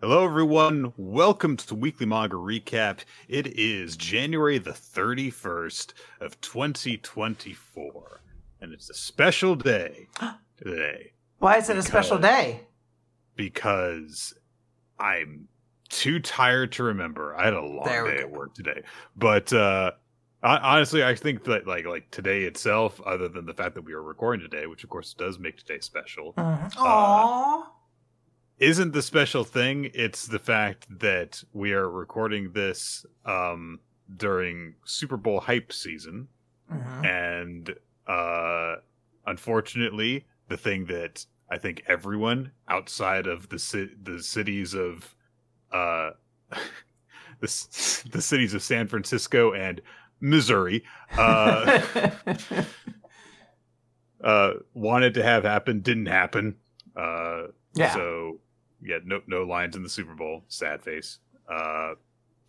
Hello, everyone. Welcome to Weekly Manga Recap. It is January the 31st of 2024, and it's a special day today Why is it a special day? because I'm too tired to remember. I had a long There we day at work today, but uh, hon- honestly, I think that like like today itself, other than the fact that we are recording today, which of course does make today special, Mhm. Aww. Isn't the special thing it's the fact that we are recording this um during super bowl hype season Mhm. and uh unfortunately the thing that i think everyone outside of the ci- the cities of uh the, c- the cities of san francisco and missouri uh uh wanted to have happen didn't happen uh yeah. so yeah, no no Lions in the Super Bowl. Sad face. Uh,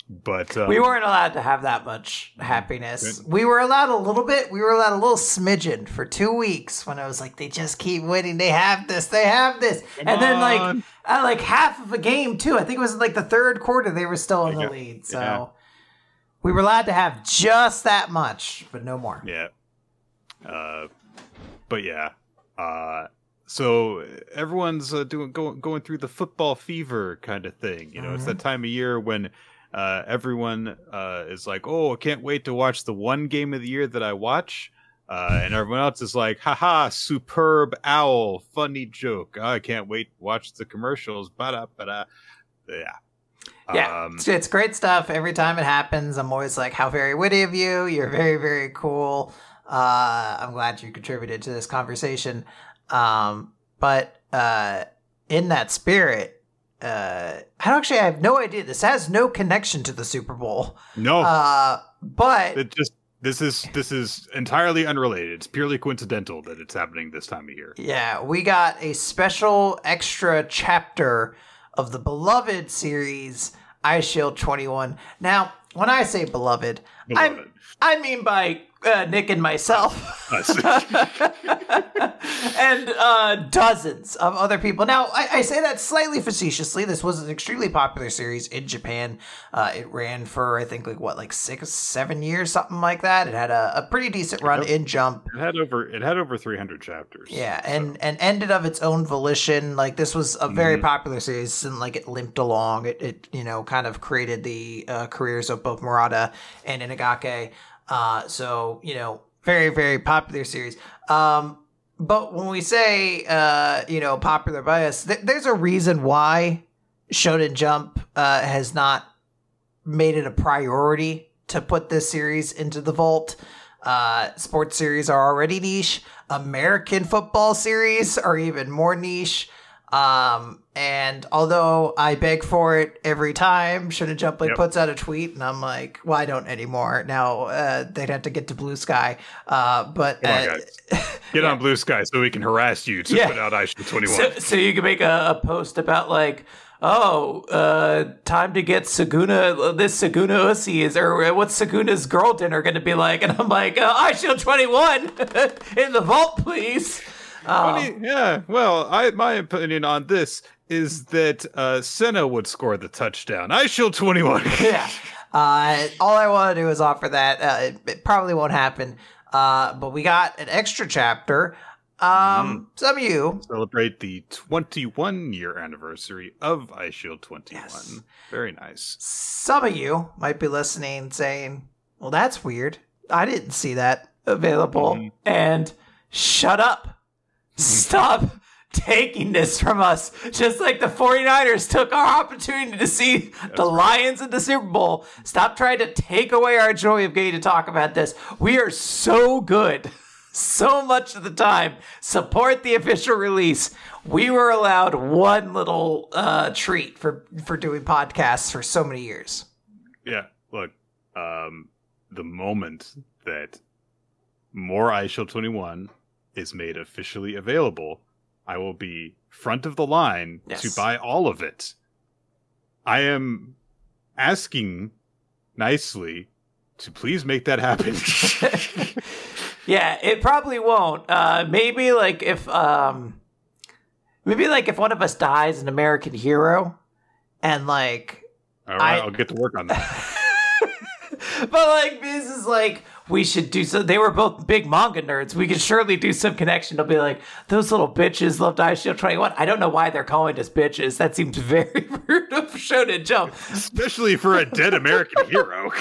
but um, we weren't allowed to have that much happiness. Good. We were allowed a little bit. We were allowed a little smidgen for two weeks when I was like, they just keep winning. They have this. They have this. come and then like on. at like half of a game too. I think it was like the third quarter they were still in the Yeah. lead. So Yeah. we were allowed to have just that much, but no more. yeah. Uh, but yeah. Uh, so everyone's uh, doing going going through the football fever kind of thing. You know, it's that time of year when. Uh, everyone uh, is like, "Oh, I can't wait to watch the one game of the year that I watch," uh, and everyone else is like, "Haha, superb owl, funny joke. I can't wait to watch the commercials." Ba da. Yeah. Yeah, Um, it's, it's great stuff. Every time it happens, I'm always like, "How very witty of you! You're very, very cool." Uh, I'm glad you contributed to this conversation. Um, but uh, in that spirit, uh, I don't actually I have no idea. This has no connection to the Super Bowl. no, Uh, but it just this is this is entirely unrelated. It's purely coincidental that it's happening this time of year. Yeah, we got a special extra chapter of the beloved series Eyeshield 21. Now, when I say beloved, Beloved. I mean by uh, Nick and myself. And uh, dozens of other people. Now, I, I say that slightly facetiously. This was an extremely popular series in Japan. Uh, it ran for, I think, like what, like six, seven years, something like that. It had a, a pretty decent run Yep. in Jump. It had over it had over 300 chapters. Yeah, so- and and ended of its own volition. Like this was a very Mhm. popular series, and like it limped along. It it you know kind of created the uh, careers of both Murata and Inagaki. Uh, so you know, very very popular series. Um, but when we say uh, you know popular bias, th- there's a reason why Shonen Jump uh, has not made it a priority to put this series into the vault. Uh, sports series are already niche. American football series are even more niche. Um, and although I beg for it every time, Shonen Jump like Yep. puts out a tweet, and I'm like, well, I don't anymore. Now uh, they'd have to get to Bluesky. Uh, but on, uh. Get on Bluesky so we can harass you to Yeah. put out Eyeshield 21. so, so you can make a, a post about like, oh, uh, time to get Sukuna. This Sukuna Usi is, or what's Sukuna's girl dinner going to be like? And I'm like, uh, Eyeshield twenty one in the vault, please. Um, Funny- yeah. Well, I my opinion on this is that uh Senna would score the touchdown. Eyeshield 21. yeah. Uh, all I want to do is offer that. Uh, it, it probably won't happen. Uh, but we got an extra chapter. Um, some of you, Celebrate the 21 year anniversary of Eyeshield 21. Yes. Very nice. some of you might be listening saying, well, that's weird. I didn't see that available. Mhm. And shut up. Stop taking this from us. Just like the 49ers took our opportunity to see the Lions in the Super Bowl. Stop trying to take away our joy of getting to talk about this. We are so good. So much of the time, support the official release. We were allowed one little uh, treat for for doing podcasts for so many years. Yeah. Look, um, the moment that more Eyeshield 21 is made officially available, I will be front of the line Yes. to buy all of it. I am asking nicely to please make that happen. yeah, it probably won't. Uh, maybe like if um, maybe like if one of us dies an American hero, and like All right, I- I'll get to work on that. but like this is like we should do so they were both big manga nerds. We could surely do some connection. They'll be like those little bitches loved Eyeshield 21 i don't know why they're calling us bitches. That seems very rude of shonen jump. Especially for a dead American hero.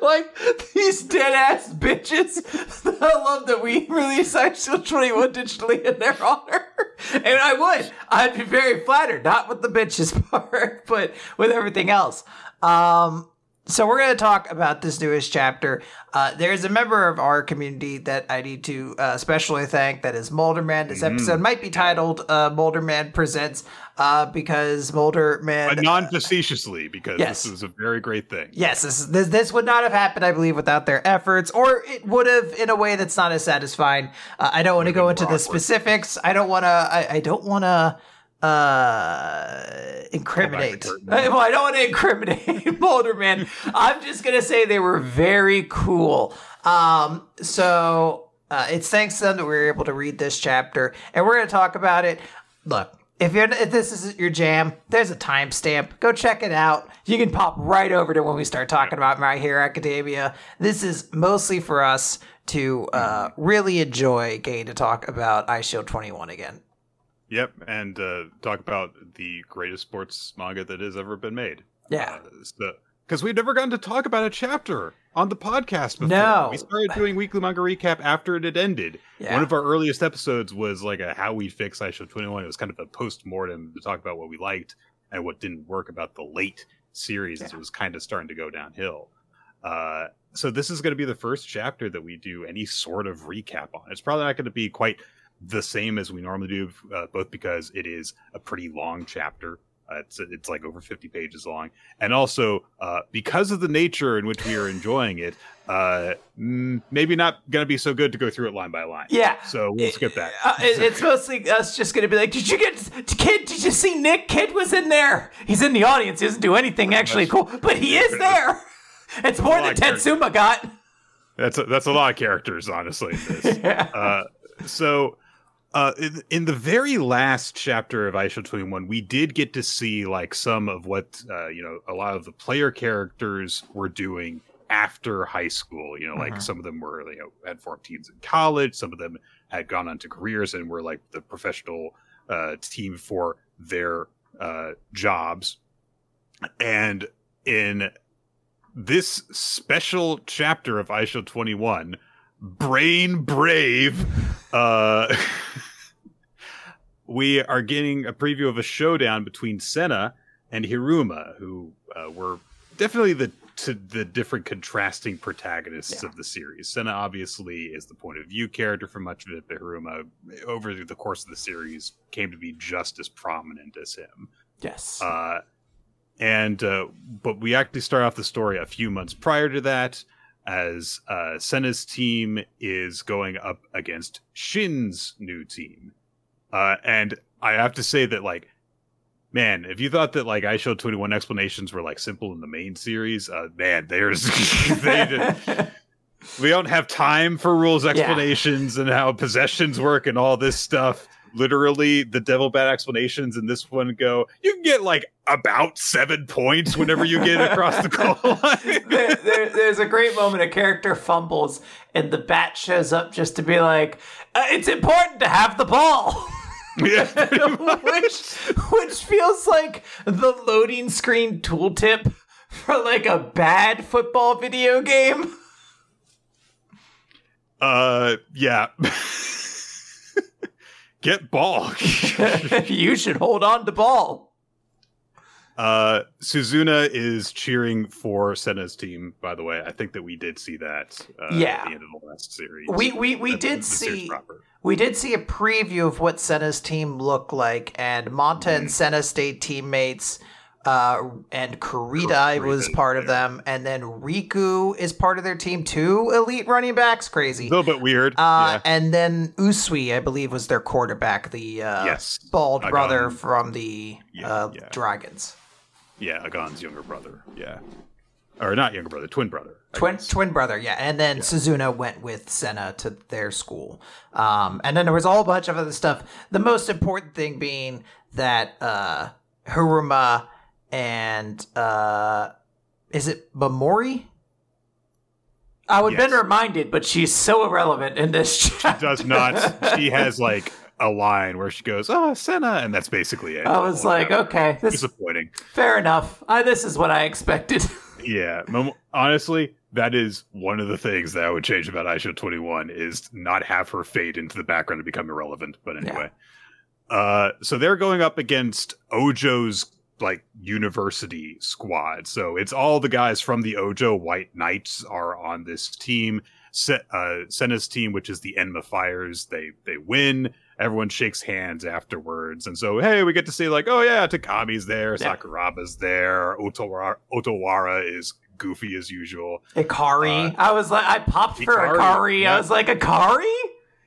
like these dead ass bitches i love that we release Eyeshield 21 digitally in their honor. And i would. I'd be very flattered. Not with the bitches part but with everything else. Um so we're going to talk about this newest chapter. Uh, there's a member of our community that I need to uh, especially thank. That is Mulderman. This episode might be titled uh, "Mulderman Presents" uh, because Mulderman. but non facetiously, because Yes. this is a very great thing. Yes, this, this this would not have happened, I believe, without their efforts, or it would have in a way that's not as satisfying. Uh, I don't want to go into the specifics. I don't want to. I, I don't want to uh incriminate curtain. well i don't want to incriminate Mulderman. i'm just gonna say they were very cool um so uh, it's thanks to them that we were able to read this chapter and we're gonna talk about it look if you're if this is your jam, there's a timestamp. Go check it out. You can pop right over to when we start talking about My Hero Academia. This is mostly for us to uh, really enjoy getting to talk about Eyeshield 21 again. Yep, and uh, talk about the greatest sports manga that has ever been made. Yeah. Because we've never gotten to talk about a chapter on the podcast before. No. We started doing weekly manga recap after it had ended. Yeah. One of our earliest episodes was like a how we fix Eyeshield 21. It was kind of a post mortem to talk about what we liked and what didn't work about the late series as it was kind of starting to go downhill. Uh, so this is going to be the first chapter that we do any sort of recap on. It's probably not going to be quite the same as we normally do, uh, both because it is a pretty long chapter. Uh, it's it's like over 50 pages long, and also uh, because of the nature in which we are enjoying it, uh, maybe not going to be so good to go through it line by line. Yeah. So we'll skip that. Uh, it- it's mostly us just going to be like, did you get, Kid, did you see Nick? Kid was in there. He's in the audience. He doesn't do anything actually cool, but he is there. It's more than. Tetsuma got. That's a, that's a lot of characters, honestly. In this. Yeah. uh, so uh, in, in the very last chapter of Eyeshield 21, we did get to see like some of what uh, you know a lot of the player characters were doing after high school. You know, like Mhm. some of them were you know had formed teams in college, some of them had gone on to careers and were like the professional uh, team for their uh, jobs. And in this special chapter of Eyeshield 21, Brain Brave, uh, we are getting a preview of a showdown between Senna and Hiruma, who uh, were definitely the to the different contrasting protagonists Yeah. of the series. Senna obviously is the point of view character for much of it, but Hiruma, over the course of the series, came to be just as prominent as him. Yes. Uh, and uh, but we actually start off the story a few months prior to that, as uh, Senna's team is going up against Shin's new team, uh, and I have to say that like. Man, if you thought that like Eyeshield twenty one explanations were like simple in the main series, uh, man, there's they did, we don't have time for rules explanations and how possessions work and all this stuff. Literally, the devil bat explanations in this one go. You can get like about seven points whenever you get across the goal line. there, there- there's a great moment a character fumbles and the bat shows up just to be like uh, it's important to have the ball yeah, which which feels like the loading screen tooltip for like a bad football video game Uh, yeah. get ball. you should hold on to ball Uh, Suzuna is cheering for Senna's team. By the way, I think that we did see that. Uh, Yeah. at the end of the last series. we we, we did see. We did see a preview of what Senna's team looked like, and Monta Mm-hmm. and Senna stayed teammates, uh, and Kurita was part of yeah. them, and then Riku is part of their team too. Elite running backs, crazy. A little bit weird. Uh, yeah. And then Usui, I believe, was their quarterback, the uh, Yes. bald brother from the Yeah, uh, yeah. Dragons. Yeah, Agon's younger brother. Yeah. Or not younger brother, twin brother. I Twin guess. twin brother, yeah. And then Suzuna went with Senna to their school. Um, and then there was a whole bunch of other stuff. The most important thing being that uh, Hiruma and uh, is it Mamori? I would have Yes. been reminded, but she's so irrelevant in this. She does not. She has like a line where she goes, "Oh, Senna," and that's basically it. I was like, okay, this disappointing. fair enough. I, this is what I expected. Yeah, Mom- honestly, that is one of the things that I would change about Eyeshield 21 is not have her fade into the background and become irrelevant. But anyway, uh, so they're going up against Ojo's like university squad. So it's all the guys from the Ojo White Knights are on this team. Se- uh, Senna's team, which is the Enma Fires, they they win. Everyone shakes hands afterwards, and so hey, we get to see like, oh yeah, Takami's there, Yeah. Sakuraba's there, Otawara, Otawara is goofy as usual. Ikari. I was like, I popped for Ikari, Ikari. yeah. I was like, Ikari?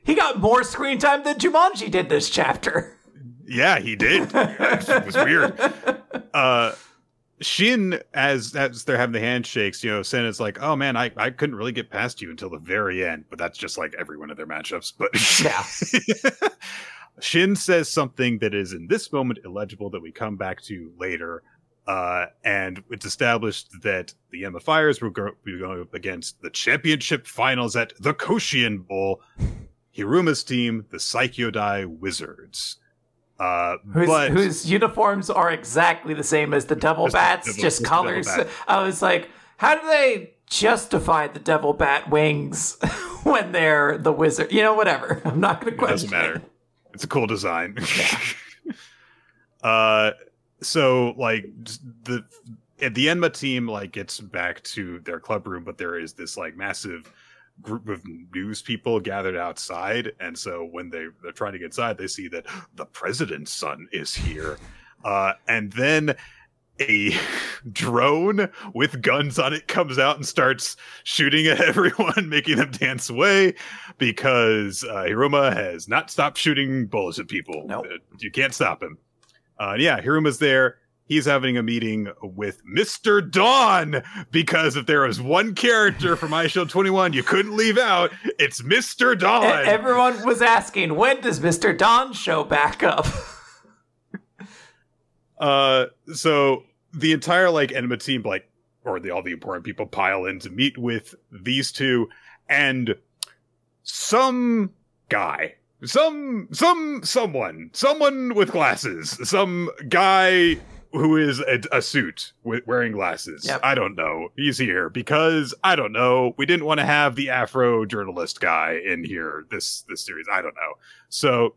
He got more screen time than Jumonji did this chapter. Yeah, he did. it was weird. Uh, Shin, as as they're having the handshakes, you know, Senna's like, "Oh man, I, I couldn't really get past you until the very end." But that's just like every one of their matchups. But Yeah. Shin says something that is in this moment illegible that we come back to later. Uh, and it's established that the Enma Fires will go, be going up against the championship finals at the Koshien Bowl. Hiruma's team, the Saikyodai Wizards. Uh, Whose, but whose uniforms are exactly the same as the Devil As the Bats, Devil- just as the Devil colors. Bat. I was like, how do they justify the Devil Bat wings when they're the wizard? You know, whatever. I'm not going to question. It doesn't matter. It's a cool design. Yeah. uh, so like the at the Enma team like gets back to their club room, but there is this like massive group of news people gathered outside, and so when they they're trying to get inside, they see that the president's son is here, uh, and then. A drone with guns on it comes out and starts shooting at everyone, making them dance away because uh, Hiruma has not stopped shooting bullets at people. Nope. Uh, You can't stop him. Uh, yeah, Hiruma's there. He's having a meeting with Mr. Don because if there was one character from Eyeshield 21 you couldn't leave out, it's Mr. Don. Everyone was asking, when does Mr. Don show back up? Uh, so the entire like Enma team, like, or the all the important people pile in to meet with these two, and some guy, some some someone, someone with glasses, some guy who is a, a suit with wearing glasses. Yep. I don't know. He's here because I don't know. We didn't want to have the Afro journalist guy in here this this series. I don't know. So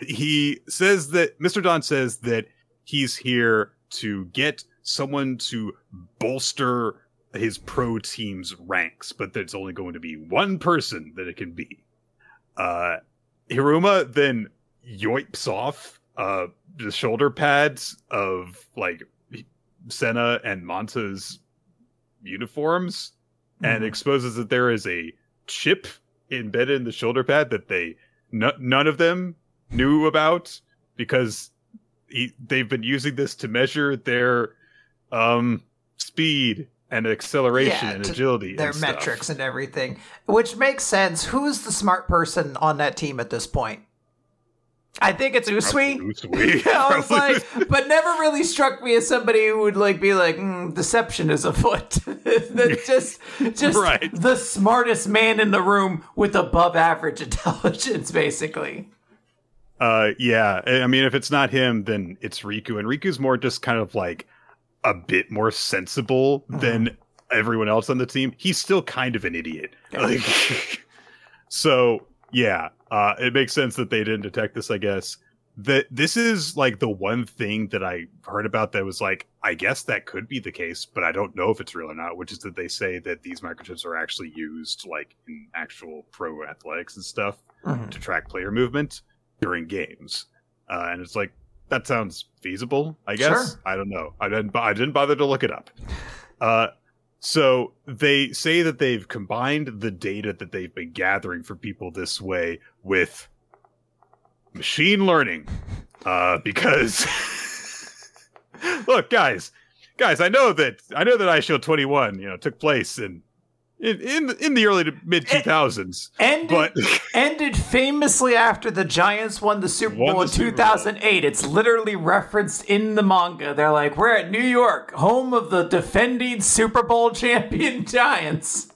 he says that Mr. Don says that he's here to get someone to bolster his pro team's ranks, but there's only going to be one person that it can be. Uh, Hiruma then yoips off uh, the shoulder pads of like Senna and Monta's uniforms and Mhm. exposes that there is a chip embedded in the shoulder pad that they n- none of them knew about because he, they've been using this to measure their um speed and acceleration Yeah, and agility Their and metrics and everything, which makes sense. Who's the smart person on that team at this point? I think it's Usui. Usui. I was like, but never really struck me as somebody who would like be like, mm, deception is afoot. That's just, just Right. the smartest man in the room with above average intelligence, basically. Uh, yeah. I mean, if it's not him, then it's Riku, and Riku's more just kind of like a bit more sensible Mhm. than everyone else on the team. He's still kind of an idiot. Like, so yeah, uh, it makes sense that they didn't detect this. I guess that this is like the one thing that I heard about that was like, I guess that could be the case, but I don't know if it's real or not. Which is that they say that these microchips are actually used like in actual pro athletics and stuff Mhm. to track player movement during games. Uh, and it's like that sounds feasible, I guess. Sure. I don't know. I didn't. I didn't bother to look it up. Uh, so they say that they've combined the data that they've been gathering for people this way with machine learning, uh, because look, guys, guys, I know that I know that Eyeshield 21, you know, took place in in in, in the early to mid two thousands. Ended, But ended famously after the Giants won the Super Won Bowl the in Super Bowl. 2008. It's literally referenced in the manga. They're like, we're at New York, home of the defending Super Bowl champion Giants.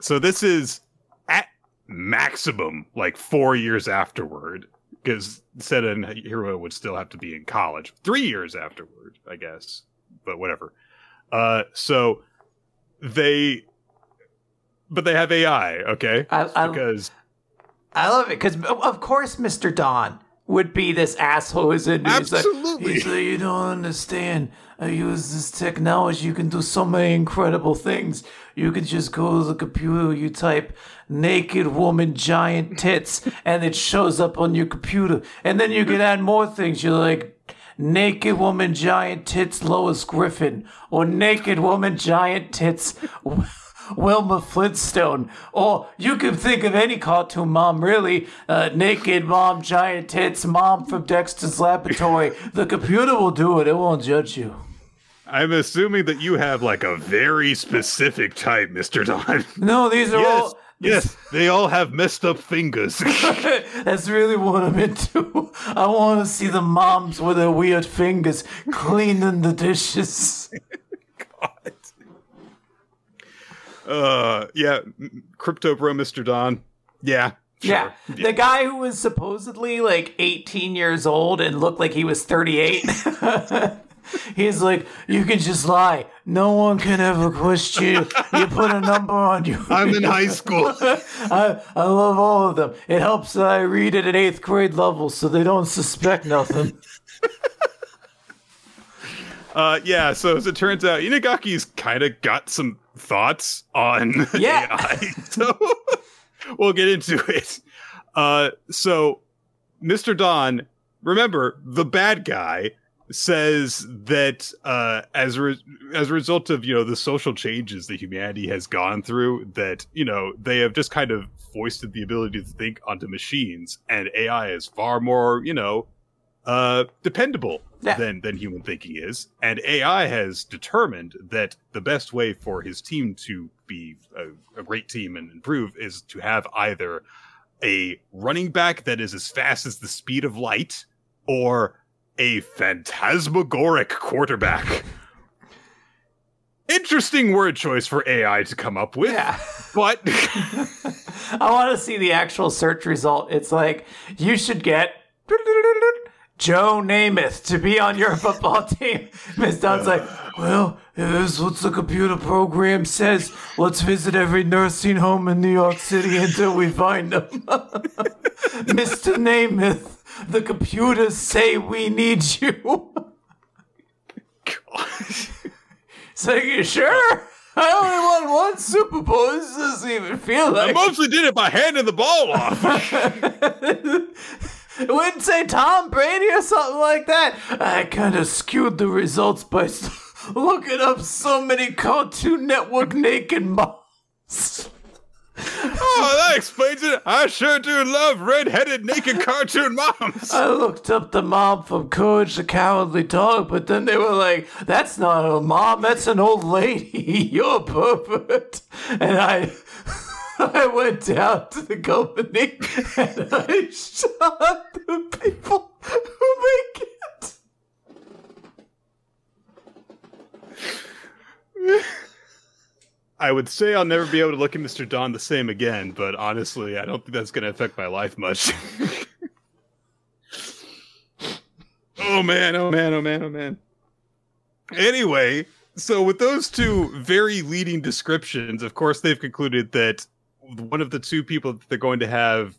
so this is at maximum like four years afterward because Senna and Hiro would still have to be in college. Three years afterward, I guess, but whatever. Uh, so they, but they have AI, okay? I, I, Because I love it because, oh, of course, Mr. Don would be this asshole who's in he's like, Absolutely. he's like, you don't understand. I use this technology. You can do so many incredible things. You can just go to the computer, you type naked woman giant tits, and it shows up on your computer. And then you can add more things. You're like, naked woman giant tits Lois Griffin, or naked woman giant tits Wilma Flintstone. Or you can think of any cartoon mom, really. Uh, naked mom, giant tits, mom from Dexter's Laboratory. The computer will do it, it won't judge you. I'm assuming that you have like a very specific type, Mr. Don. No, these are yes, all. yes, they all have messed up fingers. That's really what I'm into. I want to see the moms with their weird fingers cleaning the dishes. Uh, yeah, Crypto Bro, Mr. Don. Yeah, sure. Yeah. The guy who was supposedly like 18 years old and looked like he was 38. He's like, you can just lie. No one can ever question you. You put a number on you. I'm in high school. I, I love all of them. It helps that I read at an eighth grade level so they don't suspect nothing. Uh, yeah, so as it turns out, Inagaki's kind of got some thoughts on Yeah. AI. So we'll get into it. Uh, so Mr. Don, remember the bad guy says that uh, as a re- as a result of you know the social changes that humanity has gone through, that you know they have just kind of foisted the ability to think onto machines, and AI is far more you know uh, dependable Yeah. than than human thinking is, and AI has determined that the best way for his team to be a, a great team and improve is to have either a running back that is as fast as the speed of light, or a phantasmagoric quarterback. Interesting word choice for AI to come up with, Yeah. but I want to see the actual search result. It's like, you should get Joe Namath to be on your football team. Miss Don's like, well, here's what the computer program says. Let's visit every nursing home in New York City until we find them. Mr. Namath, the computers say we need you. It's like, you sure? I only won one Super Bowl. This doesn't even feel like. I mostly did it by handing the ball off. It wouldn't say Tom Brady or something like that. I kind of skewed the results by looking up so many Cartoon Network naked moms. oh, that explains it. I sure do love red-headed naked cartoon moms. I looked up the mom from Courage the Cowardly Dog, but then they were like, that's not a mom, that's an old lady. You're perfect. And I. I went down to the company and I shot the people who make it. I would say I'll never be able to look at Mr. Don the same again, but honestly, I don't think that's going to affect my life much. oh man, oh man, oh man, oh man. Anyway, so with those two very leading descriptions, of course, they've concluded that one of the two people that they're going to have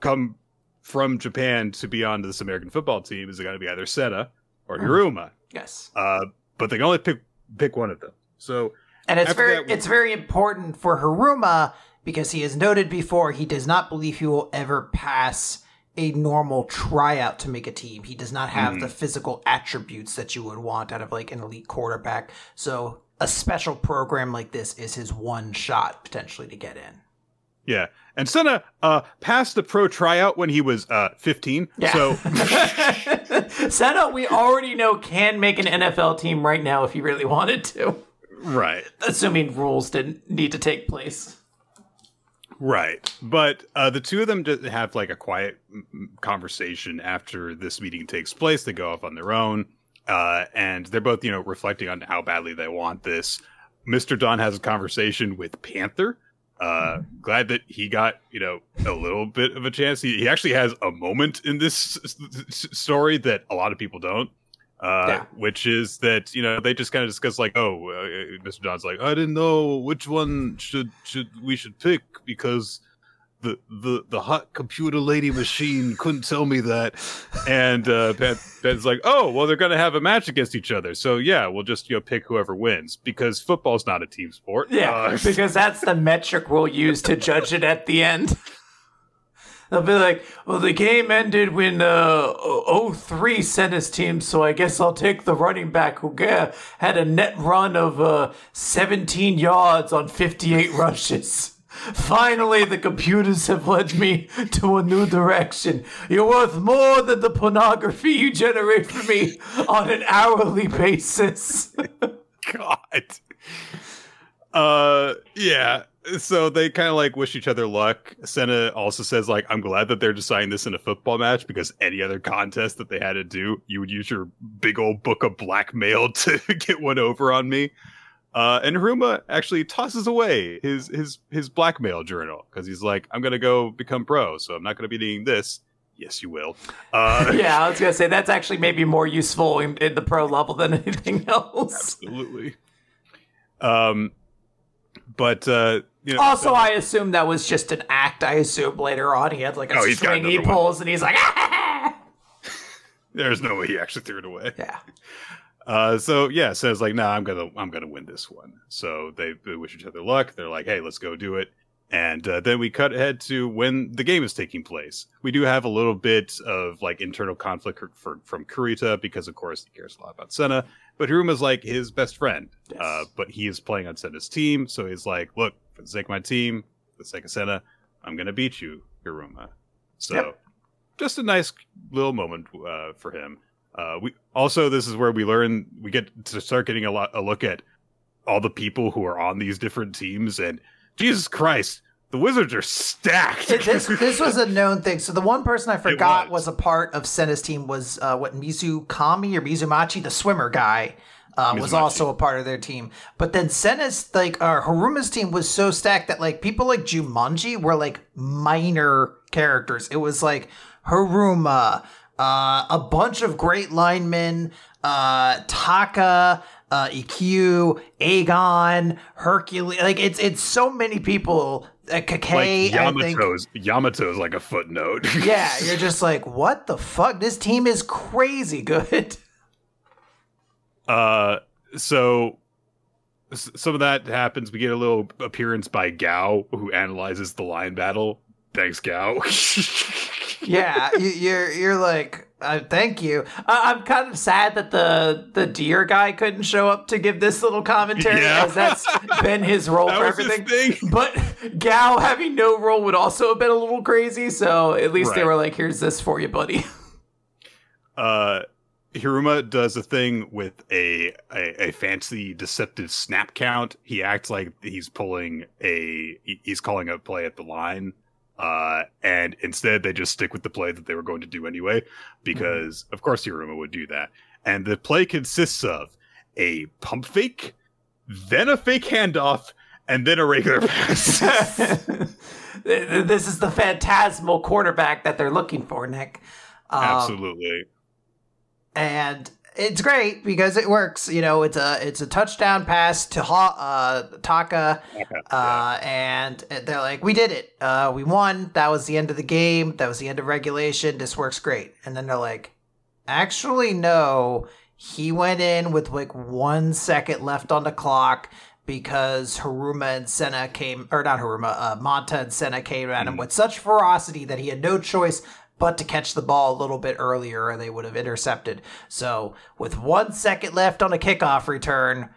come from Japan to be on this American football team is going to be either Senna or Mhm. Hiruma. Yes. Uh, but they can only pick pick one of them. So And it's very that, it's very important for Hiruma because he has noted before he does not believe he will ever pass a normal tryout to make a team. He does not have the physical attributes that you would want out of like an elite quarterback. So a special program like this is his one shot potentially to get in. Yeah. And Senna uh, passed the pro tryout when he was uh, 15. Yeah. So, Senna, we already know can make an NFL team right now if he really wanted to. right. Assuming rules didn't need to take place. Right. But uh, the two of them just have like a quiet conversation after this meeting takes place. They go off on their own. Uh, and they're both, you know, reflecting on how badly they want this. Mr. Don has a conversation with Panther. Uh, glad that he got, you know, a little bit of a chance. He, he actually has a moment in this s- s- story that a lot of people don't. Uh, Yeah. which is that you know they just kind of discuss like oh uh, Mr. Don's like I didn't know which one should should we should pick because the the the hot computer lady machine couldn't tell me that and uh Ben, Ben's like oh well they're gonna have a match against each other so yeah we'll just you know pick whoever wins because football's not a team sport Yeah, Uh, because that's the metric we'll use to judge it at the end. They'll be like, well, the game ended when uh, 03 sent his team, so I guess I'll take the running back who had a net run of uh, 17 yards on 58 rushes. Finally, the computers have led me to a new direction. You're worth more than the pornography you generate for me on an hourly basis. God. Uh, yeah. So they kind of like wish each other luck. Senna also says like, "I'm glad that they're deciding this in a football match because any other contest that they had to do, you would use your big old book of blackmail to get one over on me." Uh, and Hiruma actually tosses away his his his blackmail journal because he's like, "I'm gonna go become pro, so I'm not gonna be needing this." Yes, you will. Uh, yeah, I was gonna say that's actually maybe more useful in, in the pro level than anything else. absolutely. Um, but uh, you know, Also, I assume that was just an act. I assume later on he had like a Oh, string he another one. pulls, and he's like, "Ah!" There's no way he actually threw it away. yeah, Uh, so yeah, says like, nah, I'm gonna, I'm gonna win this one. So they, they wish each other luck. They're like, hey, let's go do it. And uh, then we cut ahead to when the game is taking place. We do have a little bit of like internal conflict for, for, from Kurita because, of course, he cares a lot about Senna. But Hiruma's like his best friend. Yes. Uh, but he is playing on Senna's team, so he's like, look, for the sake of my team, for the sake of Senna, I'm gonna beat you, Hiruma. So Yep. just a nice little moment uh, for him. Uh, we also this is where we learn we get to start getting a lot a look at all the people who are on these different teams and Jesus Christ, the Wizards are stacked. This this was a known thing. So the one person I forgot was. was. a part of Senna's team was uh, what Mizukami or Mizumachi, the swimmer guy. Uh, was also a part of their team, but then Senna's like uh, Hiruma's team was so stacked that like people like Jumonji were like minor characters. It was like Hiruma, uh, a bunch of great linemen, uh, Taka, uh, Ikkyu, Agon, Hercules. Like it's it's so many people. Uh, like I think. Yamato's Yamato's like a footnote. Yeah, you're just like, what the fuck? This team is crazy good. Uh, so some of that happens. We get a little appearance by Gao, who analyzes the line battle. Thanks, Gao. yeah, you, you're you're like, uh, thank you. I, I'm kind of sad that the the deer guy couldn't show up to give this little commentary, Yeah. as that's been his role for everything. But Gao having no role would also have been a little crazy. So at least they were like, here's this for you, buddy. uh, Hiruma does a thing with a, a a fancy deceptive snap count. He acts like he's pulling a he's calling a play at the line. Uh, and instead they just stick with the play that they were going to do anyway, because of course Hiruma would do that. And the play consists of a pump fake, then a fake handoff, and then a regular pass. this is the phantasmal quarterback that they're looking for, Nick. Um, Absolutely. and it's great because it works. You know, it's a it's a touchdown pass to ha- uh, Taka, uh, and they're like, "We did it. Uh, we won. That was the end of the game. That was the end of regulation. This works great." And then they're like, "Actually, no. He went in with like one second left on the clock." Because Hiruma and Senna came, or not Hiruma, uh, Monta and Senna came at him with such ferocity that he had no choice but to catch the ball a little bit earlier or they would have intercepted. So, with one second left on a kickoff return,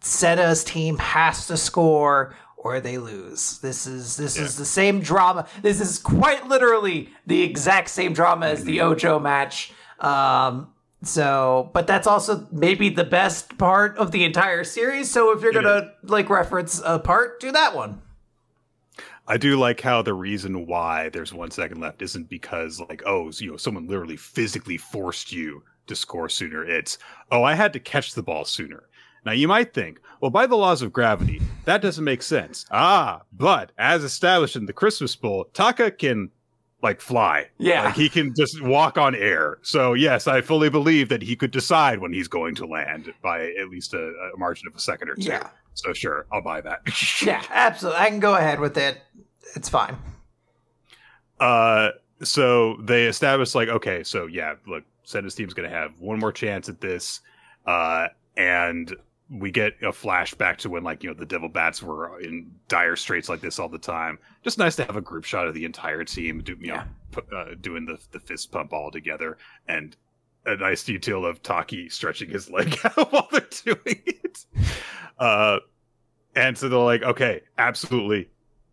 Senna's team has to score or they lose. This is this is the same drama. This is quite literally the exact same drama as the Ojo match. Um, So, but that's also maybe the best part of the entire series. So if you're gonna like reference a part, do that one. I do like how the reason why there's one second left isn't because like oh you know someone literally physically forced you to score sooner. It's oh I had to catch the ball sooner. Now you might think, well, by the laws of gravity, that doesn't make sense. Ah, but as established in the Christmas Bowl, Taka can like fly. Yeah. Like he can just walk on air. So yes, I fully believe that he could decide when he's going to land by at least a, a margin of a second or two. Yeah. So sure, I'll buy that. Yeah, absolutely. I can go ahead with it. It's fine. Uh so they established like, okay, so yeah, look, Senna's team's gonna have one more chance at this. Uh and we get a flashback to when like you know the devil bats were in dire straits like this all the time just nice to have a group shot of the entire team do, you Yeah. know pu- uh, doing the the fist pump all together and a nice detail of taki stretching his leg out while they're doing it uh and so they're like okay absolutely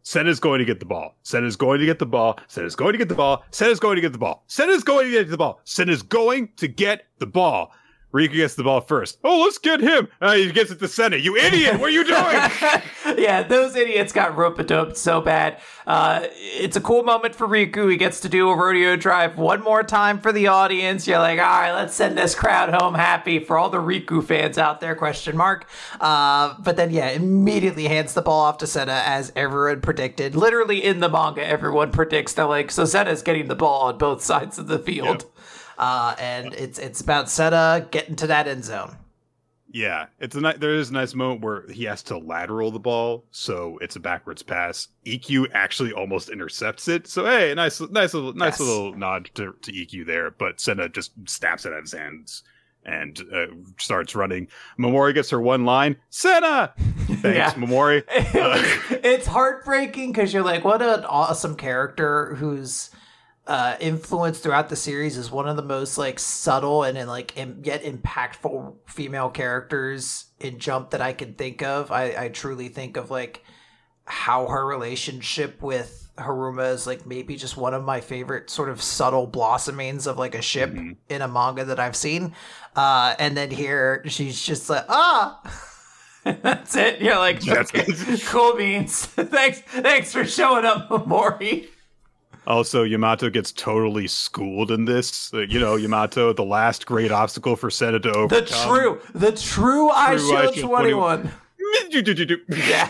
Senna's going to get the ball. Senna's going to get the ball. Senna's going to get the ball. Senna's going to get the ball. Senna's going to get the ball. Senna's going to get the ball. Riku gets the ball first. Oh, let's get him. Uh, he gets it to Senna. You idiot! What are you doing? yeah, those idiots got rope doped so bad. Uh, it's a cool moment for Riku. He gets to do a rodeo drive one more time for the audience. You're like, all right, let's send this crowd home happy for all the Riku fans out there? Question mark. Uh, but then, yeah, immediately hands the ball off to Senna as everyone predicted. Literally in the manga, everyone predicts that like, so Senna's getting the ball on both sides of the field. Uh, and it's it's about Senna getting to that end zone. yeah, it's a ni- there is a nice moment where he has to lateral the ball, so it's a backwards pass. Ikkyu actually almost intercepts it. So hey, nice, nice little, nice Yes. little nod to, to Ikkyu there. But Senna just snaps it out of his hands and uh, starts running. Mamori gets her one line. Senna, thanks, Yeah. Mamori. it's heartbreaking because you're like, what an awesome character whose uh, influence throughout the series is one of the most like subtle and, and like im- yet impactful female characters in Jump that I can think of. I, I truly think of like how her relationship with Hiruma is like maybe just one of my favorite sort of subtle blossomings of like a ship in a manga that I've seen. Uh, and then here she's just like, ah. That's it. You're like, okay, cool beans. thanks, thanks for showing up, Mori. Also, Yamato gets totally schooled in this. Uh, you know, Yamato, the last great obstacle for Senna to The overcome. true, the true I True Shield Shield 21. yeah.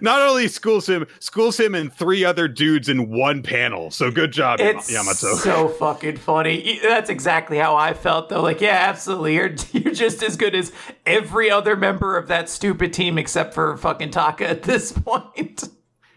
Not only schools him, schools him and three other dudes in one panel. So good job, It's Yamato. so fucking funny. That's exactly how I felt, though. Like, yeah, absolutely. You're, you're just as good as every other member of that stupid team except for fucking Taka at this point.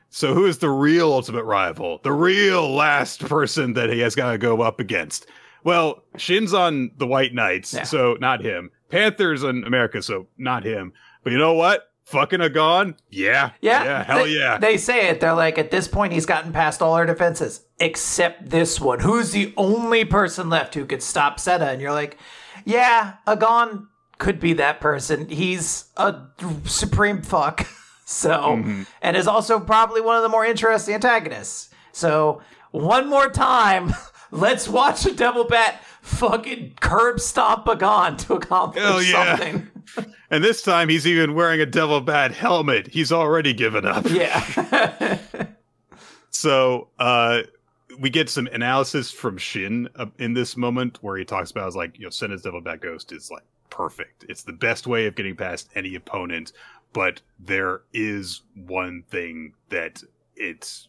So who is the real ultimate rival? The real last person that he has got to go up against? Well, Shin's on the White Knights, Yeah. so not him. Panthers on America, so not him. But you know what? Fucking Agon? Yeah. Yeah. Yeah, hell they, yeah. They say it. They're like, at this point, he's gotten past all our defenses except this one. Who's the only person left who could stop Senna? And you're like, yeah, Agon could be that person. He's a supreme fuck. So, Mm-hmm. and is also probably one of the more interesting antagonists. So, one more time, let's watch a Devil Bat fucking curb stomp Agon to accomplish Hell yeah. something. and this time he's even wearing a Devil Bat helmet. He's already given up. Yeah. So uh, we get some analysis from Shin uh, in this moment where he talks about, like, you know, Senna's Devil Bat Ghost is like perfect. It's the best way of getting past any opponent, but there is one thing that it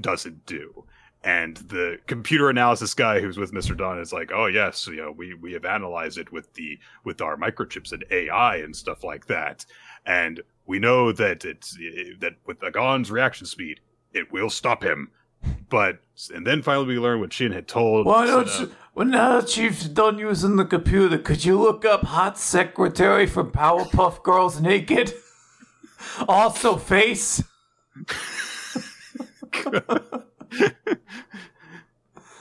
doesn't do. And the computer analysis guy who's with Mr. Don is like, oh yes, you know, we, we have analyzed it with the with our microchips and AI and stuff like that. And we know that it's that with Agon's reaction speed, it will stop him. But and then finally we learn what Shin had told. Why don't Senna. you? Well, now that you've done using the computer, could you look up hot secretary from Powerpuff Girls naked? also, face.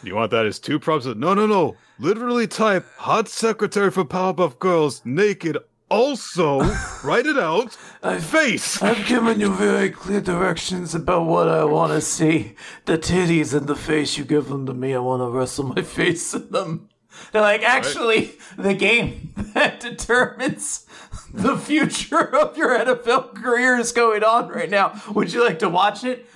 You want that as two prompts? No, no, no. Literally type hot secretary for Powerpuff Girls naked. Also, write it out. I Face. I've given you very clear directions about what I want to see. The titties and the face, you give them to me. I want to wrestle my face in them. They're like, actually, the game that determines the future of your NFL career is going on right now. Would you like to watch it?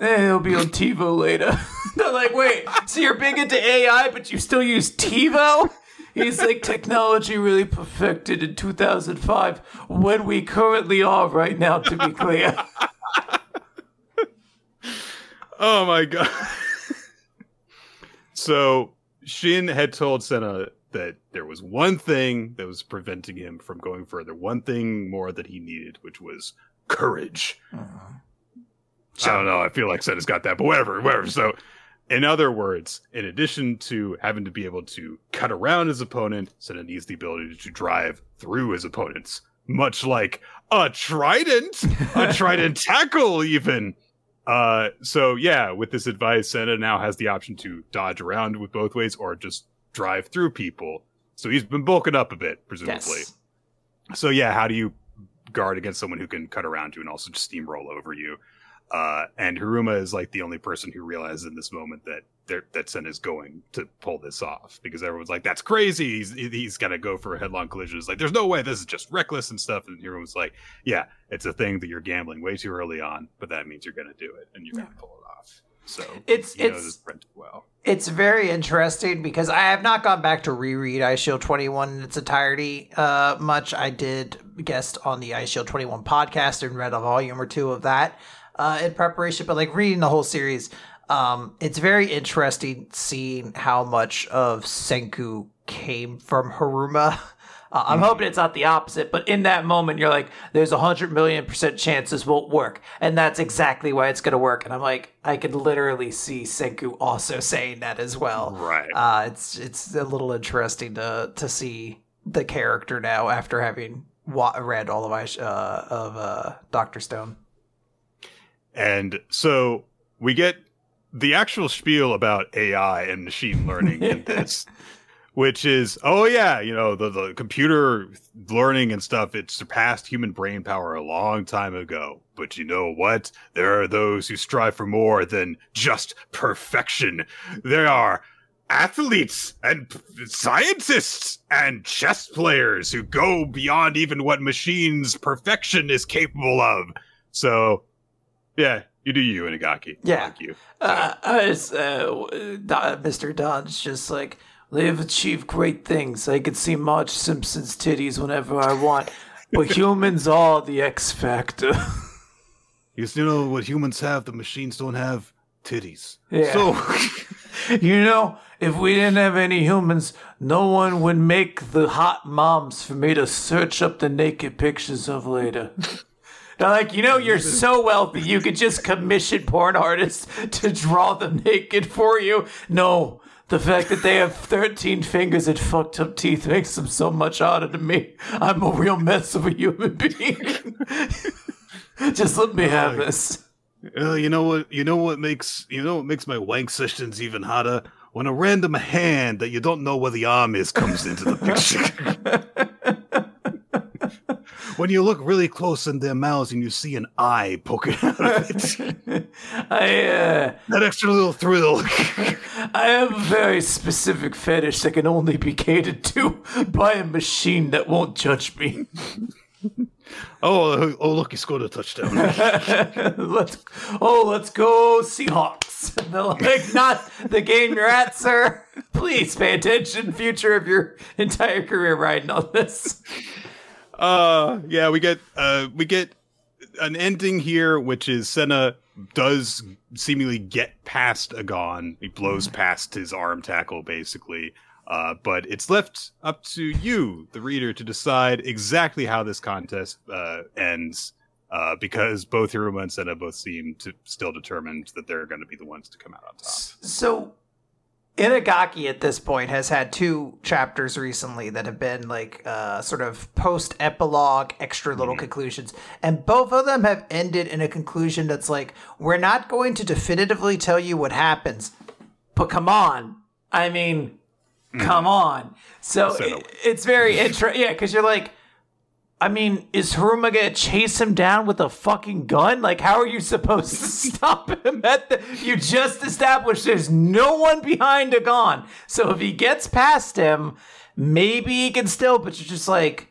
Eh, it'll be on TiVo later. They're like, wait, so you're big into AI, but you still use TiVo? He's like, technology really perfected in 2005 when we currently are right now, to be clear. Oh my god. so Shin had told Senna that there was one thing that was preventing him from going further, one thing more that he needed, which was courage. Uh-huh. I don't know. I feel like Senna's got that, but whatever, whatever. So, in other words, in addition to having to be able to cut around his opponent, Senna needs the ability to drive through his opponents, much like a trident, a trident tackle, even. Uh, so yeah, with this advice, Senna now has the option to dodge around with both ways or just drive through people. So he's been bulking up a bit, presumably. Yes. So yeah, how do you guard against someone who can cut around you and also just steamroll over you? Uh, and Hiruma is like the only person who realizes in this moment that that Sen is going to pull this off because everyone's like, "That's crazy! He's he's gonna go for a headlong collision." It's like, "There's no way! This is just reckless and stuff." And Hiruma's like, "Yeah, it's a thing that you're gambling way too early on, but that means you're gonna do it and you're gonna pull it off." So It's- you it's- well. It's very interesting because I have not gone back to reread Eyeshield 21 in its entirety uh, much. I did guest on the Eyeshield 21 podcast and read a volume or two of that uh, in preparation, but like reading the whole series, um, it's very interesting seeing how much of Senku came from Hiruma. Uh, I'm hoping it's not the opposite, but in that moment, you're like, there's a hundred million percent chance this won't work. And that's exactly why it's going to work. And I'm like, I could literally see Senku also saying that as well. Right. Uh, it's it's a little interesting to to see the character now after having wa- read all of uh, of uh, Doctor Stone. And so we get the actual spiel about AI and machine learning in this, which is, oh yeah, you know, the, the computer learning and stuff, it surpassed human brain power a long time ago. But you know what? There are those who strive for more than just perfection. There are athletes and scientists and chess players who go beyond even what machines perfection is capable of. So yeah, you do you, Inagaki. Yeah. Thank you. Uh, as, uh, Mr. Don's just like, they've achieved great things. I can see Marge Simpson's titties whenever I want, but humans are the X factor. Because you know what humans have, the machines don't have titties. Yeah. So you know, if we didn't have any humans, no one would make the hot moms for me to search up the naked pictures of later. They're like, you know, you're so wealthy, you could just commission porn artists to draw them naked for you. No, the fact that they have 13 fingers and fucked up teeth makes them so much harder to me. I'm a real mess of a human being. just let me have this. uh, you know what? You know what makes you know what makes my wank sessions even hotter when a random hand that you don't know where the arm is comes into the picture. when you look really close in their mouths and you see an eye poking out of it, I, uh, that extra little thrill. I have a very specific fetish that can only be catered to by a machine that won't judge me. oh, oh, look, he scored a touchdown. let's oh, let's go Seahawks. They're like, not the game you're at, sir. Please pay attention. Future of your entire career riding on this. Uh, yeah, we get uh, we get an ending here, which is Senna does seemingly get past Agon. He blows past his arm tackle, basically. Uh, but it's left up to you, the reader, to decide exactly how this contest uh, ends. Uh, because both Hiruma and Senna both seem to still determined that they're going to be the ones to come out on top. So Inagaki at this point has had two chapters recently that have been like uh, sort of post epilogue, extra little conclusions. And both of them have ended in a conclusion that's like, we're not going to definitively tell you what happens, but come on. I mean, come on. So it, it's very interesting. Yeah, because you're like, I mean, is Hiruma gonna chase him down with a fucking gun? Like, how are you supposed to stop him at the? You just established there's no one behind a gun. So if he gets past him, maybe he can still. But you're just like,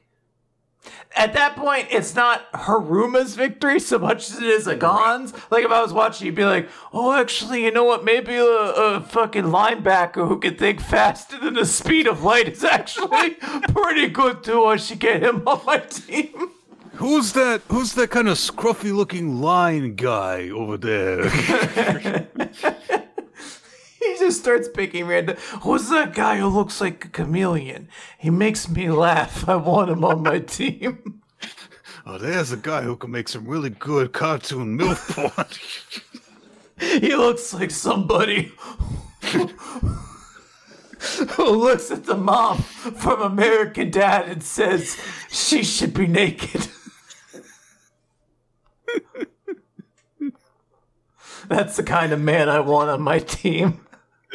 at that point, it's not Hiruma's victory so much as it is Agon's. Like if I was watching, you'd be like, "Oh, actually, you know what? Maybe a, a fucking linebacker who can think faster than the speed of light is actually pretty good too. I should get him on my team." Who's that? Who's that kind of scruffy-looking line guy over there? he just starts picking random. Who's that guy who looks like a chameleon? He makes me laugh. I want him on my team. oh, there's a guy who can make some really good cartoon milk porn. he looks like somebody who looks at the mom from American Dad and says she should be naked. That's the kind of man I want on my team.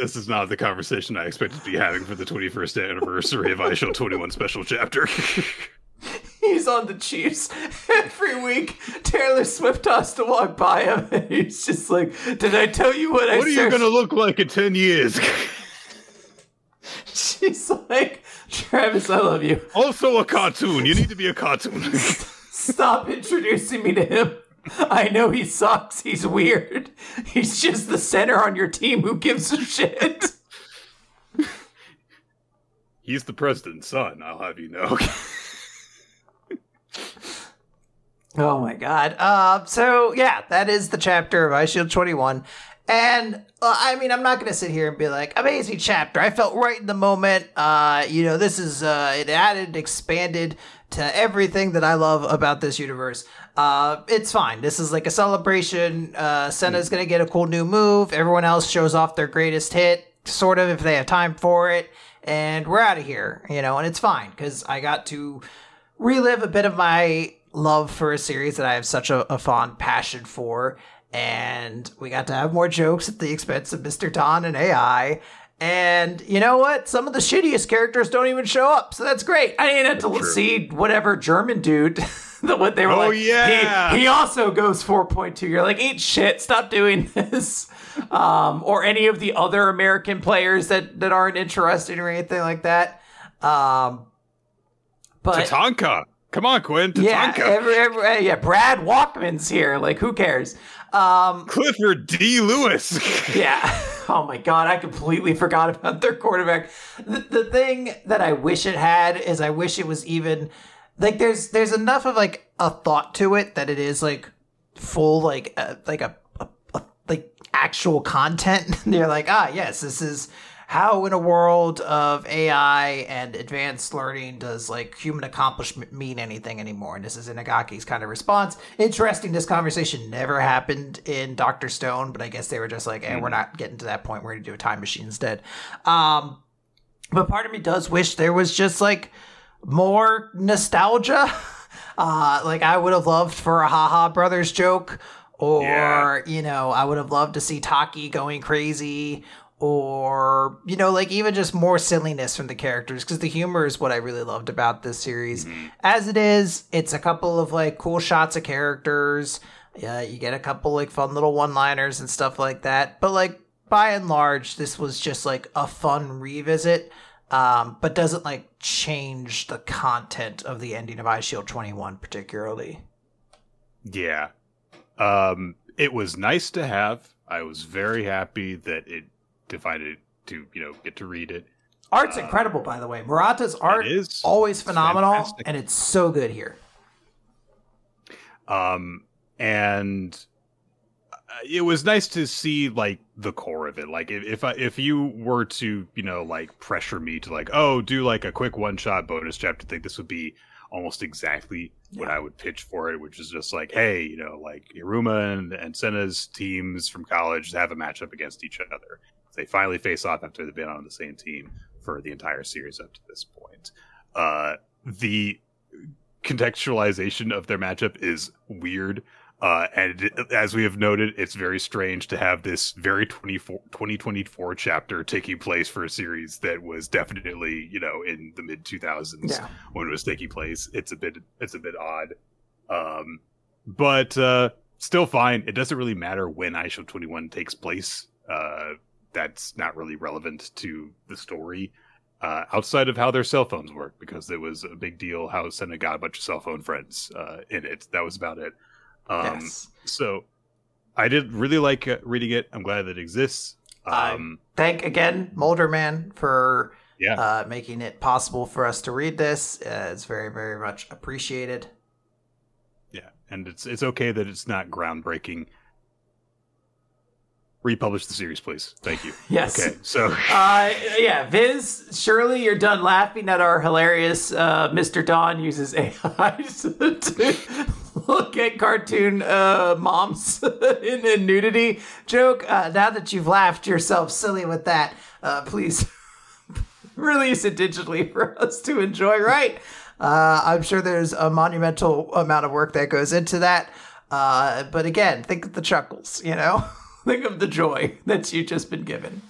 This is not the conversation I expected to be having for the 21st anniversary of Eyeshield 21 special chapter. he's on the Chiefs every week. Taylor Swift has to walk by him, and he's just like, "Did I tell you what, what I?" What are you gonna look like in ten years? She's like, Travis, I love you. Also a cartoon. You need to be a cartoon. Stop introducing me to him. I know he sucks. He's weird. He's just the center on your team. Who gives a shit? He's the president's son, I'll have you know. oh my god. Uh, so, yeah, that is the chapter of Eyeshield 21. And uh, I mean, I'm not going to sit here and be like, amazing chapter. I felt right in the moment. Uh, you know, this is, uh, it added, expanded to everything that I love about this universe. Uh, it's fine. This is like a celebration. Uh, Senna's gonna get a cool new move. Everyone else shows off their greatest hit, sort of, if they have time for it. And we're out of here, you know, and it's fine because I got to relive a bit of my love for a series that I have such a, a fond passion for. And we got to have more jokes at the expense of Mr. Don and AI. And you know what? Some of the shittiest characters don't even show up, so that's great. I didn't have to True. see whatever German dude that what they were oh, like. yeah. He, he also goes 4.2. You're like, eat shit, stop doing this. um, or any of the other American players that that aren't interested or anything like that. Um, but Tatanka. Come on, Quinn. Tatanka. Yeah, every, every, yeah. Brad Walkman's here. Like, who cares? Um, Clifford D. Lewis. yeah. Oh my god, I completely forgot about their quarterback. The, the thing that I wish it had is I wish it was even like there's there's enough of like a thought to it that it is like full like uh, like a, a, a like actual content. They're like, ah, yes, this is how in a world of AI and advanced learning does like human accomplishment mean anything anymore? And this is Inagaki's kind of response. Interesting, this conversation never happened in Doctor Stone, but I guess they were just like, "Hey, we're hmm. not getting to that point. We're gonna do a time machine instead." Um, but part of me does wish there was just like more nostalgia. Uh, like I would have loved for a haha brothers joke or yeah. you know i would have loved to see taki going crazy or you know like even just more silliness from the characters because the humor is what i really loved about this series mm-hmm. as it is it's a couple of like cool shots of characters yeah you get a couple like fun little one liners and stuff like that but like by and large this was just like a fun revisit um, but doesn't like change the content of the ending of Eyeshield 21 particularly. Yeah. Um, it was nice to have. I was very happy that it decided to, you know, get to read it. Art's uh, incredible, by the way. Murata's art is always phenomenal, fantastic. and it's so good here. Um, and it was nice to see like the core of it. Like if if, I, if you were to you know like pressure me to like oh do like a quick one shot bonus chapter thing, this would be almost exactly yeah. what I would pitch for it, which is just like hey you know like Hiruma and, and Senna's teams from college have a matchup against each other. They finally face off after they've been on the same team for the entire series up to this point. Uh, the contextualization of their matchup is weird Uh, and as we have noted, it's very strange to have this very 2024 chapter taking place for a series that was definitely, you know, in the mid 2000s Yeah. when it was taking place. It's a bit, it's a bit odd. Um, but, uh, still fine. It doesn't really matter when Eyeshield 21 takes place. Uh, that's not really relevant to the story. Uh, outside of how their cell phones work, because it was a big deal how Senna got a bunch of cell phone friends uh, in it. That was about it. Um, yes. So I did really like uh, reading it. I'm glad that it exists. Um, Thank again, Mulderman, for yeah, uh, making it possible for us to read this. Uh, it's very, very much appreciated. yeah, and it's it's okay that it's not groundbreaking. Republish the series, please. Thank you. Yes. Okay, so Uh, yeah, Viz, surely you're done laughing at our hilarious uh, Mr. Don uses AI to look at cartoon uh, moms in, in nudity joke. Uh, now that you've laughed yourself silly with that, uh, please release it digitally for us to enjoy, right? Uh, I'm sure there's a monumental amount of work that goes into that. Uh, but again, think of the chuckles, you know? Think of the joy that you've just been given.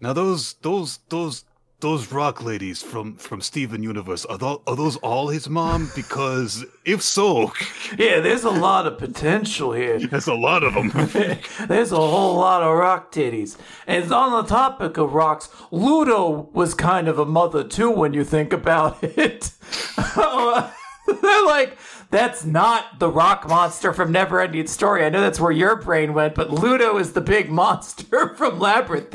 now those those those those rock ladies from from Steven Universe are those, are those all his mom? Because if so, Yeah, there's a lot of potential here. there's a lot of them. There's a whole lot of rock titties. And on the topic of rocks, Ludo was kind of a mother too when you think about it. They're like, that's not the rock monster from Neverending Story. I know that's where your brain went, but Ludo is the big monster from Labyrinth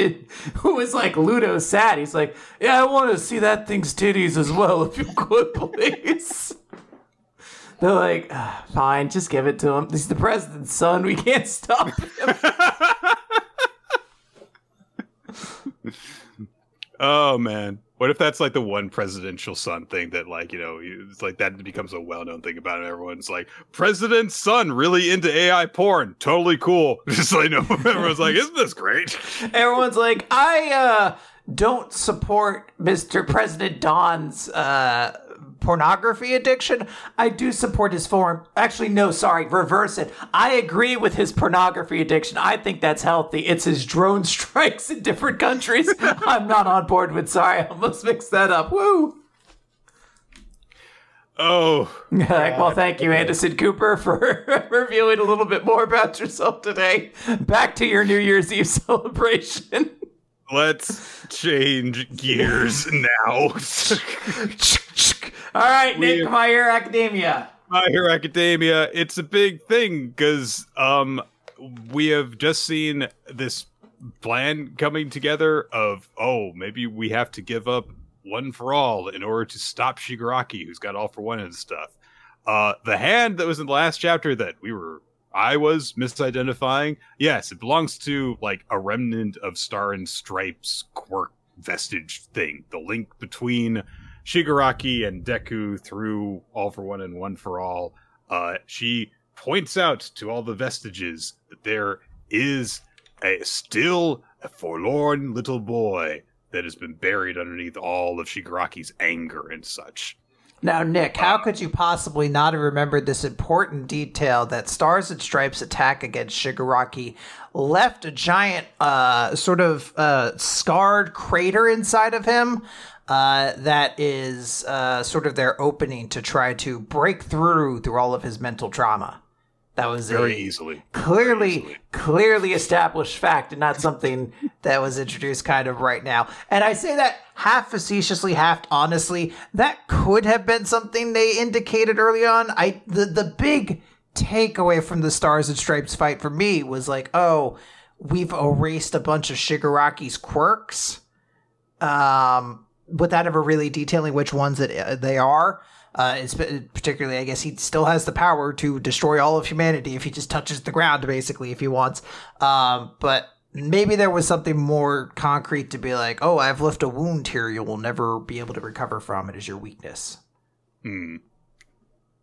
who is like Ludo sad. He's like, yeah, I want to see that thing's titties as well, if you could, please. They're like, "Ah, fine, just give it to him. He's the president's son. We can't stop him. Oh man, what if that's like the one presidential son thing that like you know it's like that becomes a well known thing about it. Everyone's like president's son really into AI porn, totally cool. Just like no, everyone's like, isn't this great? Everyone's like, I uh, don't support Mr. President Don's uh, pornography addiction. I do support his form. Actually, no, sorry, reverse it. I agree with his pornography addiction. I think that's healthy. It's his drone strikes in different countries. I'm not on board with. Sorry, I almost mixed that up. Woo. Oh, well, thank you, Anderson Cooper, for revealing a little bit more about yourself today. Back to your New Year's Eve celebration. Let's change gears now. All right, We- Nick, My Hero Academia. My Hero Academia, it's a big thing because um we have just seen this plan coming together of oh maybe we have to give up one for all in order to stop Shigaraki who's got all for one and stuff. Uh the hand that was in the last chapter that we were I was misidentifying. Yes, it belongs to like a remnant of Star and Stripes quirk vestige thing. The link between Shigaraki and Deku through All for One and One for All. Uh, she points out to all the vestiges that there is a still a forlorn little boy that has been buried underneath all of Shigaraki's anger and such. Now, Nick, how could you possibly not have remembered this important detail that Stars and Stripes' attack against Shigaraki left a giant, uh, sort of uh, scarred crater inside of him? Uh, that is uh, sort of their opening to try to break through through all of his mental trauma. That was Very easily. clearly easily. clearly established fact and not something that was introduced kind of right now and i say that half facetiously half honestly that could have been something they indicated early on i the, the big takeaway from the stars and stripes fight for me was like oh we've erased a bunch of shigaraki's quirks um without ever really detailing which ones that they are uh, it's particularly, I guess he still has the power to destroy all of humanity if he just touches the ground, basically, if he wants. Um, but maybe there was something more concrete to be like, oh, I've left a wound here you will never be able to recover from. It is your weakness. Hmm.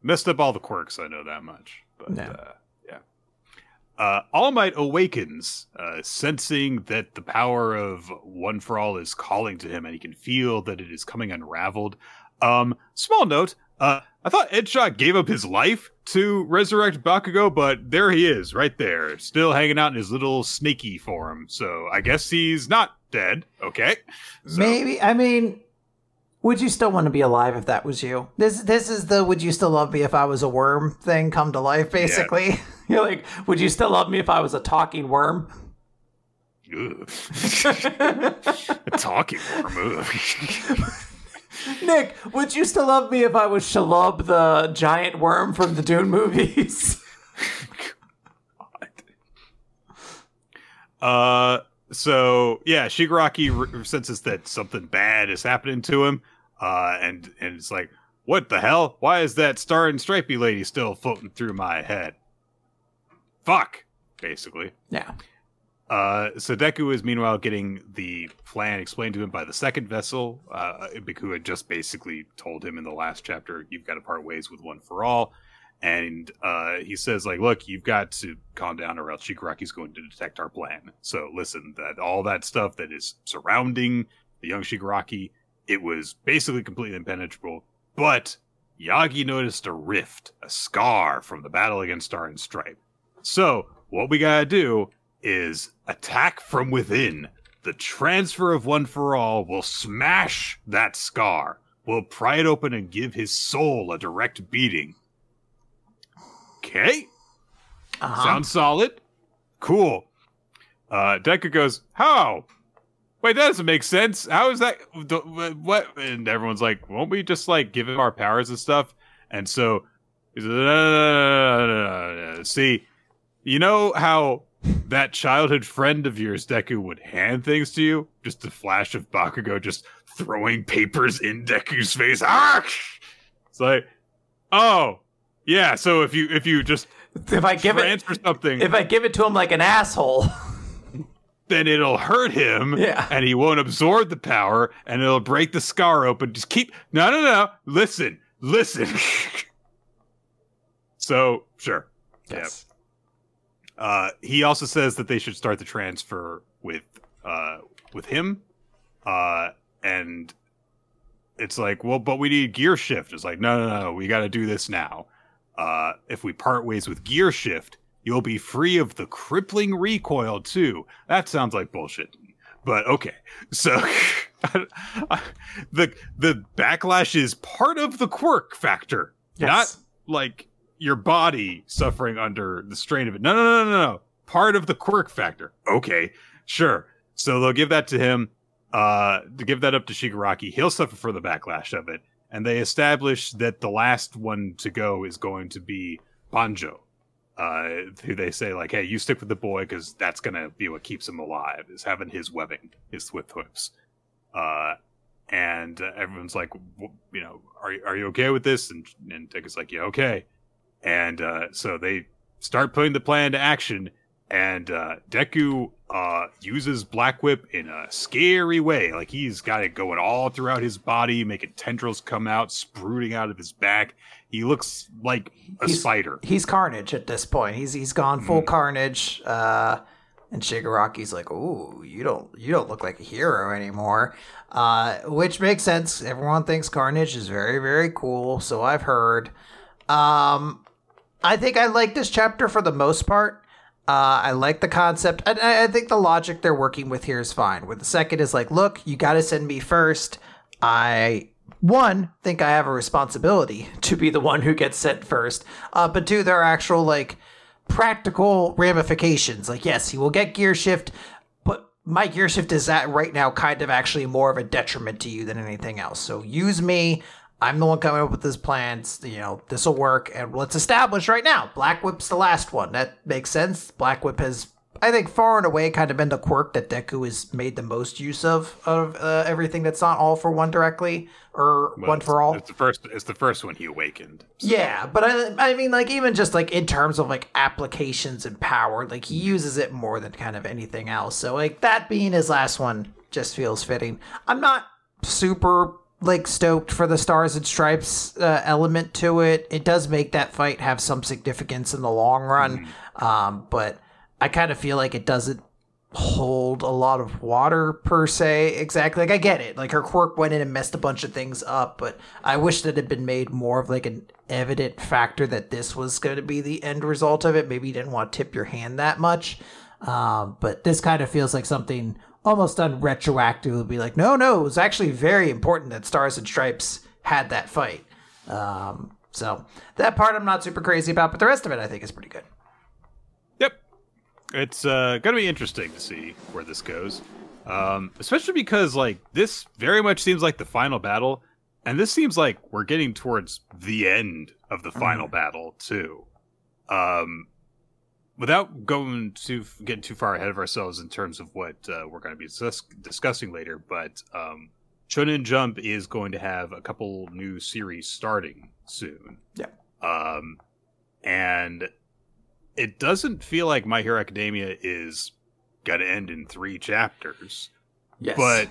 Messed up all the quirks, I know that much. But Yeah. uh, yeah. Uh, all Might awakens, uh, sensing that the power of One for All is calling to him, and he can feel that it is coming unraveled. Um, small note: uh, I thought Edgeshot gave up his life to resurrect Bakugo, but there he is, right there, still hanging out in his little snaky form. So I guess he's not dead. Okay. So, Maybe I mean, would you still want to be alive if that was you? This this is the would you still love me if I was a worm thing come to life basically. You're like, would you still love me if I was a talking worm? a talking worm. Nick, would you still love me if I was Shalub the giant worm from the Dune movies? Uh, so yeah, Shigaraki r- senses that something bad is happening to him. Uh, and and it's like, what the hell? Why is that star and stripy lady still floating through my head? Fuck, basically. yeah. Uh, so Deku is meanwhile getting the plan explained to him by the second vessel. Uh, who had just basically told him in the last chapter, "You've got to part ways with one for all." And uh, he says, "Like, look, you've got to calm down, or else Shigaraki's going to detect our plan. So listen, that all that stuff that is surrounding the young Shigaraki, it was basically completely impenetrable. But Yagi noticed a rift, a scar from the battle against Star and Stripe. So what we gotta do is attack from within. The transfer of One for All will smash that scar. We'll pry it open and give his soul a direct beating. Okay, Uh-huh. sounds solid. Cool. Uh, Deku goes, How? Wait, that doesn't make sense. How is that? What? And everyone's like, Won't we just like give him our powers and stuff? And so. See, you know how that childhood friend of yours, Deku, would hand things to you? Just a flash of Bakugo just throwing papers in Deku's face. Ah! It's like, oh, yeah. So if you if you just if I give it something, if I give it to him like an asshole. then it'll hurt him, Yeah. and he won't absorb the power, and it'll break the scar open. Just keep no, no, no. Listen, listen. so sure. Yes. Uh, he also says that they should start the transfer with uh, with him, uh, and it's like, well, but we need gear shift. It's like, no, no, no, we got to do this now. Uh, if we part ways with gear shift, you'll be free of the crippling recoil too. That sounds like bullshit, but okay. So the the backlash is part of the quirk factor, Yes. not like your body suffering under the strain of it. No, no, no, no, no. Part of the quirk factor. Okay, sure. So they'll give that to him. Uh, to give that up to Shigaraki, he'll suffer for the backlash of it. And they establish that the last one to go is going to be Banjo, uh, who they say like, "Hey, you stick with the boy because that's gonna be what keeps him alive is having his webbing, his swift hooves." Uh, and uh, everyone's like, w- you know, are are you okay with this? And and Deku is like, yeah, okay. And uh, so they start putting the plan into action, and uh, Deku uh, uses Black Whip in a scary way. Like he's got it going all throughout his body, making tendrils come out, sprouting out of his back. He looks like a He's- spider. He's Carnage at this point. He's he's gone full Mm. Carnage. Uh, and Shigaraki's like, "Ooh, you don't you don't look like a hero anymore," uh, which makes sense. Everyone thinks Carnage is very very cool, so I've heard. Um, I think I like this chapter for the most part. Uh, I like the concept, and I, I think the logic they're working with here is fine. Where the second is like, look, you got to send me first. I one think I have a responsibility to be the one who gets sent first, uh, but two, there are actual like practical ramifications. Like, yes, he will get gear shift, but my gear shift is at right now kind of actually more of a detriment to you than anything else. So use me. I'm the one coming up with this plan. It's, You know, this will work, and let's establish right now. Black Whip's the last one. That makes sense. Black Whip has, I think, far and away, kind of been the quirk that Deku has made the most use of of uh, everything that's not all for one directly or Well, one for all. It's the first. It's the first one he awakened. Yeah, but I, I mean, like even just like in terms of like applications and power, like he uses it more than kind of anything else. So like that being his last one just feels fitting. I'm not super like stoked for the stars and stripes uh, element to it. It does make that fight have some significance in the long run, um, but I kind of feel like it doesn't hold a lot of water per se exactly. Like i get it. Like her quirk went in and messed a bunch of things up but i wish that it had been made more of like an evident factor that this was going to be the end result of it. Maybe you didn't want to tip your hand that much. Um, but this kind of feels like something almost done retroactively be like no no it was actually very important that stars and stripes had that fight um, so that part i'm not super crazy about but the rest of it i think is pretty good Yep. It's uh, going to be interesting to see where this goes. Um, especially because, like, this very much seems like the final battle. And this seems like we're getting towards the end of the final battle, too. Um, without going to getting too far ahead of ourselves in terms of what uh, we're going to be discuss- discussing later, but um, Shonen Jump is going to have a couple new series starting soon. Yeah. Um, and it doesn't feel like My Hero Academia is going to end in three chapters. yes But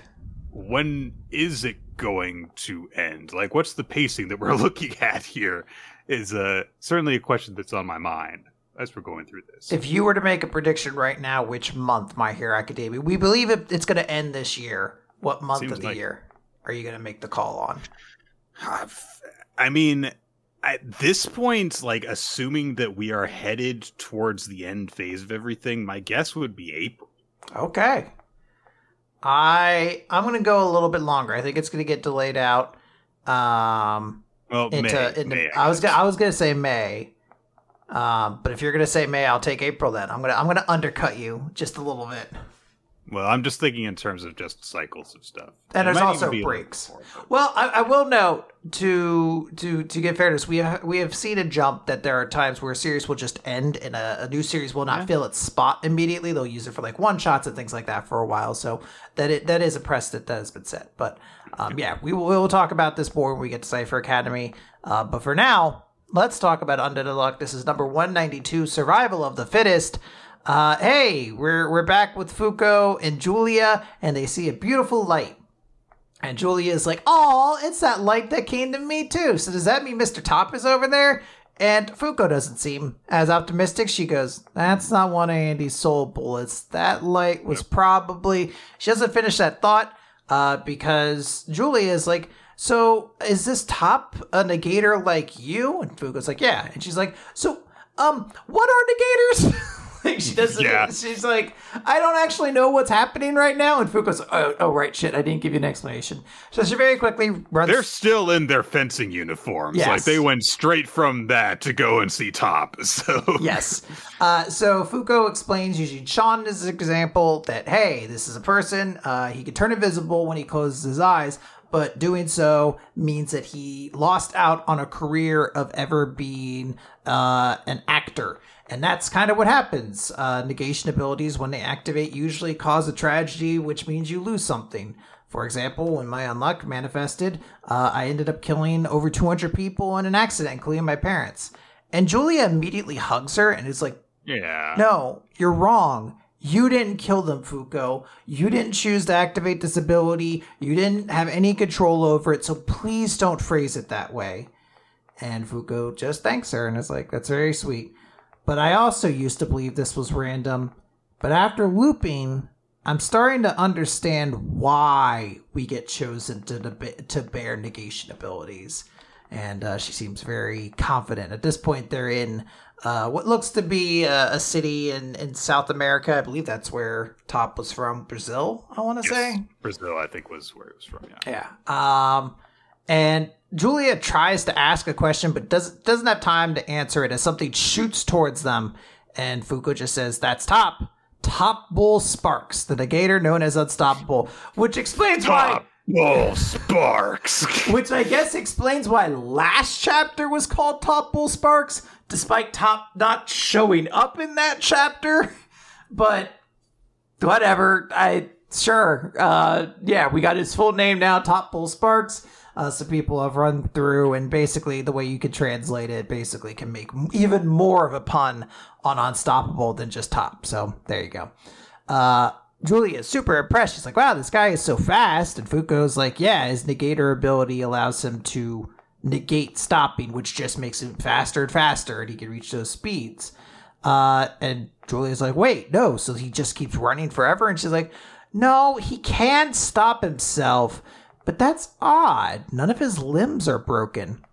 when is it going to end? Like, what's the pacing that we're looking at here? Is uh, certainly a question that's on my mind as we're going through this. If you were to make a prediction right now, which month My Hero Academia? We believe it, it's going to end this year. What month Seems of the like- year are you going to make the call on? I mean, at this point, like, assuming that we are headed towards the end phase of everything, my guess would be April. Okay. I I'm going to go a little bit longer. I think it's going to get delayed out. Um, Well, into, May, into May, I was gonna, I was going to say May. Um, but if you're going to say May, I'll take April then. I'm going to I'm going to undercut you just a little bit. Well, I'm just thinking in terms of just cycles of stuff. And It there's also even be a little breaks. before, but- Well, I, I will note to to to get fairness, we have, we have seen a jump that there are times where a series will just end and a, a new series will not fill its spot immediately. They'll use it for like one shots and things like that for a while. So that it that is a precedent that has been set. But um, yeah, we will, we will talk about this more when we get to Cipher Academy. Uh, but for now, let's talk about Undead Unluck. This is number one ninety two, Survival of the Fittest. Uh, hey, we're we're back with Fuko and Julia, and they see a beautiful light. And Julia is like, "Oh, it's that light that came to me too." So does that mean Mr. Top is over there? And Fuko doesn't seem as optimistic. She goes, "That's not one of Andy's soul bullets. That light was probably." She doesn't finish that thought uh, because Julia is like, "So is this Top a negator like you?" And Fuko's like, "Yeah." And she's like, "So, um, what are negators?" like she doesn't. Yeah. She's like, I don't actually know what's happening right now. And Fuko's, oh, oh right, shit, I didn't give you an explanation. So she very quickly runs. They're still in their fencing uniforms. Yes. Like they went straight from that to go and see Top. So yes. Uh, so Fuko explains using Sean as an example that hey, this is a person. Uh, he can turn invisible when he closes his eyes, but doing so means that he lost out on a career of ever being uh, an actor. And that's kind of what happens. Uh, negation abilities, when they activate, usually cause a tragedy, which means you lose something. For example, when my unluck manifested, uh, I ended up killing over 200 people in an accident, including my parents. And Julia immediately hugs her and is like, yeah. No, you're wrong. You didn't kill them, Fuko. You didn't choose to activate this ability. You didn't have any control over it, so please don't phrase it that way. And Fuko just thanks her and is like, That's very sweet. But I also used to believe this was random. But after looping, I'm starting to understand why we get chosen to deb- to bear negation abilities. And uh, she seems very confident. At this point, they're in uh, what looks to be a, a city in, in South America. I believe that's where Top was from. Brazil, I want to say. Brazil, I think, was where it was from. Yeah. Yeah. Um, and Julia tries to ask a question, but doesn't doesn't have time to answer it as something shoots towards them, and Fuko just says, "That's Top." Top Bull Sparks, the negator known as Unstoppable, which explains why. Bull Sparks. Which I guess explains why last chapter was called Top Bull Sparks, despite Top not showing up in that chapter. But whatever. I sure. Uh, yeah, we got his full name now, Top Bull Sparks. Uh, so people have run through, and basically the way you could translate it basically can make even more of a pun on Unstoppable than just Top. So there you go. Uh, Julia is super impressed. She's like, wow, this guy is so fast. And Fuko's like, yeah, his negator ability allows him to negate stopping, which just makes him faster and faster, and he can reach those speeds. Uh, and Julia's like, wait, no. So he just keeps running forever. And she's like, no, he can stop himself, but that's odd. None of his limbs are broken.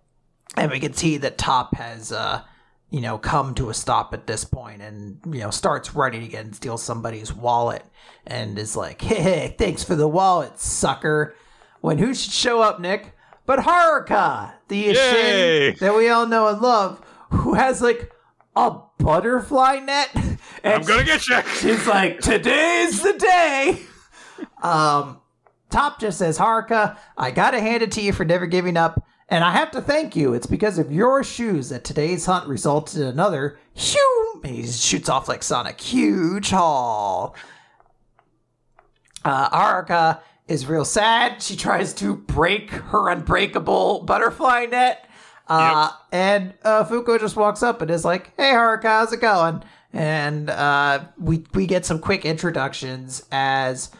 And we can see that Top has, uh, you know, come to a stop at this point and, you know, starts running again, steals somebody's wallet, and is like, hey, thanks for the wallet, sucker. When who should show up, Nick? But Haruka, the! Ishin that we all know and love, who has like a butterfly net. And I'm gonna get you. She's like, today's the day. Um, Top just says, Haruka, I gotta hand it to you for never giving up, and I have to thank you. It's because of your shoes that today's hunt resulted in another huge. He shoots off like Sonic, huge haul. Uh, Haruka is real sad. She tries to break her unbreakable butterfly net. Uh, And uh, Fuko just walks up and is like, "Hey, Haruka, how's it going?" And uh, we we get some quick introductions as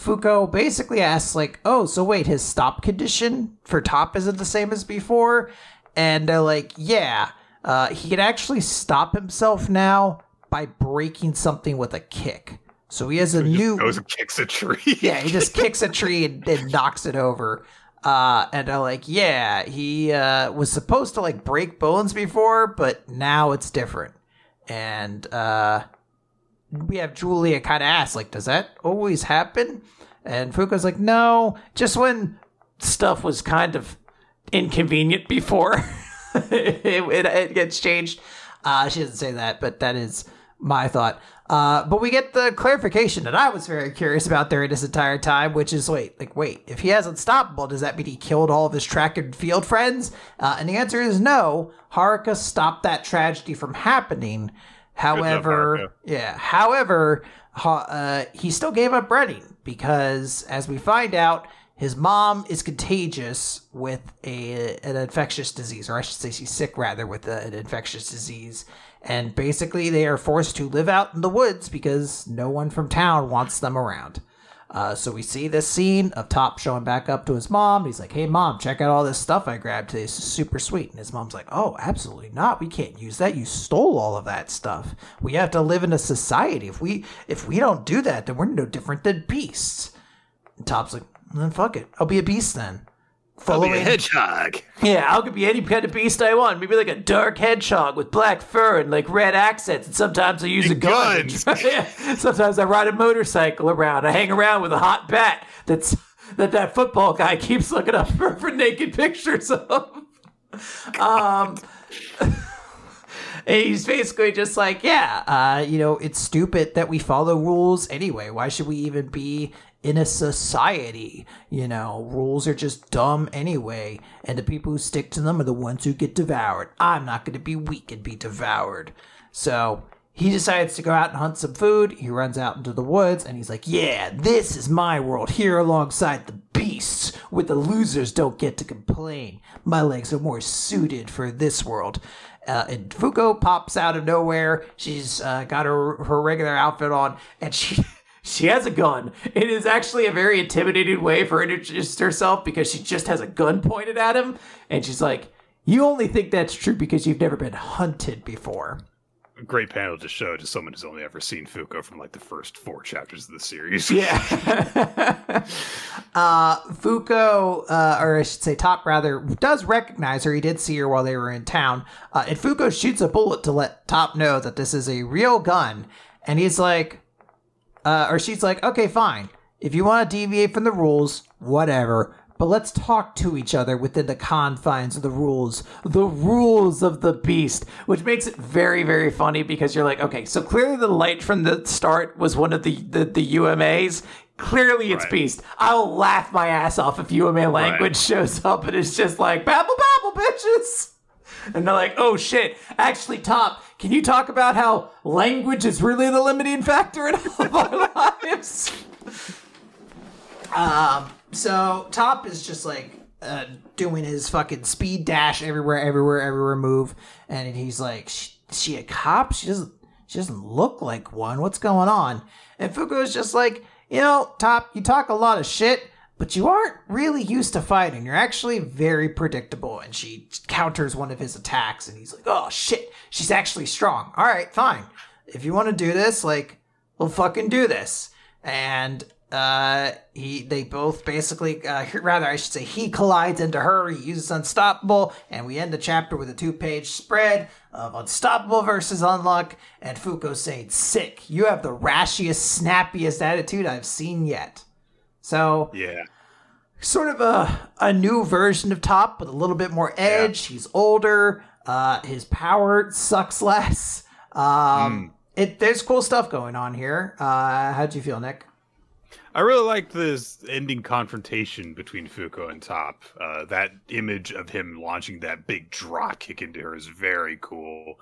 Fuko basically asks, like, "Oh, so wait, his stop condition for top isn't the same as before?" And they're like, "Yeah, uh, he can actually stop himself now by breaking something with a kick." So he has a new Goes and kicks a tree. yeah, he just kicks a tree and, and knocks it over. Uh, and they're like, yeah, he uh, was supposed to like break bones before, but now it's different. And uh, we have Julia kind of ask, like, does that always happen? And Fuko's like, no, just when stuff was kind of inconvenient before it, it, it gets changed. Uh, she doesn't say that, but that is my thought. Uh, but we get the clarification that I was very curious about during this entire time, which is wait, like, wait, if he has unstoppable, does that mean he killed all of his track and field friends? Uh, and the answer is no. Haruka stopped that tragedy from happening. However, yeah, however, uh, he still gave up running because, as we find out, his mom is contagious with a an infectious disease, or I should say, she's sick rather with a, an infectious disease. And basically, they are forced to live out in the woods because no one from town wants them around. Uh, so we see this scene of Top showing back up to his mom. He's like, "Hey, mom, check out all this stuff I grabbed today. This is super sweet." And his mom's like, "Oh, absolutely not. We can't use that. You stole all of that stuff. We have to live in a society. If we if we don't do that, then we're no different than beasts." And Top's like, "Then fuck it. I'll be a beast then." I'll be a hedgehog. yeah, I could be any kind of beast I want. Maybe like a dark hedgehog with black fur and like red accents. And sometimes I use a And gun. guns. yeah. Sometimes I ride a motorcycle around. I hang around with a hot bat that's that that football guy keeps looking up for, for naked pictures of. Um. And he's basically just like, yeah, uh, you know, it's stupid that we follow rules anyway. Why should we even be in a society? You know, rules are just dumb anyway. And the people who stick to them are the ones who get devoured. I'm not going to be weak and be devoured. So he decides to go out and hunt some food. He runs out into the woods and he's like, yeah, this is my world here alongside the beasts where the losers don't get to complain. My legs are more suited for this world. Uh, and Fuko pops out of nowhere. She's uh, got her her regular outfit on, and she she has a gun. It is actually a very intimidating way for her to introduce herself because she just has a gun pointed at him, and she's like, "You only think that's true because you've never been hunted before." Great panel to show to someone who's only ever seen Fuko from like the first four chapters of the series. Yeah. uh, Fuko, uh, or I should say Top rather, does recognize her. He did see her while they were in town. Uh, and Fuko shoots a bullet to let Top know that this is a real gun. And he's like, uh, or she's like, okay, fine. If you want to deviate from the rules, whatever. But let's talk to each other within the confines of the rules. The rules of the beast. Which makes it very, very funny because you're like, okay, so clearly the light from the start was one of the, the, the UMAs. Clearly it's Right. beast. I'll laugh my ass off if UMA language shows up and it's just like, babble, babble, bitches. And they're like, oh shit, actually, Top, can you talk about how language is really the limiting factor in all of our lives? Um, so Top is just like uh, doing his fucking speed dash everywhere, everywhere, everywhere move, and he's like, "She, she a cop? She doesn't. She doesn't look like one. What's going on?" And Fuko is just like, "You know, Top, you talk a lot of shit." But you aren't really used to fighting. You're actually very predictable. And she counters one of his attacks, and he's like, oh shit, she's actually strong. All right, fine. If you want to do this, like, we'll fucking do this. And uh, he they both basically, uh, rather, I should say, he collides into her. He uses Unstoppable, and we end the chapter with a two page spread of Unstoppable versus Unluck, and Fuko saying, Sick, you have the rashiest, snappiest attitude I've seen yet. So Yeah. sort of a a new version of Top with a little bit more edge. He's older. Uh, his power sucks less. Um, it there's cool stuff going on here. Uh, how'd you feel, Nick? I really like this ending confrontation between Fuko and Top. Uh, that image of him launching that big drop kick into her is very cool.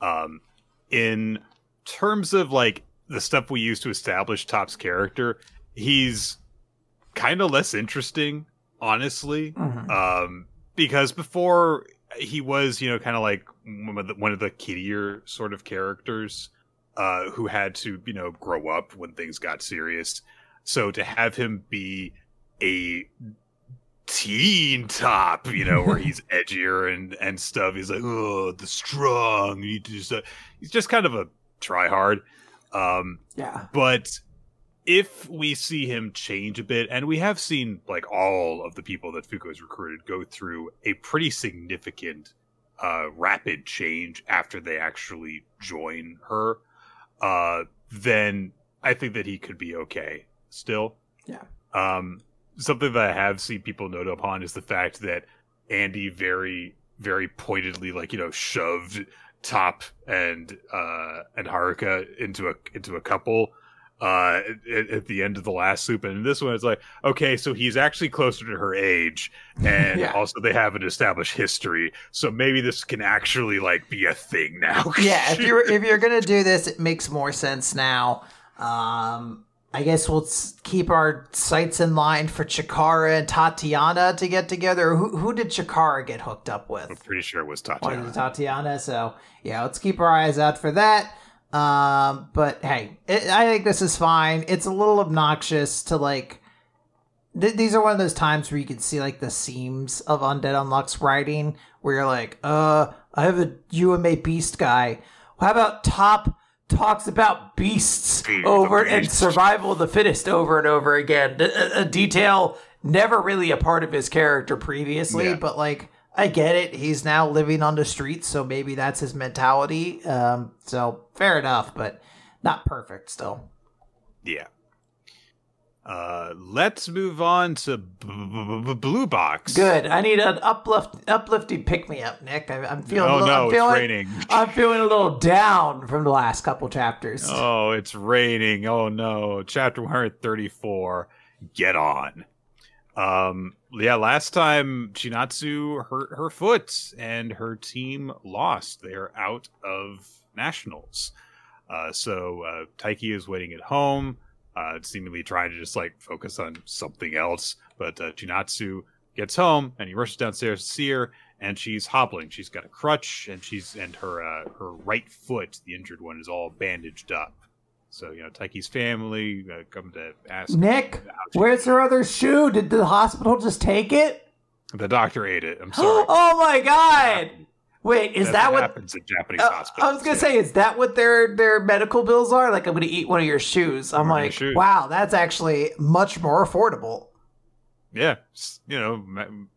Um, in terms of like the stuff we use to establish Top's character, he's kind of less interesting, honestly. Mhm. Um, because before he was, you know, kind of like one of the, one of the kiddier sort of characters uh, who had to, you know, grow up when things got serious. So to have him be a teen top, you know, where he's edgier and and stuff, he's like, oh, the strong. You just, uh, he's just kind of a try hard. Um, Yeah. but if we see him change a bit, and we have seen like all of the people that Fuko has recruited go through a pretty significant, uh, rapid change after they actually join her, uh, then I think that he could be okay still. Yeah. Um, something that I have seen people note upon is the fact that Andy very, very pointedly, like you know, shoved Top and uh and Haruka into a into a couple uh at, at the end of the last soup and in this one it's like okay so he's actually closer to her age and Yeah. also they have an established history so maybe this can actually like be a thing now yeah, if you're if you're gonna do this, it makes more sense now. Um, I guess we'll keep our sights in line for Chikara and Tatiana to get together. Who who did Chikara get hooked up with? i'm pretty sure it was Tatiana. Tatiana. So yeah, let's keep our eyes out for that. Um, but hey, it, I think this is fine. It's a little obnoxious to like. Th- these are one of those times where you can see like the seams of Undead Unluck's writing, where you're like, uh, I have a UMA beast guy. How about Top talks about beasts over the and survival of the fittest over and over again? A detail never really a part of his character previously, Yeah. but like I get it. He's now living on the streets, so maybe that's his mentality. Um, so fair enough, but not perfect still. yeah uh let's move on to b- b- b- blue box Good. I need an uplift, uplifting pick me up, Nick. I, I'm feeling. oh little, no I'm it's raining I'm feeling a little down from the last couple chapters. Oh, it's raining. Oh no. Chapter 134. Get on. Um yeah, last time Chinatsu hurt her foot and her team lost. They're out of nationals. Uh so uh Taiki is waiting at home, uh seemingly trying to just like focus on something else, but uh Chinatsu gets home and he rushes downstairs to see her and she's hobbling. She's got a crutch and she's and her uh, her right foot, the injured one, is all bandaged up. So you know, Taiki's family uh, come to ask. Nick, where's her other shoe? Did the hospital just take it? The doctor ate it. I'm sorry. oh my god! Wait, is That's that what? happens at Japanese Uh, hospitals? I was gonna yeah. say, is that what their their medical bills are? Like, I'm gonna eat one of your shoes. I'm One like, shoes. wow, that's actually much more affordable. yeah, you know,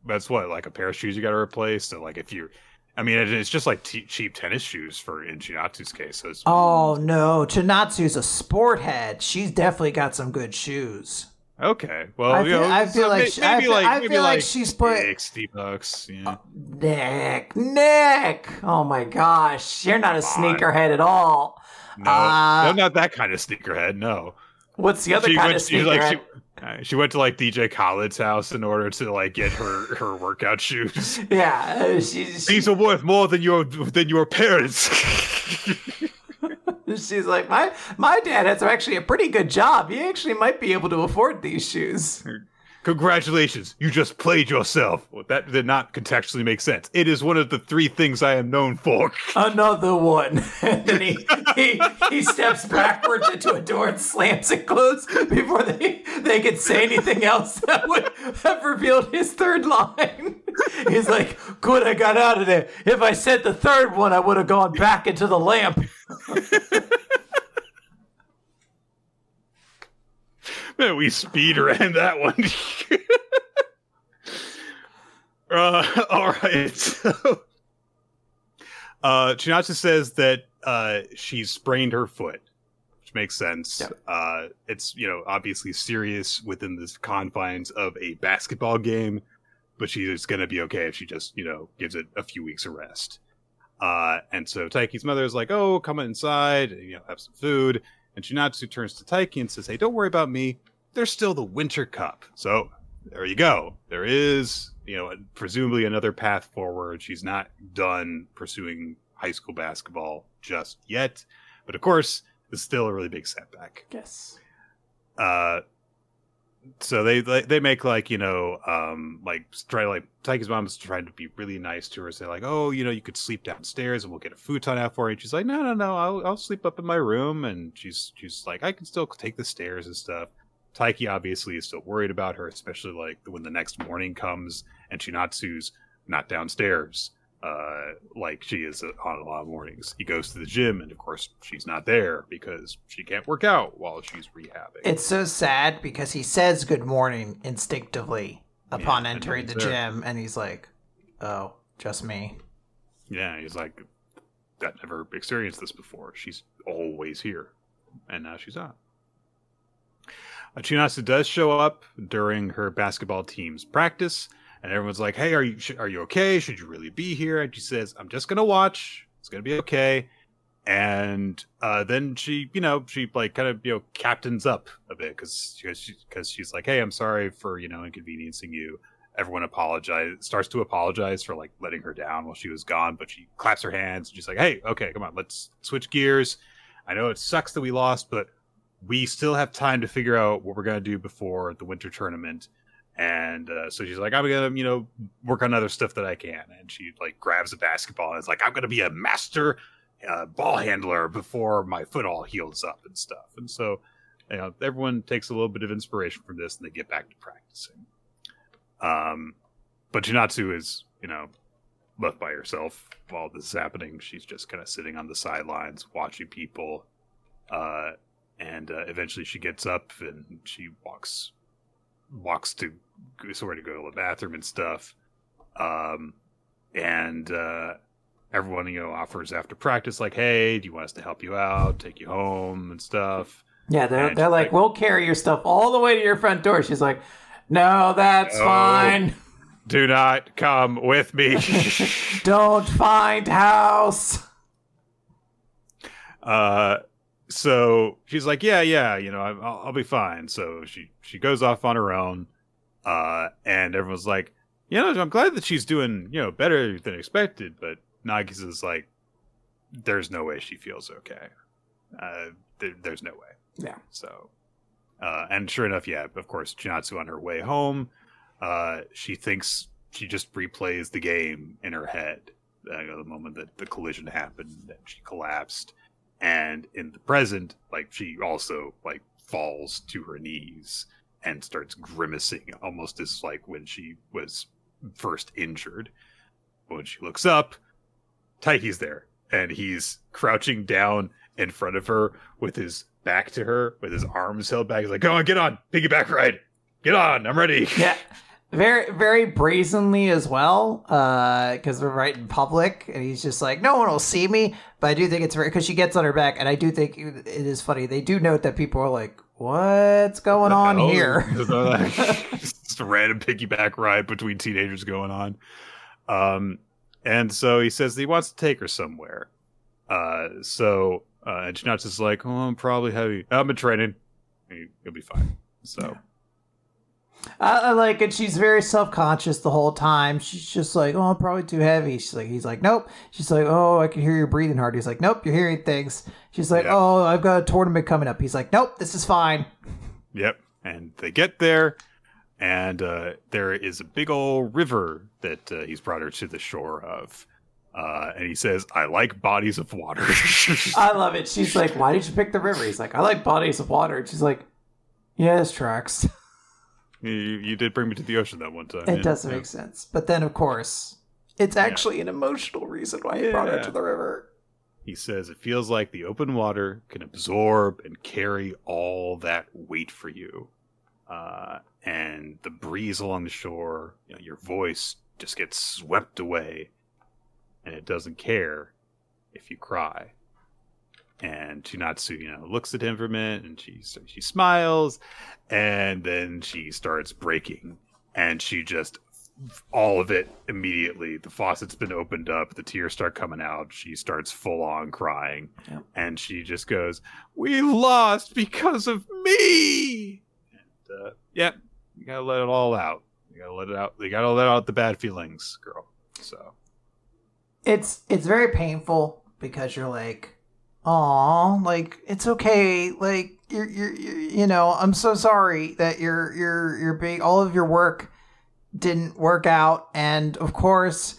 that's what like a pair of shoes you got to replace. So like if you, I mean, it's just like t- cheap tennis shoes for in Chinatsu's case. So Oh no, Chinatsu's a sport head. She's definitely got some good shoes. okay, well, I you feel- know, I feel so like may- she- I feel- like I feel like like she's put- sixty bucks. Yeah. Nick, Nick. Oh my gosh, you're not a sneakerhead at all. No, Uh, no, not that kind of sneakerhead. No. What's the other she kind went, of she, sneakerhead? like, she, uh, she went to like DJ Khaled's house in order to like get her her workout shoes. yeah, uh, she's These are worth more than your than your parents. she's like my my dad has actually a pretty good job. He actually might be able to afford these shoes. Congratulations, you just played yourself. Well, that did not contextually make sense. It is one of the three things I am known for. Another one. and he, he he steps backwards into a door and slams it closed before they they could say anything else that would have revealed his third line. He's like, "Good, I got out of there. If I said the third one, I would have gone back into the lamp." we speed ran that one. uh, all right. So, uh, Chinatsu says that uh, she sprained her foot, which makes sense. Yep. Uh, it's you know obviously serious within the confines of a basketball game, but she's gonna be okay if she just you know gives it a few weeks of rest. Uh, and so Taiki's mother is like, "Oh, come inside, and, you know, have some food." And Chinatsu turns to Taiki and says, Hey, don't worry about me. There's still the Winter Cup. So there you go. There is, you know, presumably another path forward. She's not done pursuing high school basketball just yet. But of course, it's still a really big setback. Yes. Uh, so they they make like you know um like try to like Taiki's mom's trying to be really nice to her say like oh you know you could sleep downstairs and we'll get a futon out for you. And she's like no no no I'll I'll sleep up in my room. And she's she's like I can still take the stairs and stuff. Taiki obviously is still worried about her especially like when the next morning comes and Chinatsu's not downstairs uh like she is on a lot of mornings he goes to the gym and of course she's not there because she can't work out while she's rehabbing It's so sad because he says good morning instinctively upon Yeah, entering the there. gym, and he's like, "Oh, just me." Yeah, he's like, I've never experienced this before. She's always here, and now she's not. Chinatsu does show up during her basketball team's practice, and everyone's like, "Hey, are you sh- are you okay? Should you really be here?" And she says, "I'm just gonna watch. It's gonna be okay." And uh, then she, you know, she like kind of you know captains up a bit because she because she's like, "Hey, I'm sorry for you know inconveniencing you." everyone apologize starts to apologize for like letting her down while she was gone but she claps her hands and she's like hey okay come on let's switch gears i know it sucks that we lost but we still have time to figure out what we're going to do before the winter tournament and uh, so she's like i'm gonna you know work on other stuff that i can and she like grabs a basketball and is like i'm gonna be a master uh, ball handler before my foot all heals up and stuff and so you know everyone takes a little bit of inspiration from this and they get back to practicing um, but Chinatsu is, you know, left by herself while this is happening. She's just kind of sitting on the sidelines watching people. Uh, and uh, eventually she gets up and she walks walks to somewhere to go to the bathroom and stuff. Um, and uh, everyone, you know, offers after practice, like, hey, do you want us to help you out, take you home and stuff? Yeah, they're And they're like, like- "We'll carry your stuff all the way to your front door." She's like, "No, that's No. fine. Do not come with me. Don't find house." Uh, so she's like, yeah, yeah, you know, I'll, I'll be fine. So she she goes off on her own, uh, and everyone's like, you know, I'm glad that she's doing you know better than expected. But Nagisa's like, there's no way she feels okay. Uh, there, there's no way. Yeah. So, uh, and sure enough, yeah, of course, Chinatsu on her way home, uh, she thinks she just replays the game in her head. Uh, the moment that the collision happened, that she collapsed, and in the present, like she also like falls to her knees and starts grimacing, almost as like when she was first injured. When she looks up, Taiki's there, and he's crouching down in front of her with his back to her, with his arms held back. He's like, "Go on, get on, piggyback ride, get on, I'm ready." Yeah. Very, very brazenly as well, Uh, because we're right in public, and he's just like, no one will see me. But I do think it's very because she gets on her back, and I do think it is funny. They do note that people are like, "What's going on here?" Just a random piggyback ride between teenagers going on. Um, and so he says that he wants to take her somewhere. Uh, so uh, and Chinatsu's like, "Oh, I'm probably heavy. I'm in training. You- You'll be fine." So I, I like it. She's very self conscious the whole time. She's just like, "Oh, I'm probably too heavy." She's like, "He's like, nope." She's like, "Oh, I can hear you breathing hard." He's like, "Nope, you're hearing things." She's like, Yeah. "Oh, I've got a tournament coming up." He's like, "Nope, this is fine." Yep. And they get there. and uh, there is a big old river that uh, he's brought her to the shore of. Uh, and he says, "I like bodies of water." I love it. She's like, "Why did you pick the river?" He's like, "I like bodies of water." And she's like, "Yeah, this tracks." You, you did bring me to the ocean that one time. It yeah. doesn't Yeah. make sense. But then, of course, it's actually an emotional reason why he brought her to the river. He says it feels like the open water can absorb and carry all that weight for you. Uh, and the breeze along the shore, you know, your voice just gets swept away, and it doesn't care if you cry. And Chinatsu, you know, looks at him for a minute, and she she smiles, and then she starts breaking, and she just all of it immediately. The faucet's been opened up, the tears start coming out. She starts full on crying, Yep. and she just goes, "We lost because of me." And uh, yeah, you gotta let it all out. You gotta let it out. You gotta let out the bad feelings, girl. So It's it's very painful because you're like, "Aw, like it's okay. Like you're, you're you're you know, I'm so sorry that your your your big all of your work didn't work out, and of course,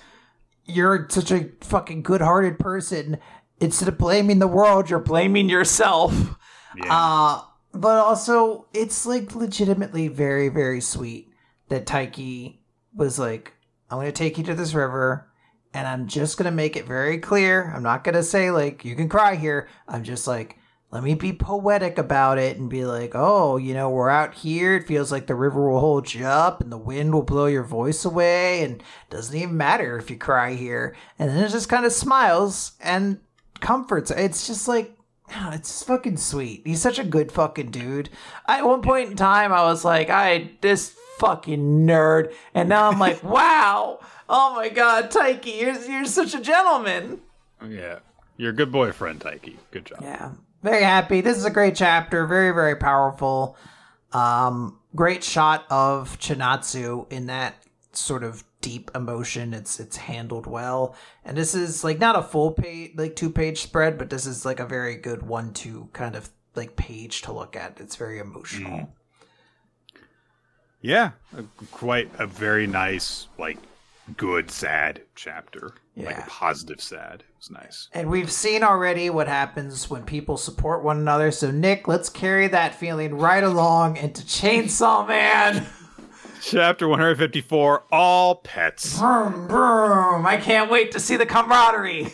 you're such a fucking good-hearted person. Instead of blaming the world, you're blaming yourself." yeah, Uh, but also, it's like legitimately very, very sweet that Taiki was like, I'm going to take you to this river and I'm just going to make it very clear. I'm not going to say, like, you can cry here. I'm just like, let me be poetic about it and be like, oh, you know, we're out here. It feels like the river will hold you up and the wind will blow your voice away. And it doesn't even matter if you cry here. And then it just kind of smiles and comforts. It's just like, Oh, it's fucking sweet. He's such a good fucking dude. I, at one point in time, I was like, I this fucking nerd, and now I'm like, wow, oh my god, Taiki, you're you're such a gentleman. yeah. You're a good boyfriend, Taiki. Good job. Yeah, very happy. This is a great chapter. Very very powerful. Um, great shot of Chinatsu in that sort of deep emotion. It's it's handled well, and this is like not a full page, like two page spread, but this is like a very good one two kind of like page to look at. It's very emotional. Yeah, a, quite a very nice, like, good sad chapter. Like Yeah. a positive sad. It was nice. And we've seen already what happens when people support one another. So Nick, let's carry that feeling right along into Chainsaw Man. Chapter 154 All Pets. Boom, boom. I can't wait to see the camaraderie.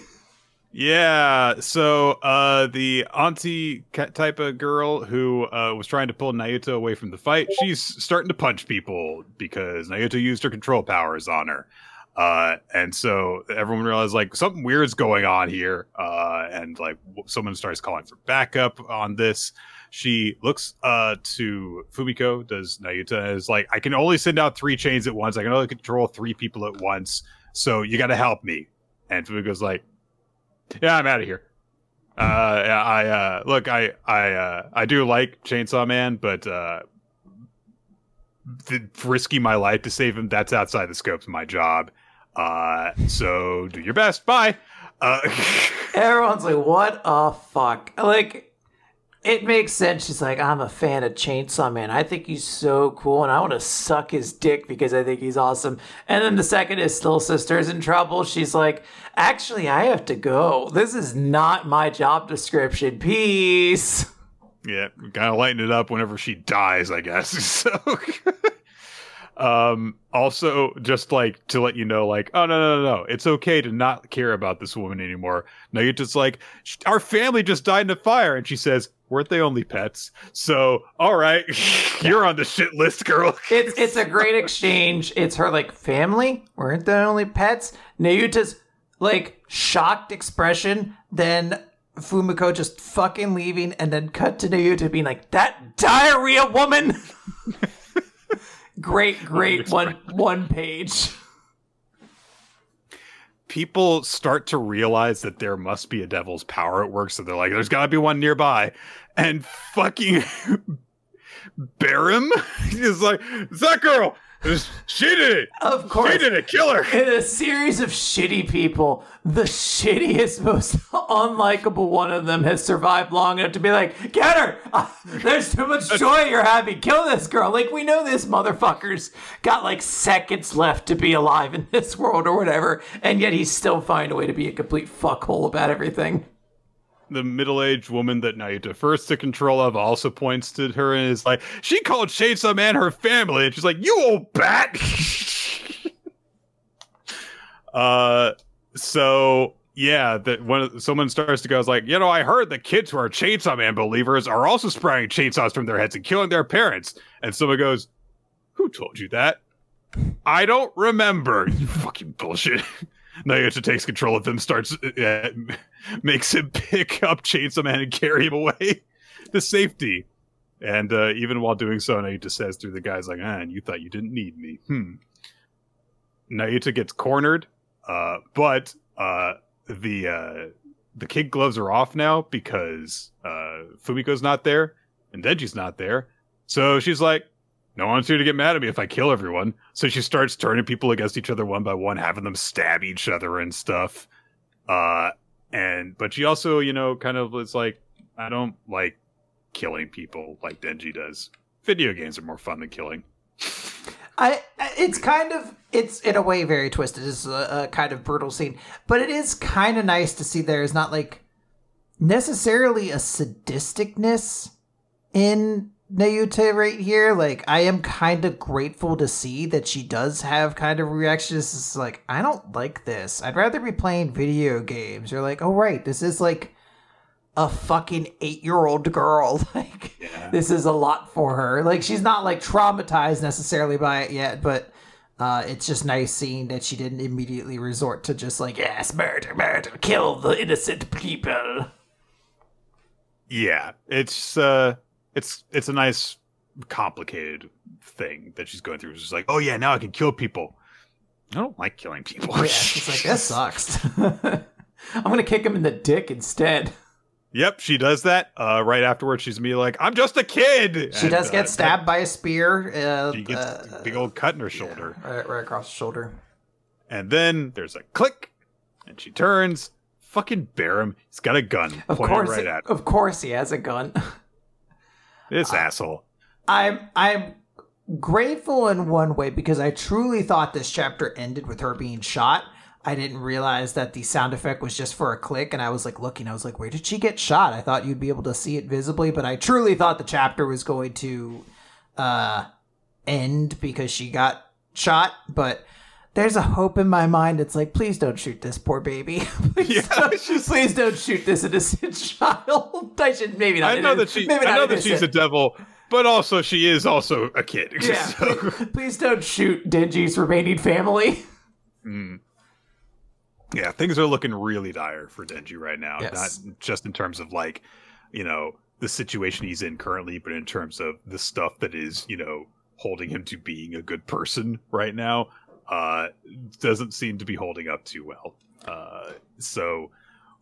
Yeah, so uh, the auntie type of girl who uh, was trying to pull Nayuta away from the fight, she's starting to punch people because Nayuta used her control powers on her. Uh, and so everyone realized like something weird's going on here. Uh, and like someone starts calling for backup on this. She looks uh, to Fumiko, does Nayuta, and is like, I can only send out three chains at once. I can only control three people at once. So you got to help me. And Fumiko's like, yeah, I'm out of here. Uh, I uh, look, I I uh, I do like Chainsaw Man, but uh, th- risking my life to save him that's outside the scope of my job. Uh, so do your best. Bye. Uh, Everyone's like, what a fuck? Like, it makes sense. She's like, I'm a fan of Chainsaw Man. I think he's so cool, and I want to suck his dick because I think he's awesome. And then the second his little sister's in trouble, she's like, actually, I have to go. This is not my job description. Peace. yeah, kind of lighten it up whenever she dies, I guess. So, um, also just like to let you know, like, oh no, no, no, no, it's okay to not care about this woman anymore. now you're just like, our family just died in a fire, and she says, weren't they only pets? So, all right, you're on the shit list, girl. It's it's a great exchange. It's her like family weren't they only pets? Nayuta's like shocked expression, then Fumiko just fucking leaving, and then cut to Nayuta being like, "That diarrhea woman." great, great one one page. People start to realize that there must be a devil's power at work, so they're like, there's gotta be one nearby. And fucking Barem is like, that girl. She did it. Of course. She did it. Kill her. in a series of shitty people, the shittiest, most unlikable one of them has survived long enough to be like, get her! There's too much joy you're having. Kill this girl. Like, we know this motherfucker's got like seconds left to be alive in this world or whatever, and yet he's still finding a way to be a complete fuckhole about everything. The middle-aged woman that Nayuta first took control of also points to her and is like, "She called Chainsaw Man her family," and she's like, "You old bat." uh, so yeah, that when someone starts to go, is like, you know, I heard the kids who are Chainsaw Man believers are also spraying chainsaws from their heads and killing their parents, and someone goes, "Who told you that?" I don't remember. You fucking bullshit. Nayuta takes control of him, starts, uh, makes him pick up Chainsaw Man and carry him away to safety. And uh, even while doing so, Nayuta says through the guys like, "Ah, and you thought you didn't need me." Hmm. Nayuta gets cornered, uh, but uh, the uh, the kid gloves are off now because uh, Fumiko's not there and Denji's not there. So she's like, no one's here to get mad at me if I kill everyone. So she starts turning people against each other one by one, having them stab each other and stuff. Uh, and but she also, you know, kind of is like, I don't like killing people like Denji does. Video games are more fun than killing. I it's kind of it's in a way very twisted. It's a, a kind of brutal scene, but it is kind of nice to see there is not like necessarily a sadisticness in Nayuta right here. Like I am kind of grateful to see that she does have kind of reactions. It's like I don't like this. I'd rather be playing video games. You're like, oh right, this is like a fucking eight year old girl. Like Yeah. this is a lot for her. Like she's not like traumatized necessarily by it yet, but uh, it's just nice seeing that she didn't immediately resort to just like yes, murder, murder, kill the innocent people. Yeah, it's uh, it's it's a nice complicated thing that she's going through. She's like, oh yeah, now I can kill people. I don't like killing people. Yeah, she's like that sucks. I'm gonna kick him in the dick instead. Yep, she does that. Uh, right afterwards, she's me like, "I'm just a kid." She And, does uh, get stabbed by a spear. Uh, She gets uh, a big old cut in her shoulder, right, right across the shoulder. and then there's a click, and she turns. Fucking Barem. He's got a gun Of pointed course, right at him. of course, he has a gun. This asshole. I'm I'm grateful in one way because I truly thought this chapter ended with her being shot. I didn't realize that the sound effect was just for a click, and I was like looking. I was like, "Where did she get shot?" I thought you'd be able to see it visibly, but I truly thought the chapter was going to uh, end because she got shot. But there's a hope in my mind. It's like, please don't shoot this poor baby. please, Yeah, don't, please don't shoot this innocent child. I should maybe not. I know that she. maybe I know that she's a devil, but also she is also a kid. Yeah. So- please, please don't shoot Denji's remaining family. Mm. yeah, things are looking really dire for Denji right now. Yes. Not just in terms of like, you know, the situation he's in currently, but in terms of the stuff that is, you know, holding him to being a good person right now. Uh, doesn't seem to be holding up too well. Uh, so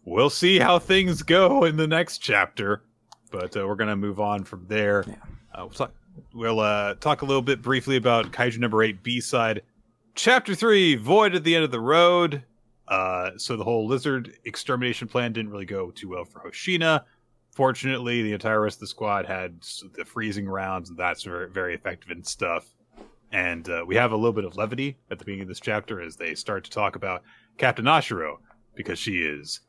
we'll see how things go in the next chapter. But uh, we're gonna move on from there. Uh, we'll talk. We'll uh, talk a little bit briefly about Kaiju number eight B side, chapter three, Void at the end of the road. Uh, so the whole lizard extermination plan didn't really go too well for Hoshina. Fortunately, the entire rest of the squad had the freezing rounds, and that's very, very effective and stuff. And uh, we have a little bit of levity at the beginning of this chapter as they start to talk about Captain Ashiro because she is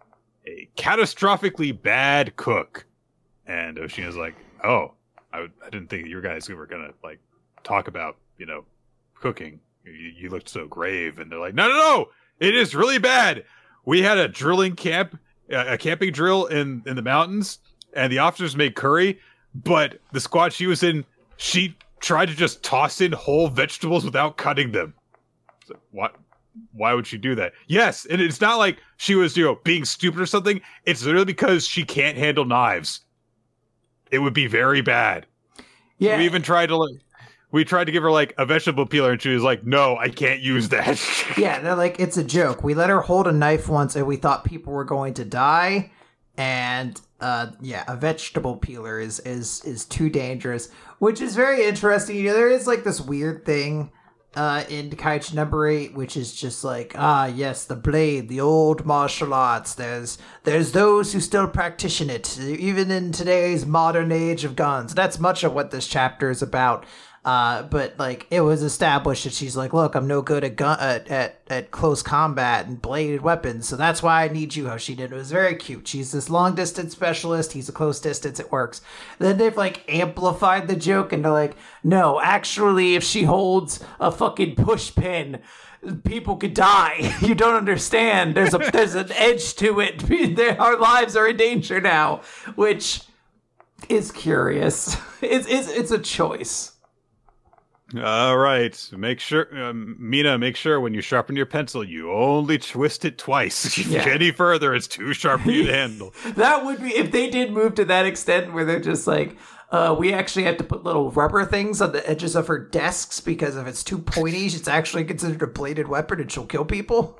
a catastrophically bad cook. And Hoshina's like, "Oh, I, didn't think you guys were gonna like talk about you know cooking. You, you looked so grave." And they're like, "No, no, no! It is really bad. We had a drilling camp, a camping drill in in the mountains, and the officers made curry, but the squad she was in, she tried to just toss in whole vegetables without cutting them. So what? Why would she do that? Yes, and it's not like she was, you know, being stupid or something. It's literally because she can't handle knives. It would be very bad. Yeah, We even tried to like, we tried to give her like a vegetable peeler, and she was like, "No, I can't use that." yeah. They're like, it's a joke. We let her hold a knife once, and we thought people were going to die. And uh, yeah, a vegetable peeler is is is too dangerous, which is very interesting. You know, there is like this weird thing uh, in Kaiju number eight, which is just like, ah, yes, the blade, the old martial arts. There's there's those who still practice it, even in today's modern age of guns. That's much of what this chapter is about. Uh, but like it was established that she's like, look, I'm no good at gun at, at, at close combat and bladed weapons, so that's why I need you, How she did It was very cute. She's this long distance specialist. He's a close distance. It works. then they've like amplified the joke into like, no, actually, if she holds a fucking push pin, people could die. you don't understand. There's a there's an edge to it. Our lives are in danger now, which is curious. It's it's it's a choice. All right. Make sure, um, Mina, make sure when you sharpen your pencil, you only twist it twice. Yeah. any further, it's too sharp for you to handle. That would be if they did move to that extent where they're just like, uh, we actually have to put little rubber things on the edges of her desks because if it's too pointy, it's actually considered a bladed weapon and she'll kill people.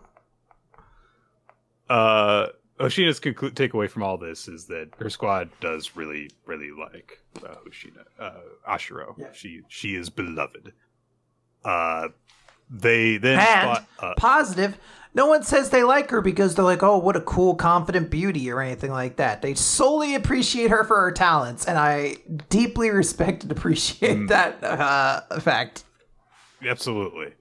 Uh, Hoshina's conclu- takeaway from all this is that her squad does really, really like uh, Hoshina, uh, Ashiro. She she is beloved. Uh, they then And spot, uh, positive, no one says they like her because they're like, oh, what a cool, confident beauty or anything like that. They solely appreciate her for her talents, and I deeply respect and appreciate that uh, fact. Absolutely.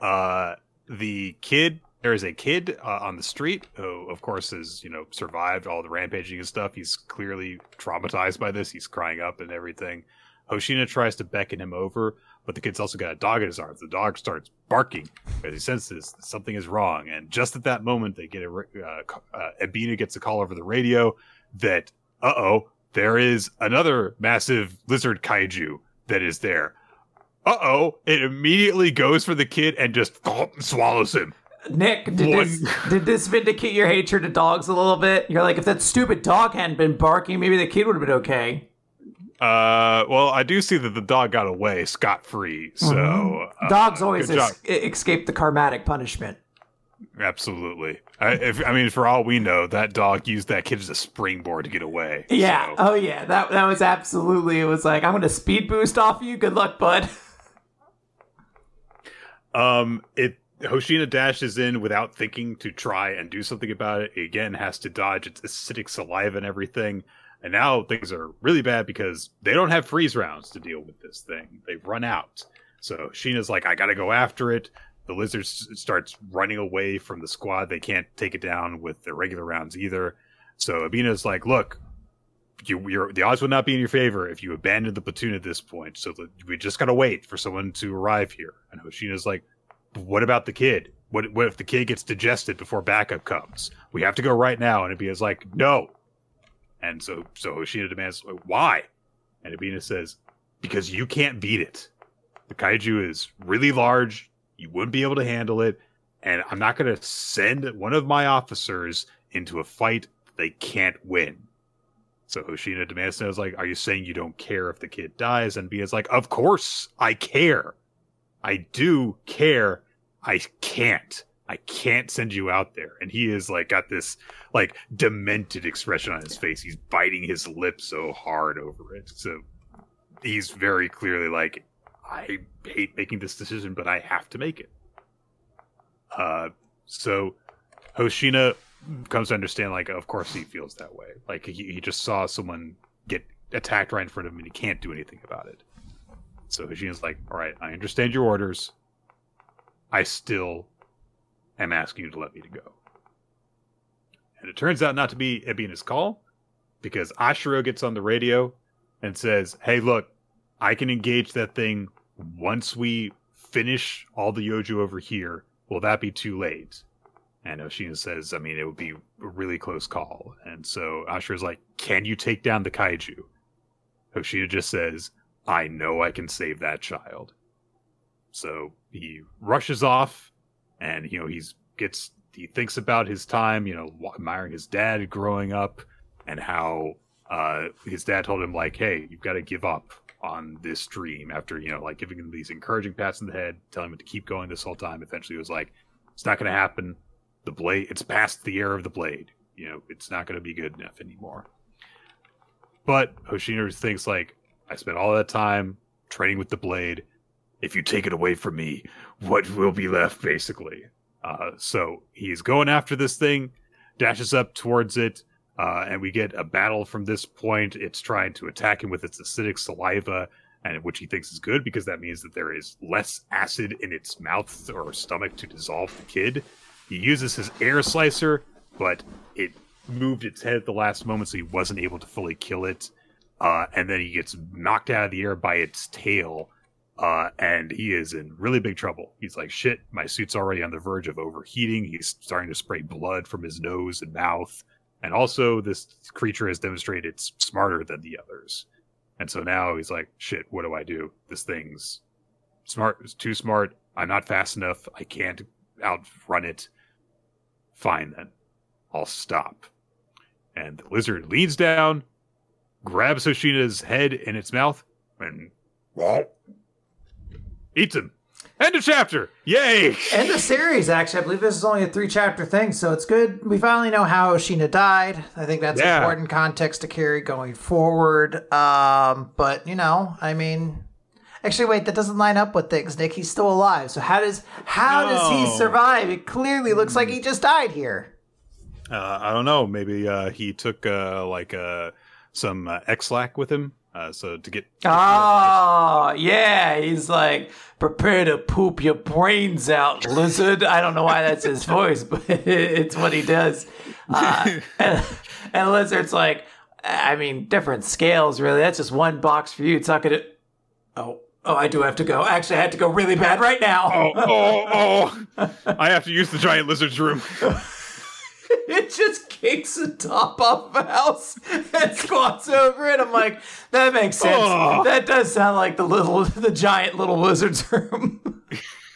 Uh, the kid, there is a kid uh, on the street who, of course, has you know survived all the rampaging and stuff. He's clearly traumatized by this. He's crying up and everything. Hoshina tries to beckon him over, but the kid's also got a dog in his arms. The dog starts barking because he senses something is wrong. And just at that moment, they get a uh, uh, Ebina gets a call over the radio that uh oh, there is another massive lizard kaiju that is there uh oh, it immediately goes for the kid and just swallows him. Nick, did this did this vindicate your hatred of dogs a little bit? You're like, if that stupid dog hadn't been barking, maybe the kid would have been okay. Uh, well, I do see that the dog got away scot free, so uh, Dogs always es- escape the karmatic punishment. absolutely. I, if, I mean, for all we know, that dog used that kid as a springboard to get away. Yeah. so- Oh yeah. That that was absolutely. It was like, I'm gonna speed boost off you. Good luck, bud. Um, it Hoshina dashes in without thinking to try and do something about it. Again, has to dodge its acidic saliva and everything. And now things are really bad because they don't have freeze rounds to deal with this thing. They've run out. So Sheena's like, I gotta go after it. The lizard s- starts running away from the squad. They can't take it down with their regular rounds either. So Ebina's like, look, you, the odds would not be in your favor if you abandoned the platoon at this point. So that we just gotta wait for someone to arrive here. And Hoshina's like, what about the kid? What what if the kid gets digested before backup comes? We have to go right now. And Ebina's like, no. And so so Hoshina demands, why? And Abina says, because you can't beat it. The kaiju is really large. You wouldn't be able to handle it. And I'm not going to send one of my officers into a fight they can't win. So Hoshina demands, and I was like, are you saying you don't care if the kid dies? And Bina's like, of course I care. I do care. I can't. I can't send you out there. And he is like got this like demented expression on his face. He's biting his lip so hard over it. So he's very clearly like, I hate making this decision, but I have to make it. Uh, so Hoshina comes to understand, like, of course he feels that way. Like he, he just saw someone get attacked right in front of him, and he can't do anything about it. So Hoshina's like, all right, I understand your orders. I still am asking you to let me to go. And it turns out not to be Ebina's call, because Ashiro gets on the radio and says, hey, look, I can engage that thing once we finish all the Yoju over here. Will that be too late? And Hoshina says, I mean, it would be a really close call. And so Ashiro's like, Can you take down the kaiju? Hoshina just says, I know I can save that child. So he rushes off and, you know, he's gets, he thinks about his time, you know, admiring his dad growing up and how uh, his dad told him, like, hey, you've got to give up on this dream after, you know, like giving him these encouraging pats in the head, telling him to keep going this whole time. Eventually, he was like, it's not going to happen. The blade, it's past the era of the blade. You know, it's not going to be good enough anymore. But Hoshina thinks, like, I spent all that time training with the blade. if you take it away from me, what will be left, basically. Uh, so he's going after this thing, dashes up towards it, uh, and we get a battle from this point. It's trying to attack him with its acidic saliva, and which he thinks is good because that means that there is less acid in its mouth or stomach to dissolve the kid. He uses his air slicer, but it moved its head at the last moment, so he wasn't able to fully kill it. Uh, and then he gets knocked out of the air by its tail, uh, and he is in really big trouble. He's like, "Shit, my suit's already on the verge of overheating." He's starting to spray blood from his nose and mouth, and also this creature has demonstrated it's smarter than the others. And so now he's like, "Shit, what do I do? This thing's smart, it's too smart. I'm not fast enough. I can't outrun it. Fine then, I'll stop." And the lizard leans down, grabs Hoshina's head in its mouth, and eats him. End of chapter. Yay! End of series, actually. I believe this is only a three chapter thing, so it's good. We finally know how Hoshina died. I think that's Yeah. important context to carry going forward. Um, but you know, I mean, actually, wait, that doesn't line up with things. Nick, he's still alive. So how does how does he survive? It clearly looks like he just died here. Uh, I don't know. Maybe uh, he took uh, like uh, some uh, Ex-Lax with him, uh, so to get. Oh, yeah. He's like, prepare to poop your brains out, lizard. I don't know why that's his voice, but it's what he does. Uh, and, and Lizard's like, I mean, different scales, really. That's just one box for you. It's not going to. Oh. Oh, I do have to go. Actually, I have to go really bad right now. Oh, oh, oh! I have to use the giant lizard's room. it just kicks the top off the house and squats over it. I'm like, that makes sense. Oh. That does sound like the little, the giant little wizard's room.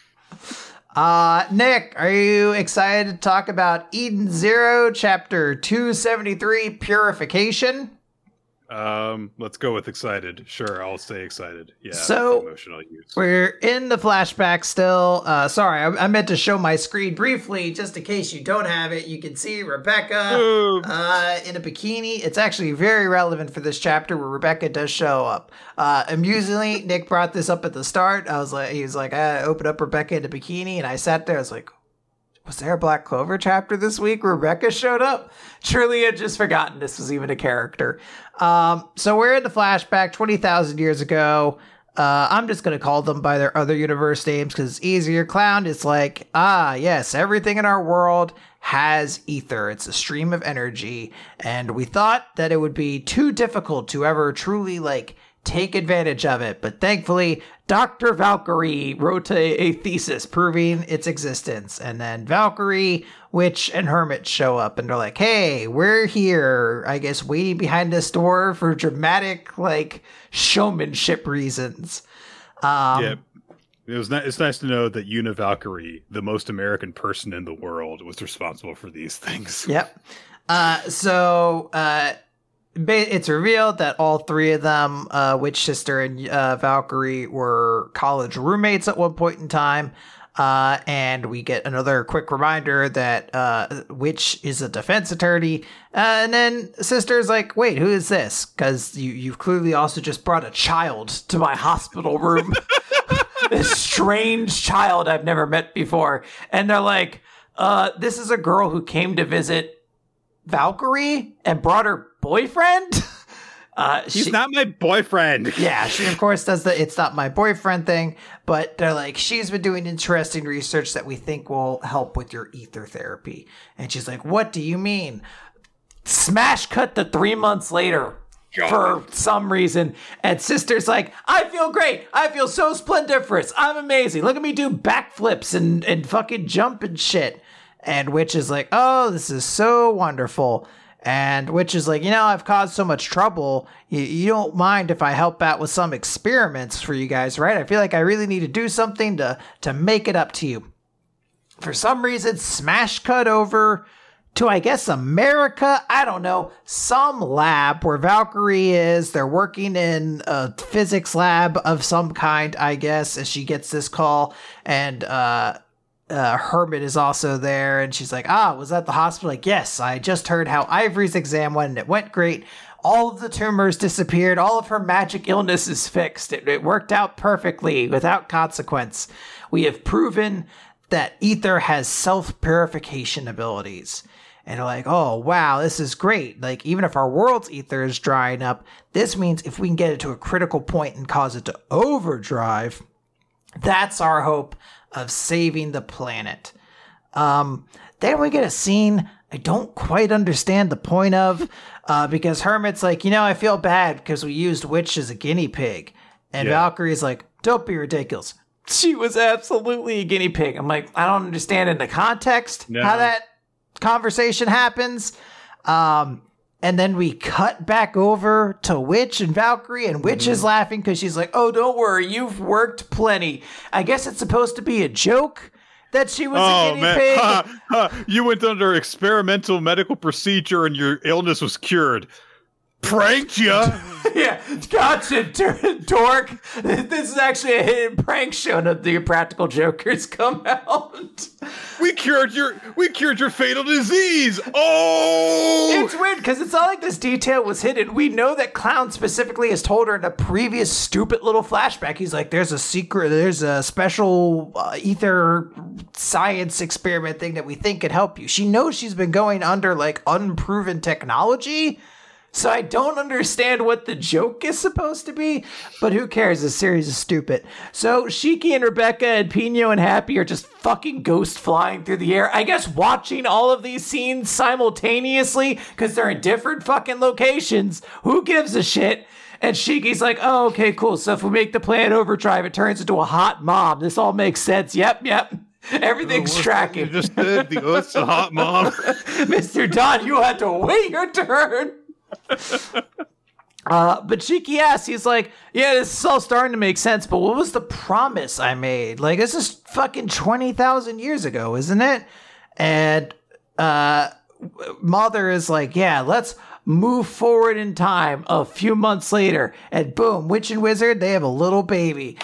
uh, Nick, are you excited to talk about Edens Zero, Chapter 273, Purification? Um, let's go with excited. Sure, I'll stay excited. Yeah. So, emotional use. We're in the flashback still. Uh, sorry, I, I meant to show my screen briefly, just in case you don't have it. You can see Rebecca Ooh. uh, in a bikini. It's actually very relevant for this chapter where Rebecca does show up. Uh, amusingly, Nick brought this up at the start. I was like, he was like, I opened up Rebecca in a bikini, and I sat there. I was like, was there a Black Clover chapter this week? Rebecca showed up. Truly had just forgotten this was even a character. Um, so we're in the flashback 20,000 years ago. Uh, I'm just going to call them by their other universe names because it's easier. Clown is like, ah, yes, everything in our world has ether. It's a stream of energy. And we thought that it would be too difficult to ever truly, like, take advantage of it. But thankfully, Dr. Valkyrie wrote a, a thesis proving its existence. And then Valkyrie, Witch, and Hermit show up and they're like, hey, we're here, I guess, waiting behind this door for dramatic, like, showmanship reasons. Um, yeah. It was ni- it's nice to know that Una Valkyrie, the most American person in the world, was responsible for these things. Yep. Uh, so uh, it's revealed that all three of them, uh, Witch Sister and uh, Valkyrie, were college roommates at one point in time. Uh, and we get another quick reminder that uh, Witch is a defense attorney. Uh, and then Sister's like, wait, who is this? Because you, you've clearly also just brought a child to my hospital room. this strange child I've never met before. And they're like, uh, this is a girl who came to visit Valkyrie and brought her boyfriend. Uh, He's she- not my boyfriend. yeah, she of course does the it's not my boyfriend thing, but they're like, she's been doing interesting research that we think will help with your ether therapy. And she's like, what do you mean? Smash cut to three months later for some reason. And sister's like, I feel great. I feel so splendiferous. I'm amazing. Look at me do backflips and, and fucking jump and shit. And Witch is like, oh, this is so wonderful. And which is like, you know, I've caused so much trouble. You, you don't mind if I help out with some experiments for you guys, right? I feel like I really need to do something to to make it up to you. For some reason, smash cut over to I guess America. I don't know some lab where Valkyrie is. They're working in a physics lab of some kind. I guess as she gets this call and uh uh, Hermit is also there, and she's like, "Ah, was that the hospital?" Like, yes, I just heard how Ivory's exam went, and it went great. All of the tumors disappeared. All of her magic illness is fixed. It, it worked out perfectly without consequence. We have proven that Ether has self purification abilities. And like, oh, wow, this is great. Like, even if our world's ether is drying up, this means if we can get it to a critical point and cause it to overdrive, that's our hope of saving the planet. Um, then we get a scene I don't quite understand the point of, uh, because Hermit's like, you know, I feel bad because we used Witch as a guinea pig. And Yeah. Valkyrie's like, don't be ridiculous. She was absolutely a guinea pig. I'm like, I don't understand in the context No. how that conversation happens. Um, and then we cut back over to Witch and Valkyrie, and Witch is mm-hmm. laughing because she's like, "Oh, don't worry, you've worked plenty." I guess it's supposed to be a joke that she was a Oh guinea man, pig. Ha, ha. you went under experimental medical procedure and your illness was cured. Pranked you. yeah, gotcha, dork. This is actually a hidden prank show. None of the practical jokers come out. we cured your we cured your fatal disease. Oh, It's weird because it's not like this detail was hidden. We know that Clown specifically has told her in a previous stupid little flashback. He's like, "There's a secret. There's a special uh, ether science experiment thing that we think could help you." She knows she's been going under like unproven technology. So I don't understand what the joke is supposed to be, but who cares? This series is stupid. So Shiki and Rebecca and Pino and Happy are just fucking ghost flying through the air. I guess watching all of these scenes simultaneously because they're in different fucking locations. Who gives a shit? And Shiki's like, oh, okay, cool. So if we make the plan overdrive, it turns into a hot mom. This all makes sense. Yep, yep. Everything's You tracking. just did the Oath's a hot mom. Mr. Don, you had to wait your turn. Uh, but Shiki asks, he's like, yeah, this is all starting to make sense, but what was the promise I made? Like, this is fucking 20,000 years ago, isn't it? And uh, Mother is like, yeah, let's move forward in time a few months later. And boom, Witch and Wizard, they have a little baby.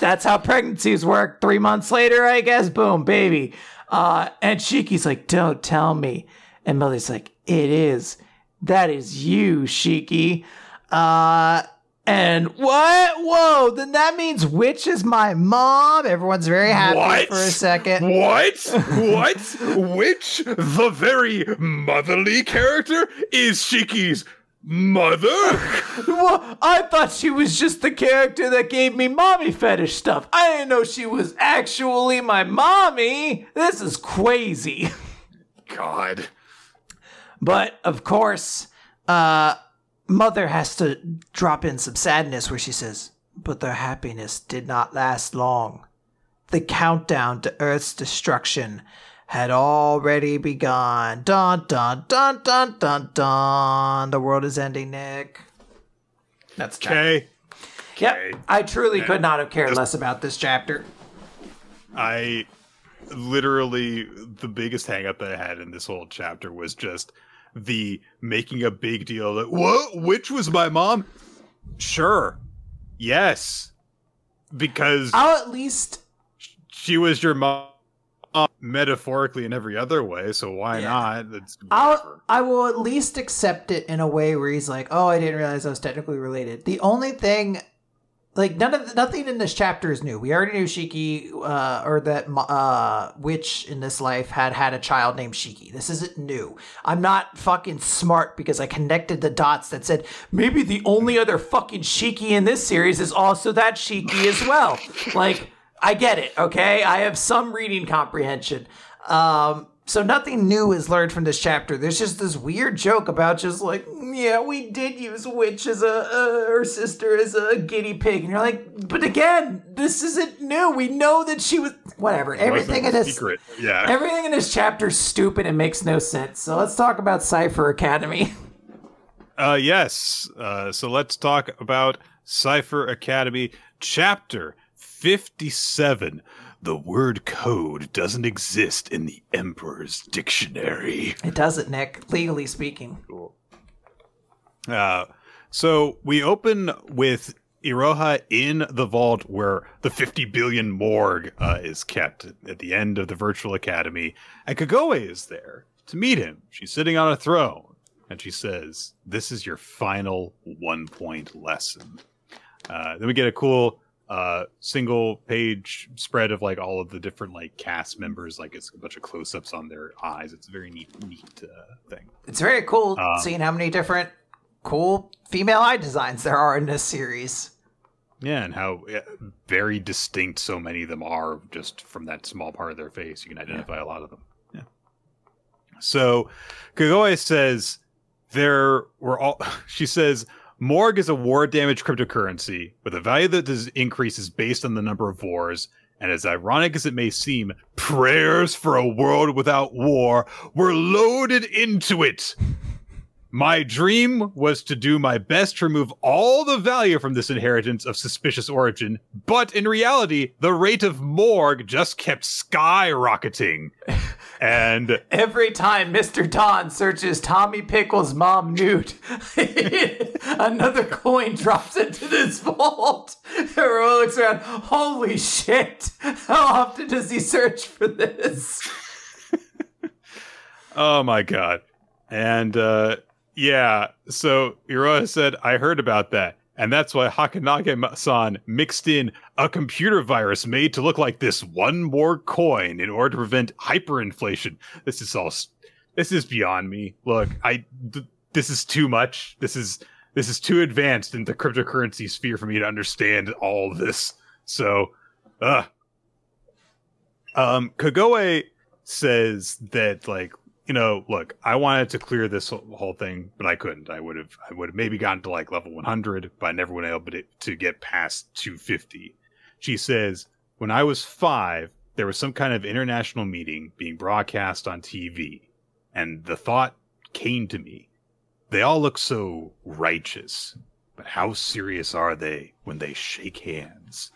That's how pregnancies work. Three months later, I guess, boom, baby. Uh, and Shiki's like, don't tell me. And Mother's like, it is. That is you, Shiki. Uh, and what? Whoa, then that means Witch is my mom. Everyone's very happy What? for a second. What? What? Witch the very motherly character is Shiki's mother? Well, I thought she was just the character that gave me mommy fetish stuff. I didn't know she was actually my mommy. This is crazy. God. But of course, uh, Mother has to drop in some sadness where she says, But their happiness did not last long. The countdown to Earth's destruction had already begun. Dun dun dun dun dun dun. The world is ending, Nick. That's Okay. Yep. I truly could not have cared less about this chapter. I literally the biggest hang up that I had in this whole chapter was just the making a big deal what Witch was my mom? Sure. Yes. Because I'll at least she was your mom metaphorically in every other way, so why Yeah. not? That's I'll I will at least accept it in a way where he's like, "Oh, I didn't realize I was technically related." The only thing, like none of nothing in this chapter is new. We already knew Shiki, uh, or that uh, witch in this life had had a child named Shiki. This isn't new. I'm not fucking smart because I connected the dots that said maybe the only other fucking Shiki in this series is also that Shiki as well. like. I get it, okay? I have some reading comprehension. Um, so nothing new is learned from this chapter. There's just this weird joke about just like, yeah, we did use Witch as a, uh, her sister as a guinea pig. And you're like, but again, this isn't new. We know that she was, whatever. Everything in this, secret. Yeah. everything in this chapter is stupid and makes no sense. So let's talk about Cipher Academy. Uh, yes. Uh, so let's talk about Cipher Academy, chapter 57. The word code doesn't exist in the Emperor's dictionary. it doesn't, Nick, legally speaking. Uh, so we open with Iroha in the vault where the 50 billion morgue uh, is kept at the end of the virtual academy, and Kagoe is there to meet him. She's sitting on a throne, and she says, "This is your final one point lesson." Uh, then we get a cool uh, single page spread of like all of the different like cast members. Like it's a bunch of close ups on their eyes. It's a very neat, neat uh, thing. It's very cool Um, seeing how many different cool female eye designs there are in this series. Yeah, and how yeah, very distinct so many of them are just from that small part of their face. You can identify a lot of them. Yeah. So Kagoe says there were all she says Morg is a war damaged cryptocurrency with a value that does increases based on the number of wars. And as ironic as it may seem, prayers for a world without war were loaded into it. My dream was to do my best to remove all the value from this inheritance of suspicious origin, but in reality, the rate of morgue just kept skyrocketing. And Every time Mr. Don searches Tommy Pickle's mom nude, another coin drops into this vault. Everyone looks around. Holy shit! How often does he search for this? oh my god. And uh yeah, so Iroha said, I heard about that. And that's why Hakanage-san mixed in a computer virus made to look like this one more coin in order to prevent hyperinflation. This is all. This is beyond me. Look, I. Th- this is too much. This is this is too advanced in the cryptocurrency sphere for me to understand all this. So, uh. Um, Kagoe says that like you know, look, I wanted to clear this whole thing, but I couldn't. I would have, I would have maybe gotten to like level 100, but I never would have been able to get past 250. She says, when I was five, there was some kind of international meeting being broadcast on TV, and the thought came to me: they all look so righteous, but how serious are they when they shake hands?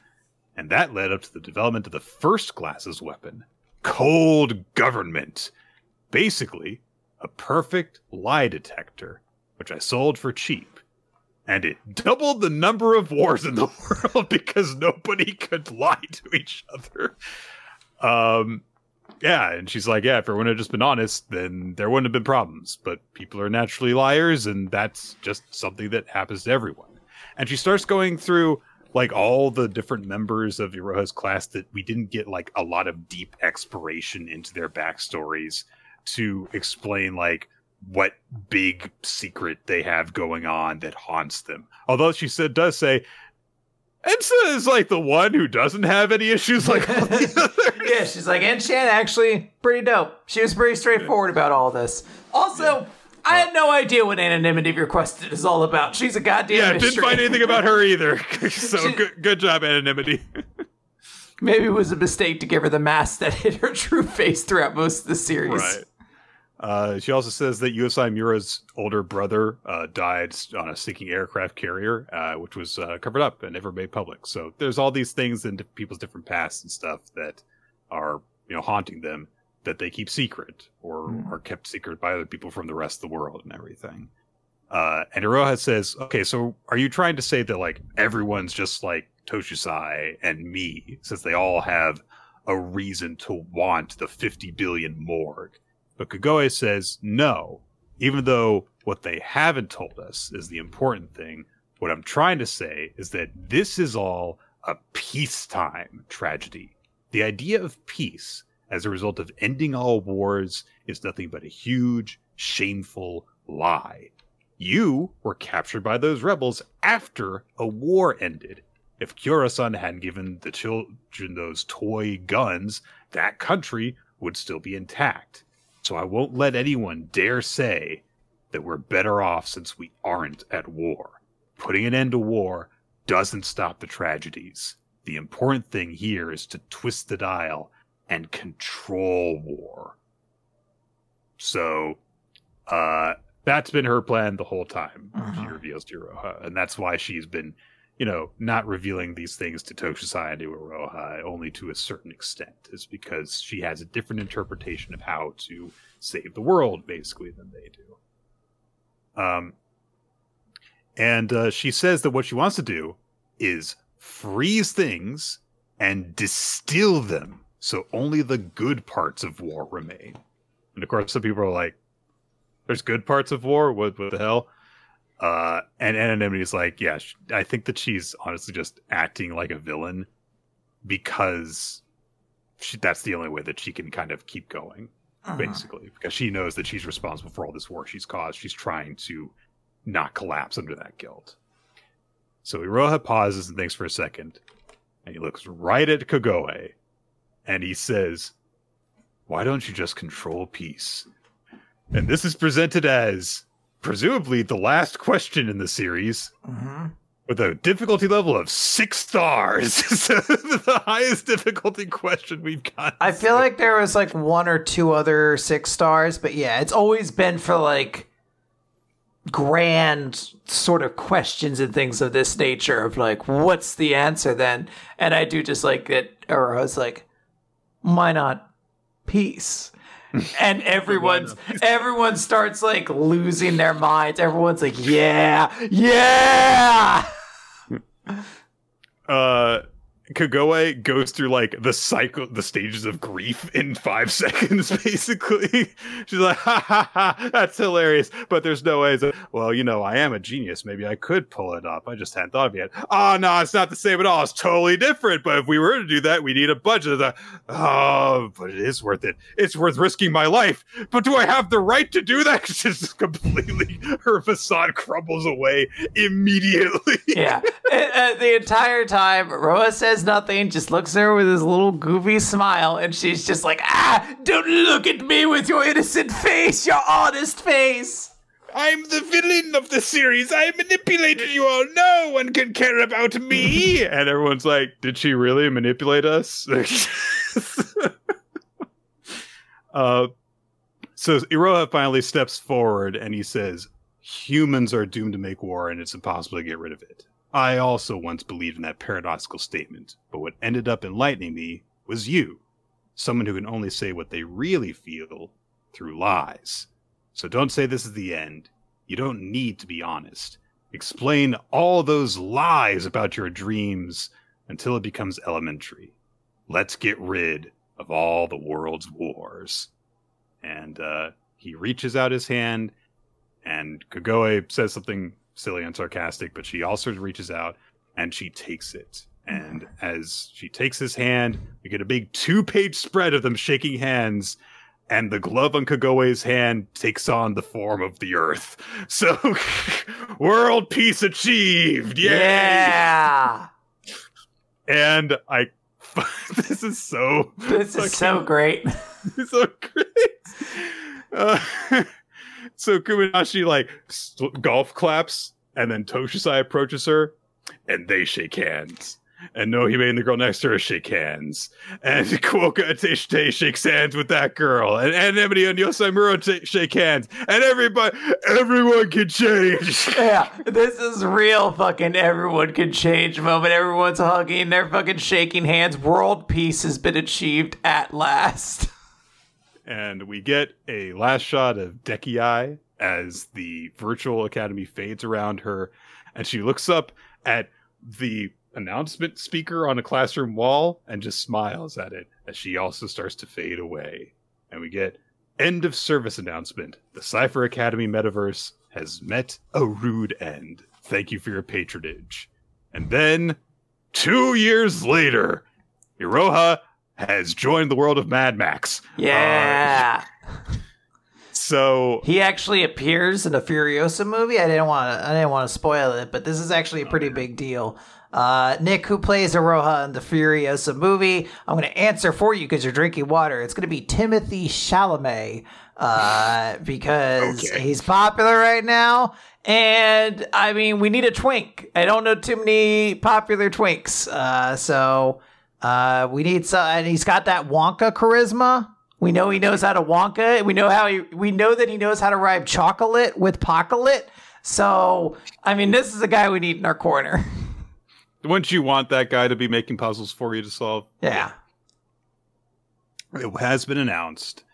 And that led up to the development of the first class's weapon, cold government basically a perfect lie detector, which I sold for cheap. And it doubled the number of wars in the world because nobody could lie to each other. Um, yeah, and she's like, yeah, if everyone had just been honest, then there wouldn't have been problems. But people are naturally liars, and that's just something that happens to everyone. And she starts going through like all the different members of Iroha's class that we didn't get like a lot of deep exploration into their backstories to explain like what big secret they have going on that haunts them. Although she said does say Ensa is like the one who doesn't have any issues like all the others. Yeah, she's like, and Shan actually pretty dope. She was pretty straightforward about all this. Also, I had no idea what anonymity requested is all about. She's a goddamn Yeah, mystery. didn't find anything about her either. so She- good, good job, anonymity. Maybe it was a mistake to give her the mask that hid her true face throughout most of the series. Right. Uh, she also says that USI Mura's older brother uh, died on a sinking aircraft carrier, uh, which was uh, covered up and never made public. So there's all these things in people's different pasts and stuff that are you know haunting them that they keep secret or Hmm. are kept secret by other people from the rest of the world and everything. Uh, and Iroha says, "Okay, so are you trying to say that like everyone's just like Toshisai and me, since they all have a reason to want the 50 billion morgue?" But Kagoe says no, even though what they haven't told us is the important thing. What I'm trying to say is that this is all a peacetime tragedy. The idea of peace as a result of ending all wars is nothing but a huge, shameful lie. You were captured by those rebels after a war ended. If Kyorasan hadn't given the children those toy guns, that country would still be intact. So I won't let anyone dare say that we're better off since we aren't at war. Putting an end to war doesn't stop the tragedies. The important thing here is to twist the dial and control war. So, uh, that's been her plan the whole time. She Mhm. reveals to Iroha, and that's why she's been, you know, not revealing these things to and to Iroha only to a certain extent. Is because she has a different interpretation of how to save the world, basically, than they do. Um, and uh, she says that what she wants to do is freeze things and distill them so only the good parts of war remain. And of course, some people are like, "There's good parts of war. What, what the hell?" Uh, and anonymity is like, "Yeah, sh- I think that she's honestly just acting like a villain because she, that's the only way that she can kind of keep going, Uh-huh. basically, because she knows that she's responsible for all this war she's caused. She's trying to not collapse under that guilt." So Iroha pauses and thinks for a second, and he looks right at Kagoe, and he says, Why don't you just control peace? And this is presented as presumably the last question in the series Mhm. with a difficulty level of six stars. so the highest difficulty question we've got. I feel like there was like one or two other six stars, but yeah, it's always been for like grand sort of questions and things of this nature of like, what's the answer then? And I do just like that, or I was like, why not peace? And everyone's everyone starts like losing their minds. Everyone's like, yeah, yeah. uh Kagoe goes through like the cycle, the stages of grief in five seconds, basically. She's like, ha ha ha, that's hilarious. But there's no way. So, well, you know, I am a genius. Maybe I could pull it up. I just hadn't thought of it yet. Oh, no, it's not the same at all. It's totally different. But if we were to do that, we need a budget. Of the, oh, but it is worth it. It's worth risking my life. But do I have the right to do that? It's just completely, her facade crumbles away immediately. yeah. And the entire time, Roa says nothing, just looks at her with his little goofy smile, and she's just like, ah, don't look at me with your innocent face, your honest face. I'm the villain of the series. I manipulated you all. No one can care about me. and everyone's like, Did she really manipulate us? uh, so Iroha finally steps forward and he says, Humans are doomed to make war and it's impossible to get rid of it. I also once believed in that paradoxical statement, but what ended up enlightening me was you, someone who can only say what they really feel through lies. So don't say this is the end. You don't need to be honest. Explain all those lies about your dreams until it becomes elementary. Let's get rid of all the world's wars. And uh, he reaches out his hand, and Kagoe says something silly and sarcastic, but she also reaches out and she takes it. And as she takes his hand, we get a big two page spread of them shaking hands and the glove on Kagoe's hand takes on the form of the earth. So, world peace achieved! Yay! Yeah. And I, this is so, This is so great. so great. Uh, so Kuminashi like golf claps, and then Toshisai approaches her, and they shake hands. And Nohime and the girl next to her shake hands. And Kuoka Ateshite shakes hands with that girl. And Anemone and Yosamuro ta shake hands. And everybody, everyone can change. yeah, this is real fucking everyone can change moment. Everyone's hugging, they're fucking shaking hands. World peace has been achieved at last. and we get a last shot of Dekii as the virtual academy fades around her, and she looks up at the announcement speaker on a classroom wall and just smiles at it as she also starts to fade away. And we get end of service announcement. The Cipher Academy metaverse has met a rude end. Thank you for your patronage. And then, two years later, Iroha has joined the world of Mad Max. Yeah. So He actually appears in a Furiosa movie. I didn't want to. I didn't want to spoil it, but this is actually a pretty big deal. Uh, Nick, who plays Aroha in the Furiosa movie, I'm going to answer for you because you're drinking water. It's going to be Timothée Chalamet uh, because Okay. he's popular right now. And I mean, we need a twink. I don't know too many popular twinks, uh, so uh, we need some. And he's got that Wonka charisma. We know he knows how to Wonka. We know how he. We know that he knows how to rhyme chocolate with pocolate. So I mean, this is a guy we need in our corner. wouldn't you want that guy to be making puzzles for you to solve? Yeah. It has been announced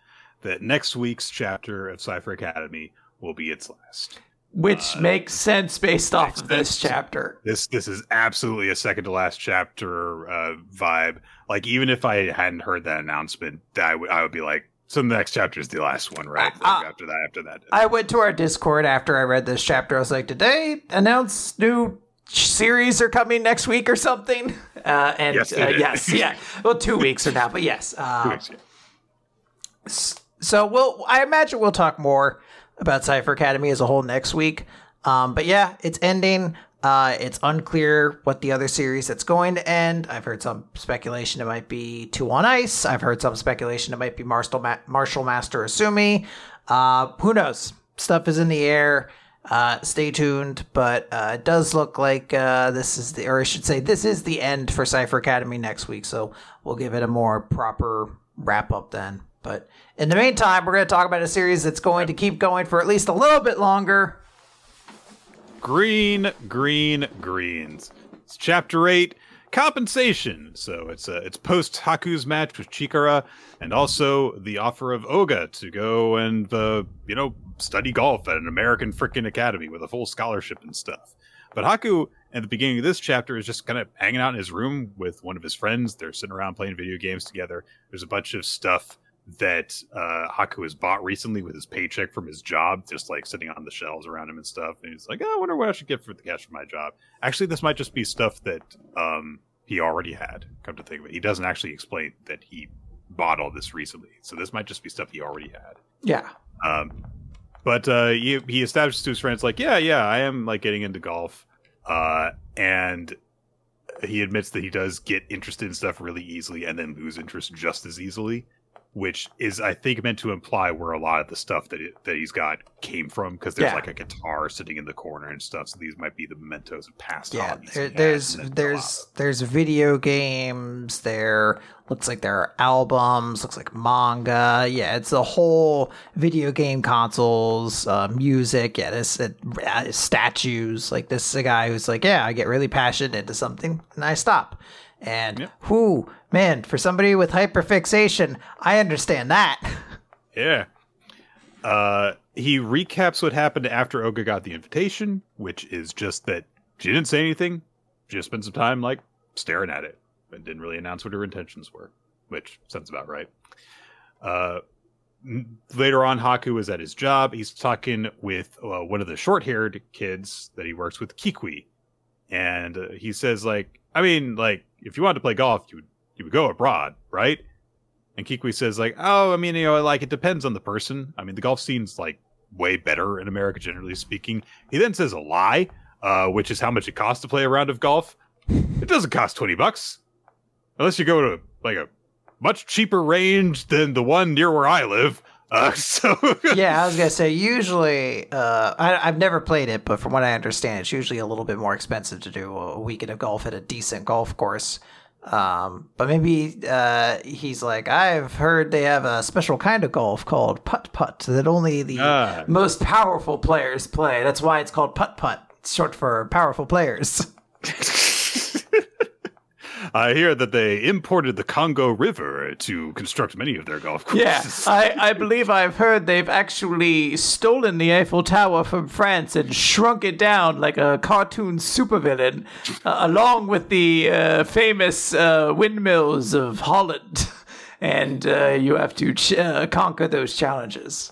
that next week's chapter of Cipher Academy will be its last. Which uh, makes sense based off of this chapter. This this is absolutely a second to last chapter uh, vibe. Like even if I hadn't heard that announcement, I would I would be like, so the next chapter is the last one, right? Uh, like after that, after that. I went to our Discord after I read this chapter. I was like, did they announce new series are coming next week or something? Uh, and yes, uh, yes, yeah. Well, two weeks from now, but yes. Uh, weeks, yeah. So we'll. I imagine we'll talk more about Cipher Academy as a whole next week. Um, but yeah, it's ending. Uh, it's unclear what the other series that's going to end. I've heard some speculation it might be Two on Ice. I've heard some speculation it might be Marshall, Ma- Martial Master Asumi. Uh, who knows? Stuff is in the air. Uh, stay tuned, but uh, it does look like uh, this is the, or I should say, this is the end for Cipher Academy next week. So we'll give it a more proper wrap up then. But in the meantime, we're going to talk about a series that's going to keep going for at least a little bit longer. Green, green, greens. It's chapter eight, compensation. So it's uh, it's post Haku's match with Chikara, and also the offer of Oga to go and uh, you know study golf at an American freaking academy with a full scholarship and stuff. But Haku at the beginning of this chapter is just kind of hanging out in his room with one of his friends. They're sitting around playing video games together. There's a bunch of stuff that uh, Haku has bought recently with his paycheck from his job, just like sitting on the shelves around him and stuff. And he's like, oh, I wonder what I should get for the cash for my job. Actually, this might just be stuff that um, he already had. Come to think of it, he doesn't actually explain that he bought all this recently. So this might just be stuff he already had. Yeah. Um, but uh, he he establishes to his friends like, yeah, yeah, I am like getting into golf, uh, and he admits that he does get interested in stuff really easily and then lose interest just as easily which is I think meant to imply where a lot of the stuff that it, that he's got came from because there's yeah. like a guitar sitting in the corner and stuff. So these might be the mementos of past. Yeah, there, there's there's there's video games. There looks like there are albums. Looks like manga. Yeah, it's a whole video game consoles, uh, music. Yeah, this uh, statues. Like this is a guy who's like, yeah, I get really passionate into something and I stop. And yep. whoo, man, for somebody with hyperfixation, I understand that. Yeah. Uh, he recaps what happened after Oga got the invitation, which is just that she didn't say anything. She just spent some time like staring at it and didn't really announce what her intentions were, which sounds about right. Uh, later on, Haku is at his job. He's talking with uh, one of the short-haired kids that he works with, Kikui, and uh, he says like, I mean, like if you wanted to play golf, you would you would go abroad, right? And Kikui says like, oh, I mean, you know, like it depends on the person. I mean, the golf scene's like way better in America, generally speaking. He then says a lie, uh, which is how much it costs to play a round of golf. It doesn't cost twenty bucks, unless you go to like a much cheaper range than the one near where I live. Uh, so yeah, I was gonna say usually uh, I, have never played it, but from what I understand, it's usually a little bit more expensive to do a weekend of golf at a decent golf course. Um, but maybe uh, he's like, I've heard they have a special kind of golf called putt putt that only the uh. most powerful players play. That's why it's called putt putt. It's short for powerful players. I hear that they imported the Congo River to construct many of their golf courses. Yeah, I, I believe I've heard they've actually stolen the Eiffel Tower from France and shrunk it down like a cartoon supervillain, uh, along with the uh, famous uh, windmills of Holland. And uh, you have to ch- uh, conquer those challenges.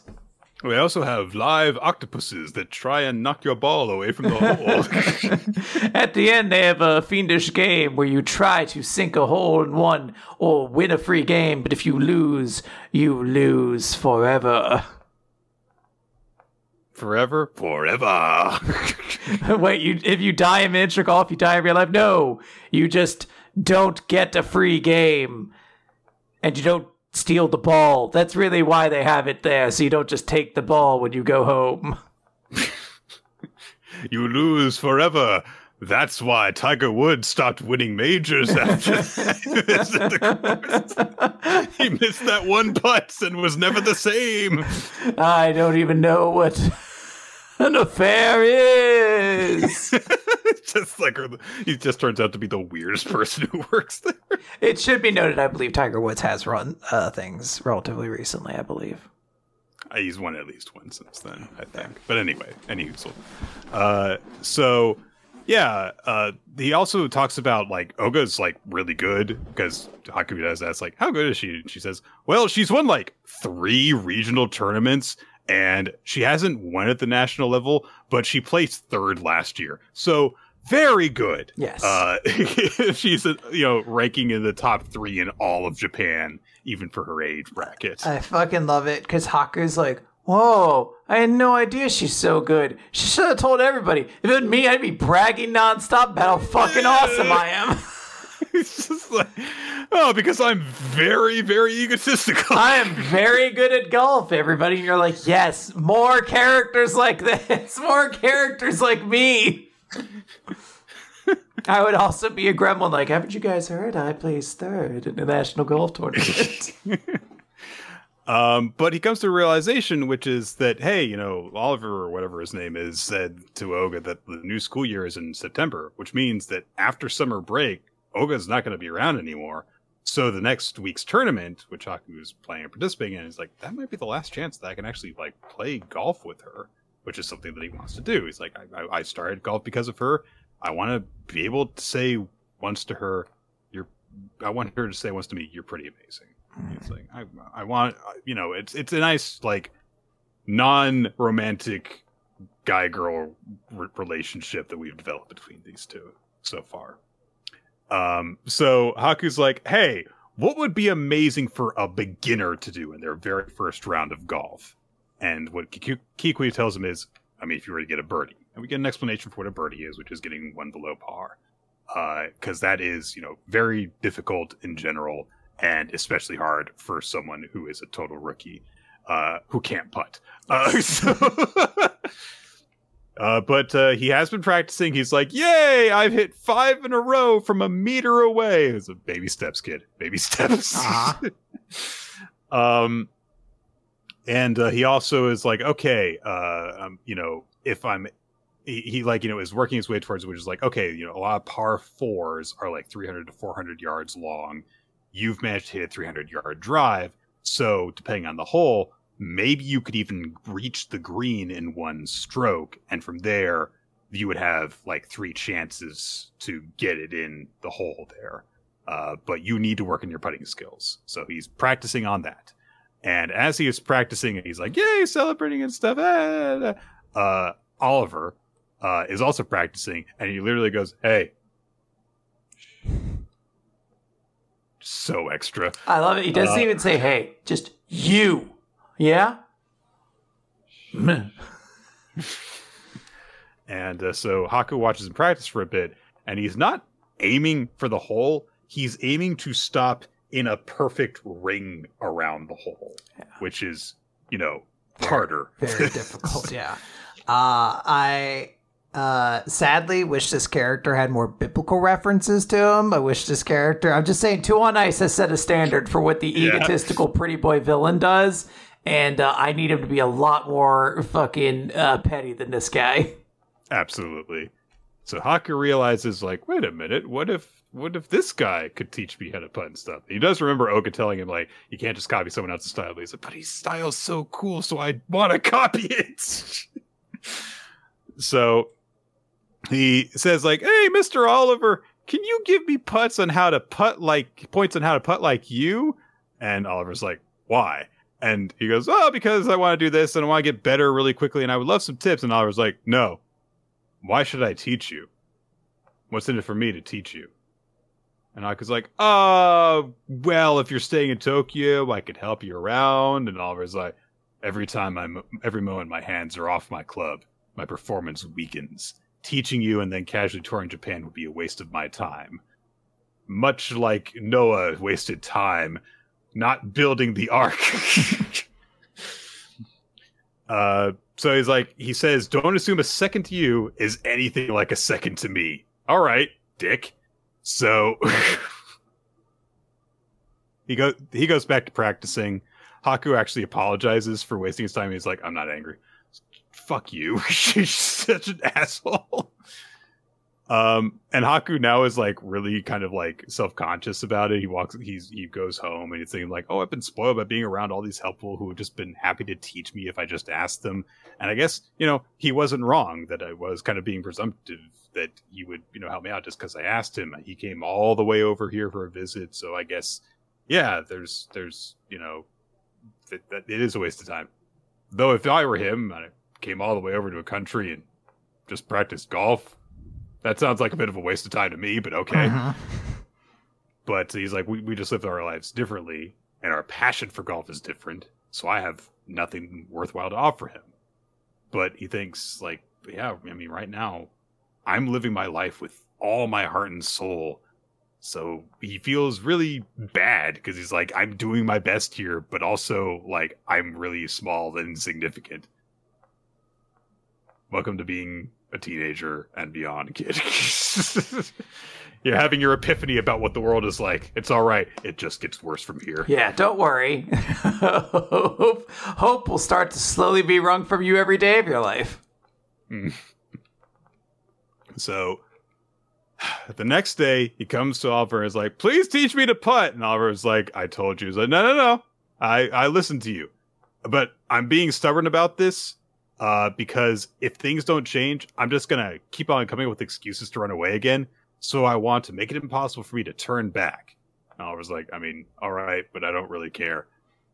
We also have live octopuses that try and knock your ball away from the hole. At the end, they have a fiendish game where you try to sink a hole in one or win a free game, but if you lose, you lose forever. Forever? Forever. Wait, you if you die in miniature golf, you die in real life? No. You just don't get a free game. And you don't steal the ball. That's really why they have it there, so you don't just take the ball when you go home. you lose forever. That's why Tiger Woods stopped winning majors after he missed that one putt and was never the same. I don't even know what an affair is. just like he just turns out to be the weirdest person who works there. It should be noted, I believe Tiger Woods has run uh, things relatively recently. I believe. Uh, He's won at least one since then, I think. But anyway, any uh, so yeah, uh, he also talks about like Oga's like really good because Haku does that's like how good is she? And She says, well, she's won like three regional tournaments and she hasn't won at the national level, but she placed third last year, so very good. Yes. Uh, she's uh, you know ranking in the top three in all of Japan, even for her age bracket. I fucking love it because Haku's like, whoa, I had no idea she's so good. She should have told everybody. If it was me, I'd be bragging nonstop about how fucking awesome I am. it's just like, oh, because I'm very, very egotistical. I am very good at golf, everybody. And you're like, yes, more characters like this, more characters like me. I would also be a gremlin like, haven't you guys heard? I placed third in the national golf tournament. Um, but he comes to a realization, which is that, hey, you know, Oliver or whatever his name is said to Oga that the new school year is in September, which means that after summer break, Oga's not going to be around anymore. So the next week's tournament, which Haku is playing and participating in, is like, that might be the last chance that I can actually like play golf with her, which is something that he wants to do. He's like, I, I, started golf because of her. I want to be able to say once to her, you're, I want her to say once to me, you're pretty amazing. It's like I, I want, uh, you know, it's it's a nice like non-romantic guy-girl re- relationship that we've developed between these two so far. Um, so Haku's like, hey, what would be amazing for a beginner to do in their very first round of golf? And what Kiku- Kikui tells him is, I mean, if you were to get a birdie, and we get an explanation for what a birdie is, which is getting one below par, because that is, you know, very difficult in general and especially hard for someone who is a total rookie uh, who can't putt. Uh, so, uh, but uh, he has been practicing. He's like, "Yay! I've hit five in a row from a meter away." It's a baby steps, kid. Baby steps. Uh-huh. um, and uh, he also is like, "Okay, uh, um, you know, if I'm." He, he like you know is working his way towards which is like okay you know a lot of par fours are like 300 to 400 yards long you've managed to hit a 300 yard drive. So, depending on the hole, maybe you could even reach the green in one stroke. And from there, you would have like three chances to get it in the hole there. Uh, but you need to work on your putting skills. So, he's practicing on that. And as he is practicing, he's like, yay, celebrating and stuff. ah, ah." Uh, Oliver uh, is also practicing, and he literally goes, hey, so extra. I love it. He doesn't Uh, even say, hey, just you. Yeah? And uh, so Haku watches him practice for a bit, and he's not aiming for the hole. He's aiming to stop in a perfect ring around the hole, which is, you know, harder. Very difficult, yeah. Uh, I uh, sadly wish this character had more biblical references to him. I wish this character, I'm just saying, Two on Ice has set a standard for what the Yeah. egotistical pretty boy villain does. And uh, I need him to be a lot more fucking uh, petty than this guy. Absolutely. So Haku realizes, like, wait a minute, what if what if this guy could teach me how to putt and stuff? He does remember Oka telling him, like, you can't just copy someone else's style. But he's like, but his style's so cool, so I want to copy it. so he says, like, hey, Mr. Oliver, can you give me putts on how to putt like points on how to putt like you? And Oliver's like, why? And he goes, oh, because I want to do this and I want to get better really quickly and I would love some tips. And Oliver's like, no, why should I teach you? What's in it for me to teach you? And Aku's like, uh, well, if you're staying in Tokyo, I could help you around. And Oliver's like, every time I'm, every moment my hands are off my club, my performance weakens. Teaching you and then casually touring Japan would be a waste of my time. Much like Noah wasted time not building the ark. uh, so he's like, he says, don't assume a second to you is anything like a second to me. All right, dick. So he goes, he goes back to practicing. Haku actually apologizes for wasting his time. He's like, I'm not angry. Fuck you. You're such an asshole. Um, and Haku now is like really kind of like self conscious about it. He walks, he's he goes home and he's thinking like, oh, I've been spoiled by being around all these helpful who have just been happy to teach me if I just asked them. And I guess you know he wasn't wrong that I was kind of being presumptive that he would you know help me out just because I asked him. He came all the way over here for a visit, so I guess yeah, there's there's you know that, that it is a waste of time. Though if I were him, I came all the way over to a country and just practiced golf that sounds like a bit of a waste of time to me, but okay. Mhm. But he's like, we, we just live our lives differently, and our passion for golf is different. So I have nothing worthwhile to offer him. But he thinks, like, yeah, I mean, right now, I'm living my life with all my heart and soul. So he feels really bad because he's like, I'm doing my best here, but also, like, I'm really small and insignificant. Welcome to being a teenager and beyond, kid. You're having your epiphany about what the world is like. It's all right. It just gets worse from here. Yeah, don't worry. hope, hope will start to slowly be wrung from you every day of your life. So the next day, he comes to Oliver and is like, "Please teach me to putt." And Oliver's like, "I told you." He's like, "No, no, no. I I listened to you, but I'm being stubborn about this." Uh, because if things don't change, I'm just gonna keep on coming up with excuses to run away again. So I want to make it impossible for me to turn back. And I was like, I mean, all right, but I don't really care.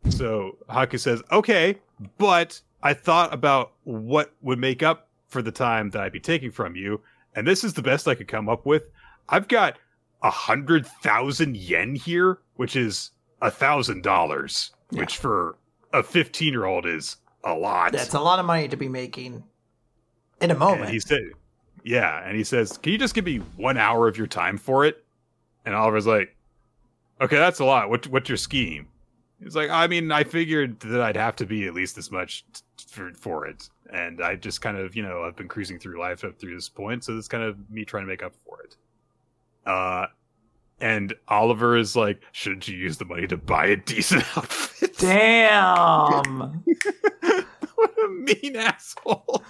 So Haku says, okay, but I thought about what would make up for the time that I'd be taking from you, and this is the best I could come up with. I've got a hundred thousand yen here, which is a thousand dollars, which for a fifteen-year-old is a lot. That's a lot of money to be making in a And moment. he said, "Yeah," and he says, "Can you just give me one hour of your time for it?" And Oliver's like, "Okay, that's a lot. What, what's your scheme?" He's like, "I mean, I figured that I'd have to be at least this much t- for for it, and I just kind of, you know, I've been cruising through life up through this point, so it's kind of me trying to make up for it." Uh, and Oliver is like, "Shouldn't you use the money to buy a decent outfit?" Damn. what a mean asshole.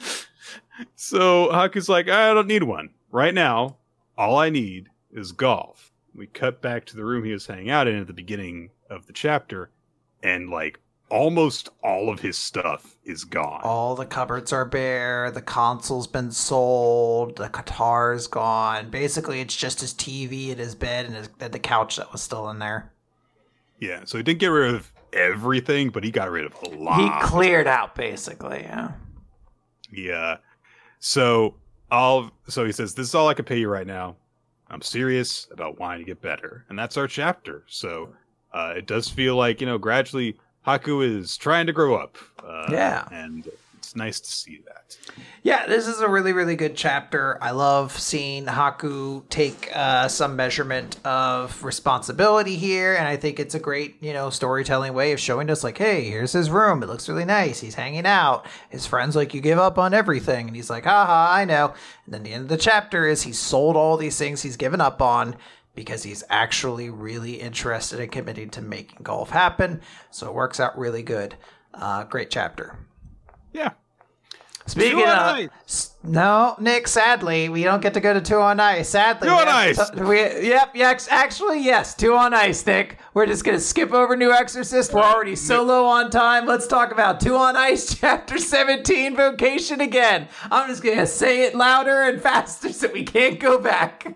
so Haku's like, I don't need one. Right now, all I need is golf. We cut back to the room he was hanging out in at the beginning of the chapter, and like almost all of his stuff is gone. All the cupboards are bare. The console's been sold. The guitar's gone. Basically, it's just his TV and his bed and, his, and the couch that was still in there. Yeah, so he didn't get rid of everything, but he got rid of a lot. He cleared out, basically. Yeah. Yeah. So I'll so he says, This is all I can pay you right now. I'm serious about wanting to get better. And that's our chapter. So uh, it does feel like, you know, gradually Haku is trying to grow up. Uh, Yeah. And it's nice to see that. Yeah, this is a really, really good chapter. I love seeing Haku take uh, some measurement of responsibility here, and I think it's a great, you know, storytelling way of showing us, like, hey, here's his room. It looks really nice. He's hanging out. His friends like, you give up on everything, and he's like, haha, I know. And then the end of the chapter is he's sold all these things he's given up on because he's actually really interested in committing to making golf happen. So it works out really good. Uh, great chapter. Yeah. Speaking Two on of ice. No, Nick. Sadly, we don't get to go to two on ice. Sadly, Two on ice. to- we, yep, yes, actually, yes, two on ice, Nick. We're just gonna skip over Nue's Exorcist. We're already so low on time. Let's talk about two on ice, chapter seventeen, vocation again. I'm just gonna say it louder and faster so we can't go back.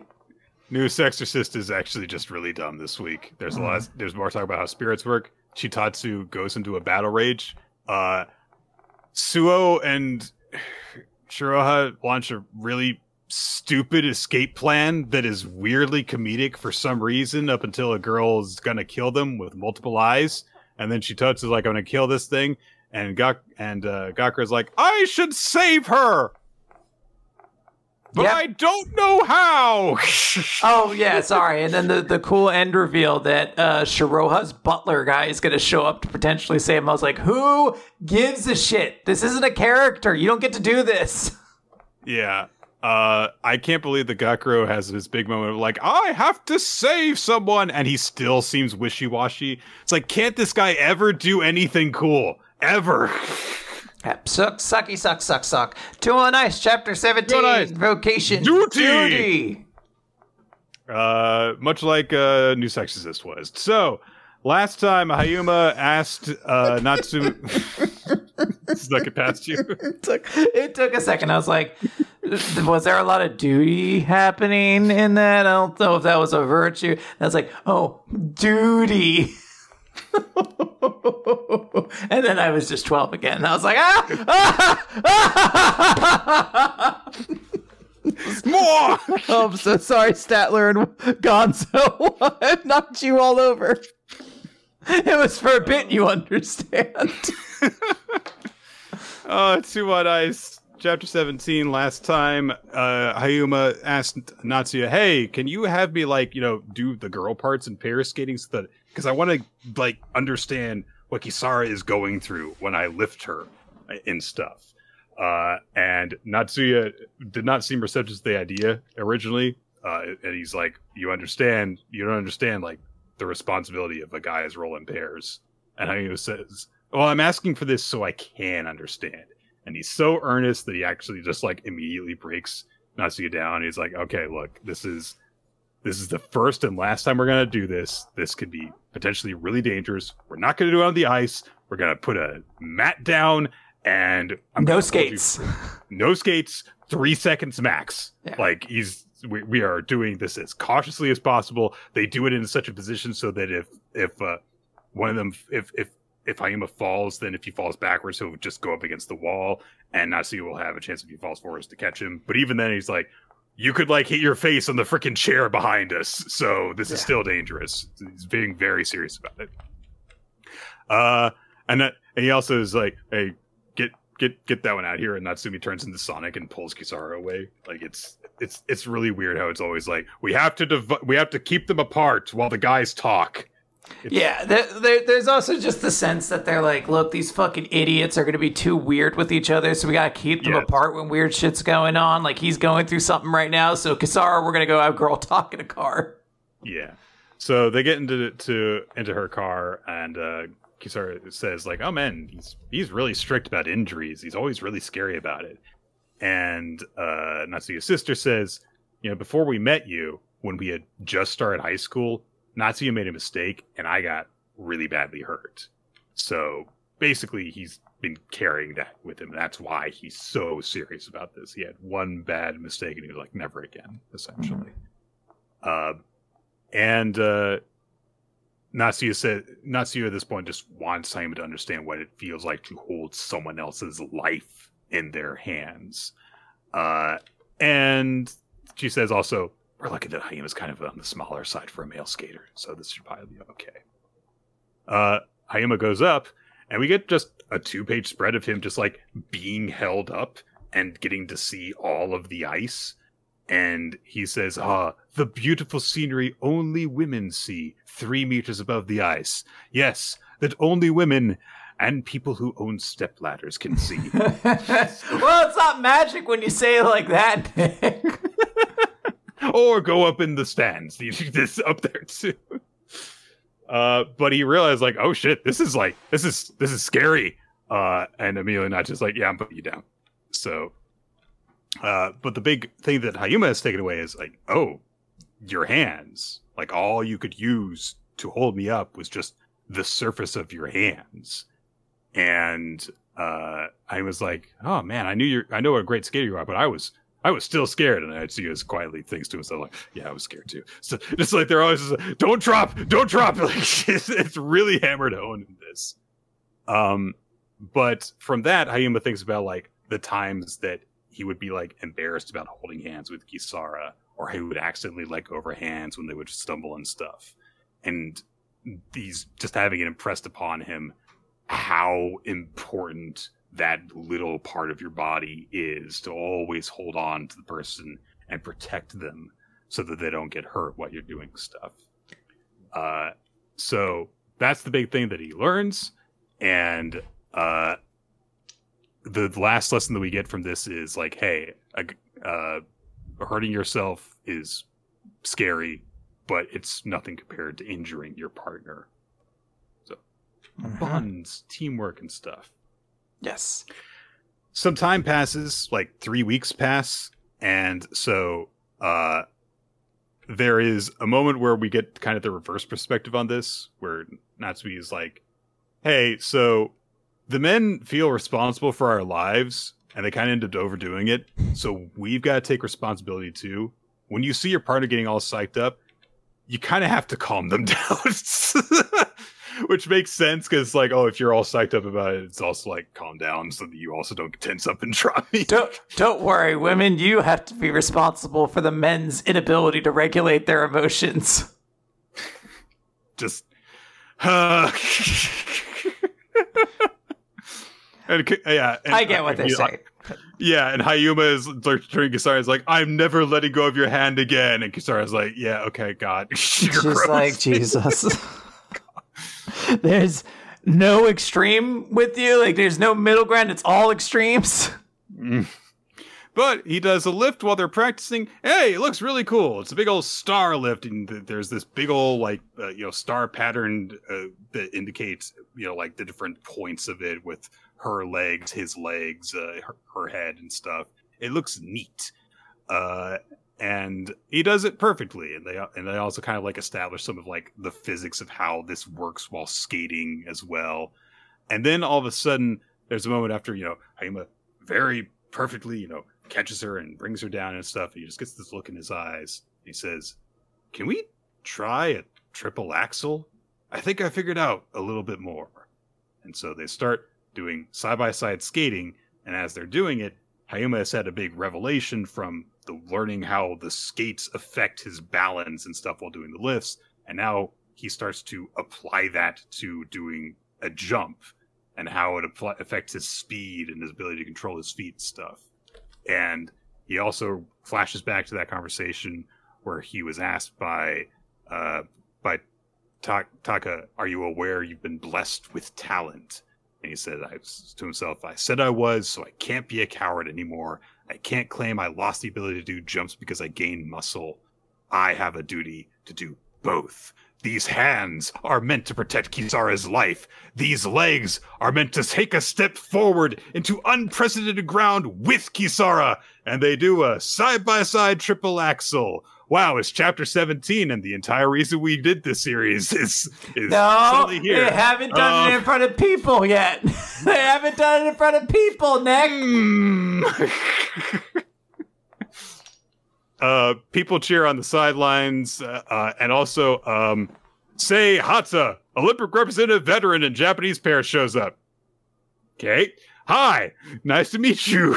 Nue's Exorcist is actually just really dumb this week. There's a lot. Of, there's more talk about how spirits work. Chitatsu goes into a battle rage. Uh, Suo and Shiroha launch a really stupid escape plan that is weirdly comedic for some reason. Up until a girl is gonna kill them with multiple eyes, and then she touches like, "I'm gonna kill this thing," and Gak and uh, Gakuro's like, "I should save her." But Yep. I don't know how. Oh yeah, sorry. And then the, the cool end reveal that uh, Shiroha's butler guy is gonna show up to potentially save him. I was like, who gives a shit? This isn't a character. You don't get to do this. Yeah. Uh, I can't believe the Gakuro has his big moment of like, I have to save someone, and he still seems wishy washy. It's like, can't this guy ever do anything cool? Ever. Yep. Suck, sucky, suck, suck, suck. Two on ice, chapter 17, on ice. vocation. Duty. Duty. Uh, much like uh, New Sexist was. So, last time Hayuma asked uh, Natsu. Snuck it past you. It took, it took a second. I was like, was there a lot of duty happening in that? I don't know if that was a virtue. I was like, oh, duty. and then I was just 12 again. I was like, ah! ah! More! Oh, I'm so sorry, Statler and Gonzo. I knocked you all over. it was for a bit, you understand. Uh, two on ice. Chapter 17. Last time, uh, Hayuma asked Natsuya, hey, can you have me, like, you know, do the girl parts in pair skating so that, because I want to, like, understand what Kisara is going through when I lift her and stuff. Uh, and Natsuya did not seem receptive to the idea originally. Uh, and he's like, you understand, you don't understand, like, the responsibility of a guy's role in pairs. And Hayuma says, well, I'm asking for this so I can understand. And he's so earnest that he actually just like immediately breaks Natsuya down. He's like, okay, look, this is this is the first and last time we're gonna do this. This could be potentially really dangerous. We're not gonna do it on the ice. We're gonna put a mat down and I'm No gonna you skates. no skates, three seconds max. Yeah. Like he's we, we are doing this as cautiously as possible. They do it in such a position so that if if uh, one of them if if if Hayuma falls, then if he falls backwards, he'll just go up against the wall, and Natsuya will have a chance if he falls forwards to catch him. But even then, he's like, you could like hit your face on the freaking chair behind us, so this is still dangerous. He's being very serious about it. Uh, and that, and he also is like, hey, get get get that one out here, and Natsumi turns into Sonic and pulls Kisara away. Like it's it's it's really weird how it's always like we have to div- we have to keep them apart while the guys talk. It's- Yeah, there, there, there's also just the sense that they're like, look, these fucking idiots are going to be too weird with each other, so we got to keep them apart when weird shit's going on. Like, he's going through something right now, so Kisara, we're going to go have girl talk in a car. Yeah. So they get into to into her car, and uh, Kisara says like, "Oh man, he's he's really strict about injuries. He's always really scary about it." And uh, Natsuya's sister says, "You know, before we met you, when we had just started high school, Natsuya made a mistake, and I got really badly hurt. So basically, he's been carrying that with him. That's why he's so serious about this. He had one bad mistake, and he was like, never again, essentially." Uh, and uh, Natsuya said Natsuya at this point just wants Simon to understand what it feels like to hold someone else's life in their hands. Uh, and she says also, we're lucky that Hayuma's kind of on the smaller side for a male skater, so this should probably be okay. Uh, Hayuma goes up, and we get just a two page spread of him just like being held up and getting to see all of the ice and he says, Ah, the beautiful scenery only women see, three meters above the ice. Yes, that only women and people who own step ladders can see. well, it's not magic when you say it like that, Nick. Or go up in the stands. This up there too. Uh, but he realized, like, oh shit, this is like, this is this is scary. Uh, and Amelia not just like, yeah, I'm putting you down. So, uh, but the big thing that Hayuma has taken away is like, oh, your hands. Like all you could use to hold me up was just the surface of your hands. And uh, I was like, oh man, I knew you're, I know what a great skater you are, but I was I was still scared, and I'd see as quietly thinks to himself, like, "Yeah, I was scared too." So just like they're always, like, "Don't drop, don't drop!" Like it's, it's really hammered home in this. Um, but from that, Hayuma thinks about like the times that he would be like embarrassed about holding hands with Kisara, or he would accidentally let go of her hands when they would stumble and stuff, and he's just having it impressed upon him how important that little part of your body is to always hold on to the person and protect them so that they don't get hurt while you're doing stuff. Uh, so that's the big thing that he learns. And uh, the last lesson that we get from this is like, hey, uh, hurting yourself is scary, but it's nothing compared to injuring your partner. So bonds, teamwork, and stuff. Yes. some time passes, like three weeks pass, and so uh, there is a moment where we get kind of the reverse perspective on this, where Natsume is like, "Hey, so the men feel responsible for our lives, and they kind of ended up overdoing it. So we've got to take responsibility too. When you see your partner getting all psyched up, you kind of have to calm them down." Which makes sense because, like, oh, if you're all psyched up about it, it's also like calm down so that you also don't tense up and drop me. Don't don't worry, women. You have to be responsible for the men's inability to regulate their emotions. Just, uh, and, yeah, and, I get what they're saying. Yeah, and Hayuma is like, turning Kisara is like, I'm never letting go of your hand again. And Kisara's like, Yeah, okay, God. She's like Jesus. There's no extreme with you. Like there's no middle ground. It's all extremes. But he does a lift while they're practicing. Hey, it looks really cool. It's a big old star lift, and there's this big old like uh, you know star pattern uh, that indicates you know like the different points of it with her legs, his legs, uh, her, her head, and stuff. It looks neat, uh, and he does it perfectly. And they and they also kind of like establish some of like the physics of how this works while skating as well. And then all of a sudden, there's a moment after you know Hayuma very perfectly you know catches her and brings her down and stuff. He just gets this look in his eyes. He says, Can we try a triple axel? I think I figured out a little bit more. And so they start doing side by side skating. And as they're doing it, Hayuma has had a big revelation from the learning how the skates affect his balance and stuff while doing the lifts. And now he starts to apply that to doing a jump and how it affects his speed and his ability to control his feet and stuff and he also flashes back to that conversation where he was asked by uh by Ta- Taka, "Are you aware you've been blessed with talent?" And he said I, to himself, "I said I was, so I can't be a coward anymore. I can't claim I lost the ability to do jumps because I gained muscle. I have a duty to do both." These hands are meant to protect Kisara's life. These legs are meant to take a step forward into unprecedented ground with Kisara. And they do a side by side triple axel. Wow, it's chapter 17, and the entire reason we did this series is, is No, they haven't done it in front of people yet. they haven't done it in front of people, Nick. Mm. uh, people cheer on the sidelines, uh, uh, and also um, say Hatsa, Olympic representative veteran and Japanese pair shows up. Okay, hi, nice to meet you.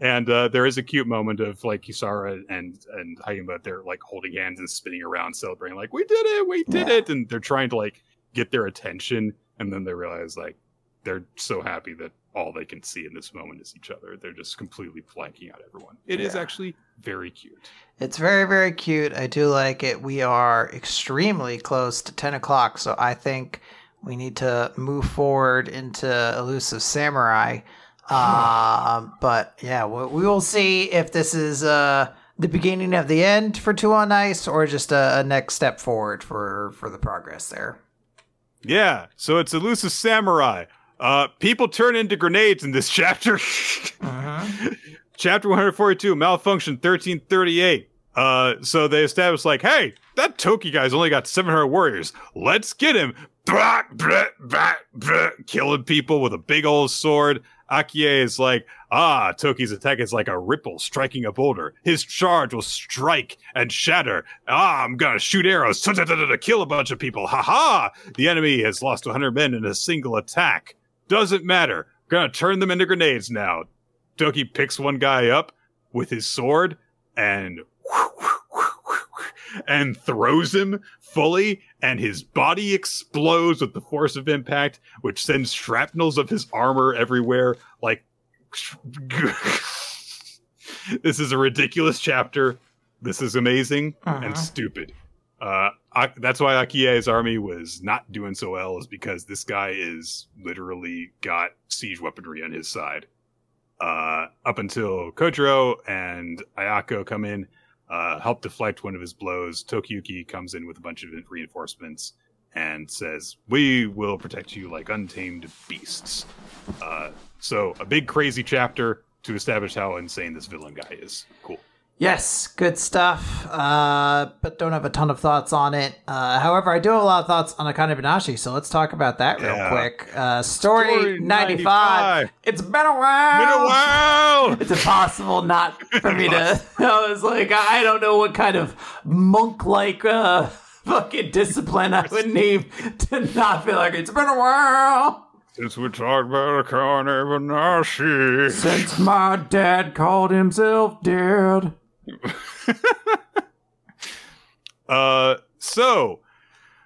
And uh, there is a cute moment of like Kisara and and Hayuma, they're like holding hands and spinning around, celebrating, like we did it, we did Yeah. it, and they're trying to like get their attention, and then they realize like they're so happy that all they can see in this moment is each other. They're just completely blanking out everyone. It is Yeah. actually very cute. It's very, very cute. I do like it. We are extremely close to 10 o'clock, so I think we need to move forward into Elusive Samurai. Um, but yeah, we, we will see if this is uh, the beginning of the end for Two on Ice or just a, a next step forward for, for the progress there. Yeah, so it's elusive samurai. Uh, people turn into grenades in this chapter. Chapter 142, malfunction 1338. Uh, so they established like, hey, that Toki guy's only got 700 warriors. Let's get him. Blah, blah, blah, blah, killing people with a big old sword. Akie is like, ah, Toki's attack is like a ripple striking a boulder. His charge will strike and shatter. Ah, I'm gonna shoot arrows to kill a bunch of people. Ha ha! The enemy has lost 100 men in a single attack. Doesn't matter. Gonna turn them into grenades now. Toki picks one guy up with his sword and and throws him fully, and his body explodes with the force of impact, which sends shrapnels of his armor everywhere. Like, this is a ridiculous chapter. This is amazing Uh-huh. and stupid. Uh, Ak- that's why Akie's army was not doing so well, is because this guy is literally got siege weaponry on his side. Uh, up until Kojiro and Ayako come in, uh, help deflect one of his blows. Tokiyuki comes in with a bunch of reinforcements and says, "We will protect you like untamed beasts." Uh, So a big crazy chapter to establish how insane this villain guy is. Cool. Yes, good stuff. Uh, but don't have a ton of thoughts on it. Uh, however, I do have a lot of thoughts on Akane Banashi, so let's talk about that real Yeah. quick. Uh, story, Story 95. 95. It's been a while. Been a while. It's impossible not for me to. I was like, I don't know what kind of monk like uh, fucking discipline I would need to not feel like it's been a while. Since we talked about Akane Banashi. Since my dad called himself dead. Uh, so,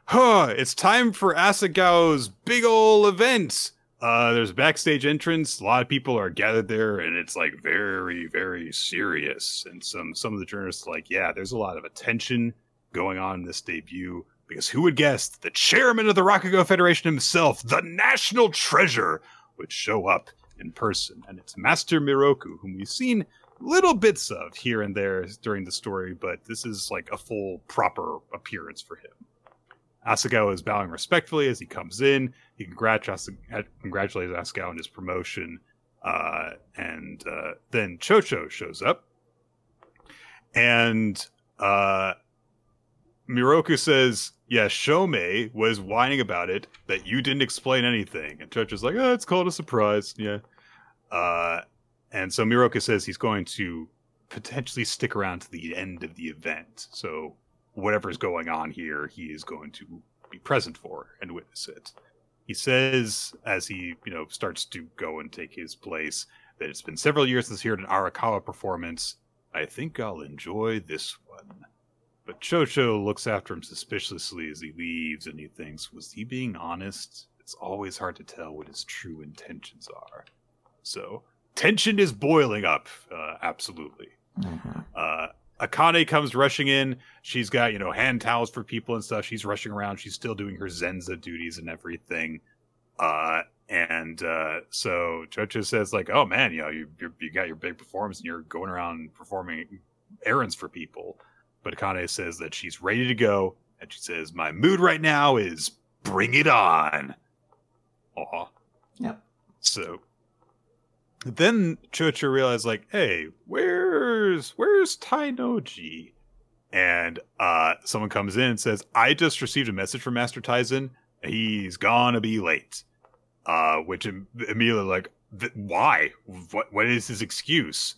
huh, it's time for Asagao's big ol' event. Uh, there's a backstage entrance. A lot of people are gathered there, and it's like very, very serious. And some some of the journalists like, yeah, there's a lot of attention going on in this debut because who would guess the chairman of the Rakugo Federation himself, the national treasure, would show up in person, and it's Master Miroku, whom we've seen little bits of here and there during the story, but this is like a full proper appearance for him. Asagao is bowing respectfully as he comes in. He congratulates, congratulates Asagao on his promotion. Uh, and uh, then Chocho shows up. And uh, Miroku says, Yeah, Shomei was whining about it, that you didn't explain anything. And Chocho's like, Oh, it's called a surprise. Yeah. Uh, and so Miroku says he's going to potentially stick around to the end of the event. So whatever's going on here, he is going to be present for and witness it. He says as he, you know, starts to go and take his place that it's been several years since he heard an Arakawa performance. I think I'll enjoy this one. But Chocho looks after him suspiciously as he leaves and he thinks, was he being honest? It's always hard to tell what his true intentions are. So tension is boiling up, uh, absolutely. Uh, Akane comes rushing in. She's got, you know, hand towels for people and stuff. She's rushing around. She's still doing her Zenza duties and everything. Uh, and uh, so Chocho says, like, oh man, you know, you, you you got your big performance and you're going around performing errands for people. But Akane says that she's ready to go. And she says, my mood right now is bring it on. Aw. Yep. So then Chocho realized, like, hey, where's where's Tainoji? And uh, someone comes in and says, I just received a message from Master Taizen. He's gonna be late. Uh, which im- immediately like, why? What what is his excuse?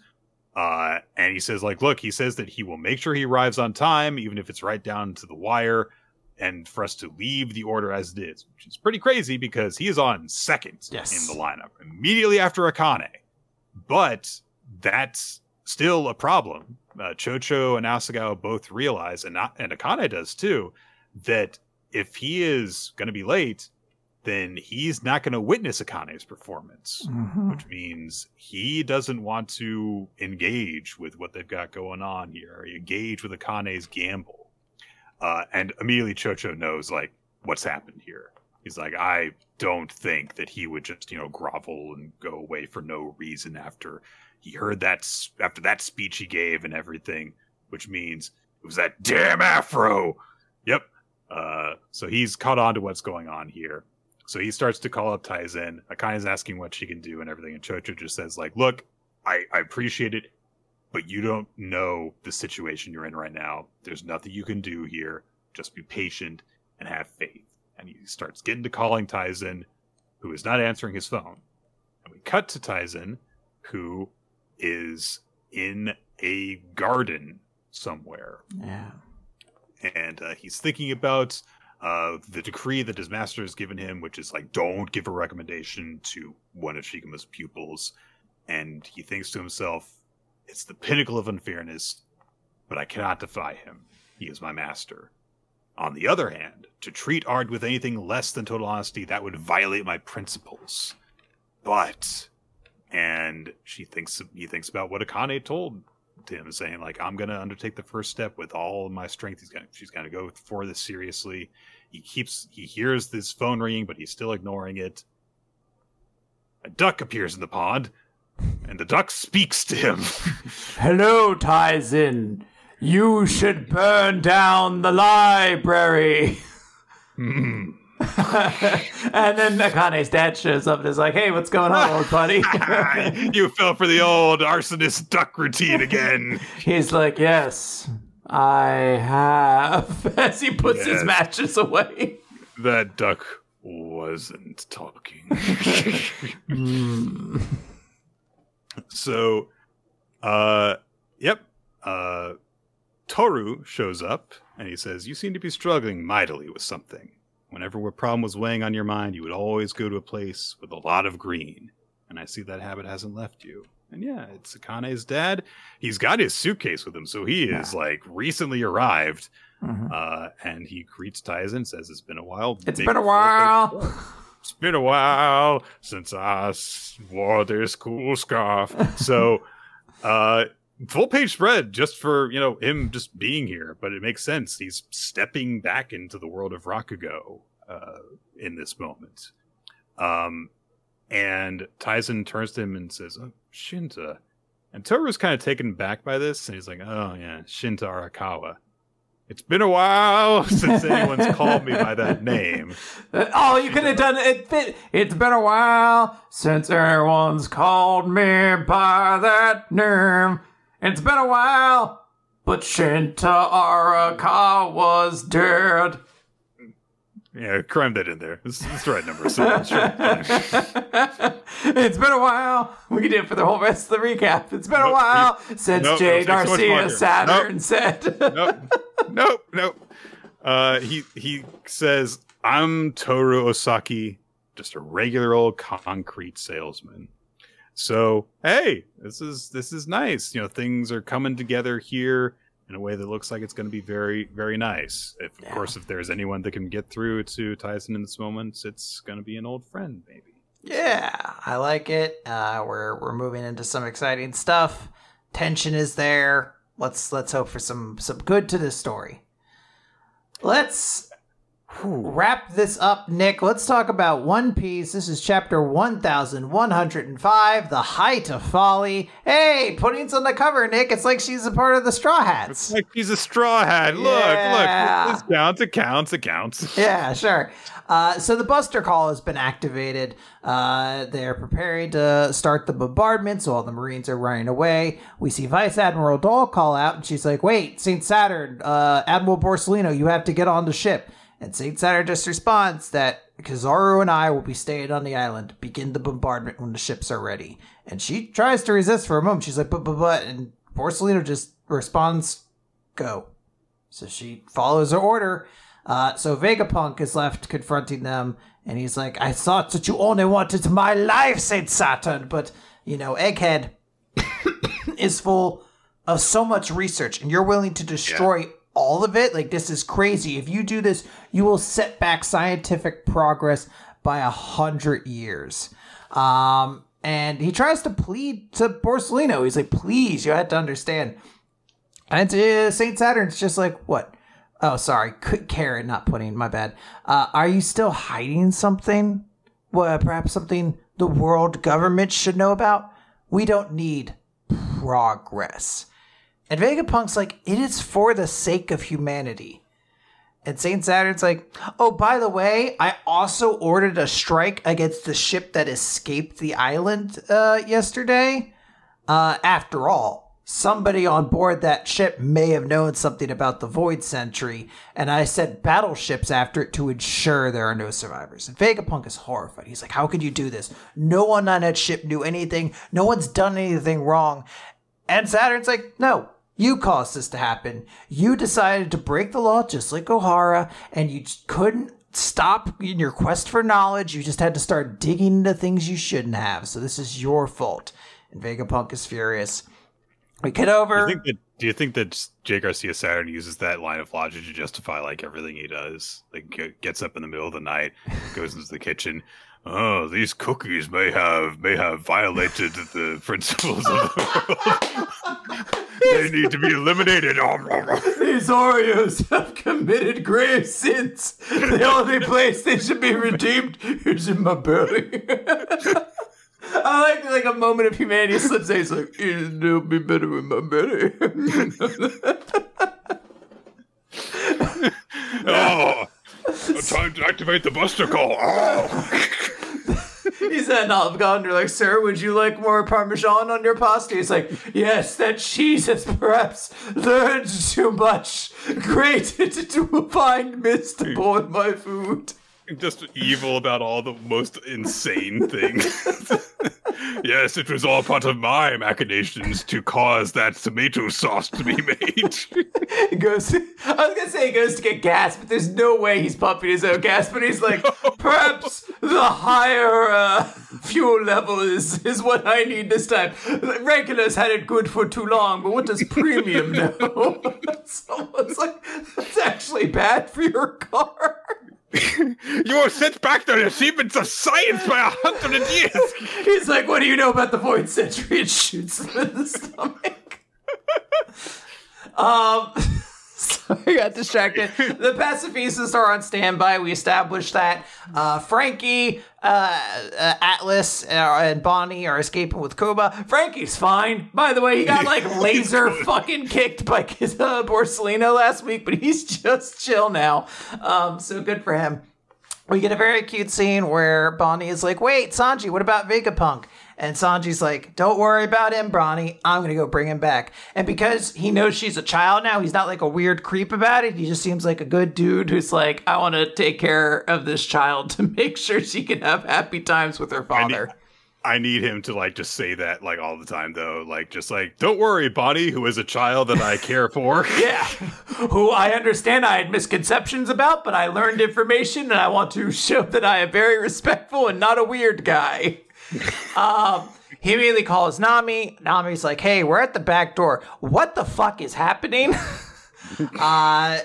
Uh, and he says, like, look, he says that he will make sure he arrives on time, even if it's right down to the wire, and for us to leave the order as it is, which is pretty crazy because he is on second Yes. in the lineup immediately after Akane. But that's still a problem. Uh, Chocho and Asagao both realize, and, and Akane does too, that if he is going to be late, then he's not going to witness Akane's performance Mhm. which means he doesn't want to engage with what they've got going on here, engage with Akane's gamble. Uh, and immediately Chocho knows like what's happened here. He's like, I don't think that he would just, you know, grovel and go away for no reason after he heard that after that speech he gave and everything, which means it was that damn afro. Yep. Uh, so he's caught on to what's going on here. So he starts to call up Taizen. Akane's asking what she can do and everything, and Chocho just says, like, look, I, I appreciate it, but you don't know the situation you're in right now. There's nothing you can do here. Just be patient and have faith. And he starts getting to calling Taizen, who is not answering his phone. And we cut to Taizen, who is in a garden somewhere Yeah. and uh, he's thinking about uh, the decree that his master has given him, which is like, don't give a recommendation to one of Shiguma's pupils. And he thinks to himself, it's the pinnacle of unfairness, but I cannot defy him. He is my master. On the other hand, to treat Ard with anything less than total honesty, that would violate my principles. But, and she thinks he thinks about what Akane told him, saying like, "I'm gonna undertake the first step with all my strength." He's gonna, she's gonna go for this seriously. He keeps, he hears this phone ringing, but he's still ignoring it. A duck appears in the pond, and the duck speaks to him. Hello, Taizen. You should burn down the library. Hmm. and then Akane's dad shows up and is like, "Hey, what's going on, old buddy?" you fell for the old arsonist duck routine again. He's like, "Yes, I have." As he puts his matches away. That duck wasn't talking. So, uh, yep. Uh, Toru shows up and he says, You seem to be struggling mightily with something. Whenever a problem was weighing on your mind, you would always go to a place with a lot of green. And I see that habit hasn't left you. And yeah, it's Akane's dad. He's got his suitcase with him, so he is like recently arrived. Uh, and he greets Taizen, says it's been a while. It's Big been a while. It's been a while since I wore this cool scarf. So, uh, full page spread just for you know him just being here, but it makes sense. He's stepping back into the world of Rakugo uh, in this moment. Um, and Taizen turns to him and says, oh, "Shinta." And Toru's kind of taken back by this, and he's like, "Oh yeah, Shinta Arakawa." Oh, it's been a while since anyone's called me by that name. Oh, you could have done it. Fit. It's been a while since everyone's called me by that name. It's been a while, but Shinta Arakawa's dead. Yeah, cram that in there. It's, it's the right number. So it's been a while. We do it for the whole rest of the recap. It's been a Nope, while since nope, Jay takes so Garcia. Saturn Nope. said. nope, nope, nope. Uh, he he says, "I'm Toru Osaki, just a regular old concrete salesman." So hey, this is this is nice. You know, things are coming together here in a way that looks like it's going to be very very nice. If of Yeah. course, if there's anyone that can get through to Taizen in this moment, it's going to be an old friend, maybe. Yeah, I like it. Uh, we're we're moving into some exciting stuff. Tension is there. Let's let's hope for some some good to this story. Let's wrap this up, Nick. Let's talk about One Piece. This is chapter 1105, The Height of Folly. Hey, Pudding's on the cover, Nick. It's like she's a part of the Straw It's Hats. like she's a straw hat. Look, Yeah. look. This counts. It counts. It counts. Yeah, sure. Uh, so the Buster Call has been activated. Uh, they're preparing to start the bombardment, so all the Marines are running away. We see Vice Admiral Doll call out, and she's like, "Wait, Saint Saturn, uh, Admiral Borsalino, you have to get on the ship." And Saint Saturn just responds that Kizaru and I will be staying on the island. Begin the bombardment when the ships are ready. And she tries to resist for a moment. She's like, "But, but, but," and Borsalino just responds, "Go." So she follows her order. Uh, so Vegapunk is left confronting them, and he's like, I thought that you only wanted my life, Saint Saturn. But, you know, Egghead is full of so much research, and you're willing to destroy all of it? Like, this is crazy. If you do this, you will set back scientific progress by a hundred years. Um, and he tries to plead to Borsalino. He's like, please, you had to understand. And uh, Saint Saturn's just like, what? Oh, sorry, Karen, not pudding. My bad. Uh, are you still hiding something? Well, perhaps something the world government should know about. We don't need progress. And Vegapunk's like, it is for the sake of humanity. And Saint Saturn's like, oh, by the way, I also ordered a strike against the ship that escaped the island uh, yesterday. Uh, after all, somebody on board that ship may have known something about the Void Century, and I sent battleships after it to ensure there are no survivors. And Vegapunk is horrified. He's like, How could you do this? No one on that ship knew anything. No one's done anything wrong. And Saturn's like, No, you caused this to happen. You decided to break the law just like Ohara, and you couldn't stop in your quest for knowledge. You just had to start digging into things you shouldn't have. So this is your fault. And Vegapunk is furious. We get Do over. you think that? Do you think that Jaygarcia Saturn uses that line of logic to justify like everything he does? Like gets up in the middle of the night, goes into the kitchen. Oh, these cookies may have may have violated the principles of the world. they need to be eliminated. These Oreos have committed grave sins. The only place they should be redeemed is in my belly. I like like a moment of humanity slips in. He's like, it'll be better in my belly. oh, time to activate the Buster Call. Oh. He's at an Olive Garden. They're like, "Sir, would you like more Parmesan on your pasta?" He's like, "Yes, that cheese has perhaps learned too much. Grated to find mist upon my food." Just evil about all the most insane things. yes, it was all part of my machinations to cause that tomato sauce to be made. he goes, I was gonna say he goes to get gas, but there's no way he's pumping his own gas. But he's like, perhaps the higher uh, fuel level is is what I need this time. Regulars had it good for too long, but what does premium know? so it's like, it's actually bad for your car. you will set back to the achievements of science by a hundred years. He's like, what do you know about the void century? It shoots him in the stomach. um. Sorry, I got distracted. The pacifistas are on standby. We established that. Uh, Franky, uh, uh, Atlas, uh, and Bonnie are escaping with Kuma. Franky's fine. By the way, he got like laser fucking kicked by uh, Borsalino last week, but he's just chill now. Um, so good for him. We get a very cute scene where Bonnie is like, wait, Sanji, what about Vegapunk? And Sanji's like, don't worry about him, Bonnie. I'm going to go bring him back. And because he knows she's a child now, he's not like a weird creep about it. He just seems like a good dude who's like, I want to take care of this child to make sure she can have happy times with her father. I need him to like just say that like all the time though. Like just like, don't worry, Bonnie, who is a child that I care for. yeah. Who I understand I had misconceptions about, but I learned information and I want to show that I am very respectful and not a weird guy. Um, he immediately calls Nami. Nami's like, "Hey, we're at the back door. What the fuck is happening?" uh,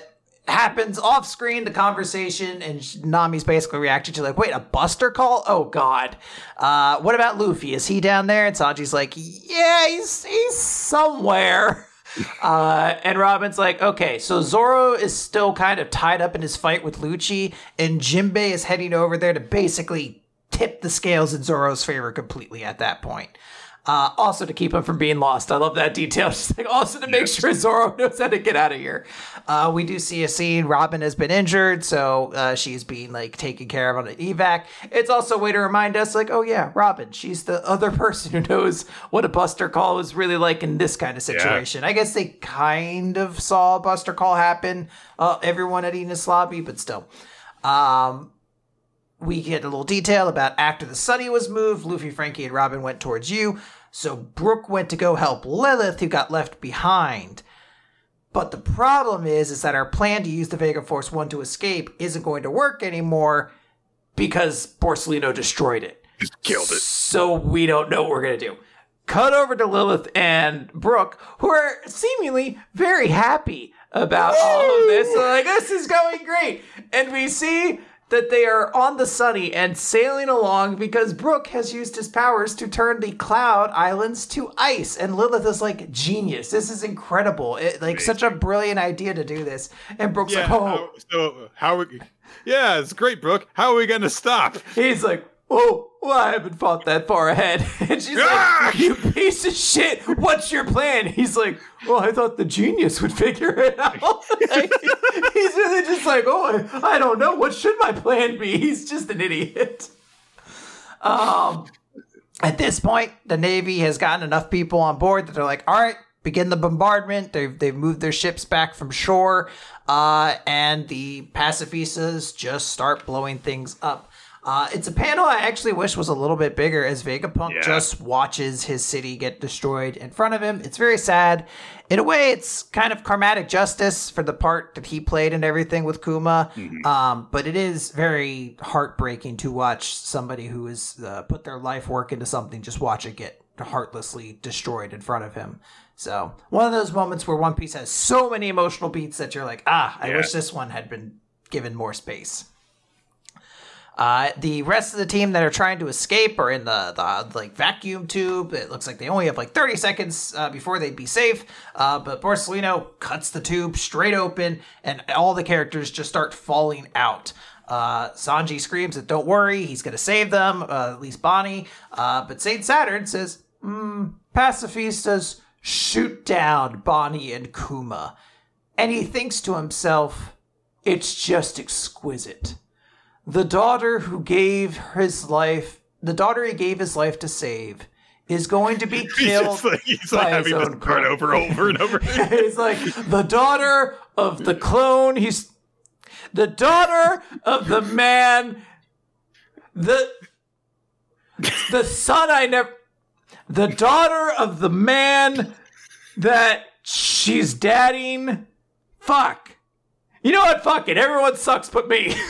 happens off screen. The conversation and Nami's basically reacting to like, "Wait, a Buster call? Oh God! Uh, what about Luffy? Is he down there?" And Sanji's like, "Yeah, he's he's somewhere." Uh, and Robin's like, okay, so Zoro is still kind of tied up in his fight with Lucci, and Jinbei is heading over there to basically tip the scales in Zoro's favor completely at that point. Uh, also to keep him from being lost. I love that detail. Just like also to make sure Zoro knows how to get out of here. Uh, we do see a scene. Robin has been injured, so uh, she's being like taken care of on an evac. It's also a way to remind us, like, oh yeah, Robin. She's the other person who knows what a Buster call was really like in this kind of situation. Yeah. I guess they kind of saw a Buster call happen. Uh, everyone at Enies Lobby, but still. Um, we get a little detail about after the sunny was moved, Luffy, Franky, and Robin went towards you. So Brook went to go help Lilith, who got left behind. But the problem is, is that our plan to use the Vega Force One to escape isn't going to work anymore because Borsalino destroyed it. Just killed it. So we don't know what we're gonna do. Cut over to Lilith and Brook, who are seemingly very happy about all of this. So like, this is going great. And we see that they are on the sunny and sailing along because Brook has used his powers to turn the cloud islands to ice. And Lilith is like, genius. This is incredible. It, like, Amazing. such a brilliant idea to do this. And Brook's yeah, like, oh. How, so, how we, yeah, it's great, Brook. How are we going to stop? He's like, oh, well, I haven't thought that far ahead. And she's ah! like, you piece of shit. What's your plan? He's like, well, I thought the genius would figure it out. like, he's really just like, oh, I, I don't know. What should my plan be? He's just an idiot. Um, at this point, the Navy has gotten enough people on board that they're like, all right, begin the bombardment. They've, they've moved their ships back from shore. Uh, and the pacifistas just start blowing things up. Uh, it's a panel I actually wish was a little bit bigger as Vegapunk yeah. just watches his city get destroyed in front of him. It's very sad. In a way, it's kind of karmatic justice for the part that he played and everything with Kuma. Mm-hmm. Um, but it is very heartbreaking to watch somebody who has uh, put their life work into something just watch it get heartlessly destroyed in front of him. So one of those moments where One Piece has so many emotional beats that you're like, ah, I yeah. wish this one had been given more space. Uh, the rest of the team that are trying to escape are in the, the like vacuum tube. It looks like they only have like 30 seconds uh, before they'd be safe. Uh, but Borsalino cuts the tube straight open, and all the characters just start falling out. Uh, Sanji screams that don't worry, he's gonna save them, uh, at least Bonnie. Uh, but Saint Saturn says, mm, pacifistas, shoot down Bonnie and Kuma. And he thinks to himself, it's just exquisite. The daughter who gave his life, the daughter he gave his life to save, is going to be killed. just like he's by like his own part over over and over. He's like the daughter of the clone. He's the daughter of the man. The the son I never. The daughter of the man that she's dadding. Fuck. You know what? Fuck it. Everyone sucks but me.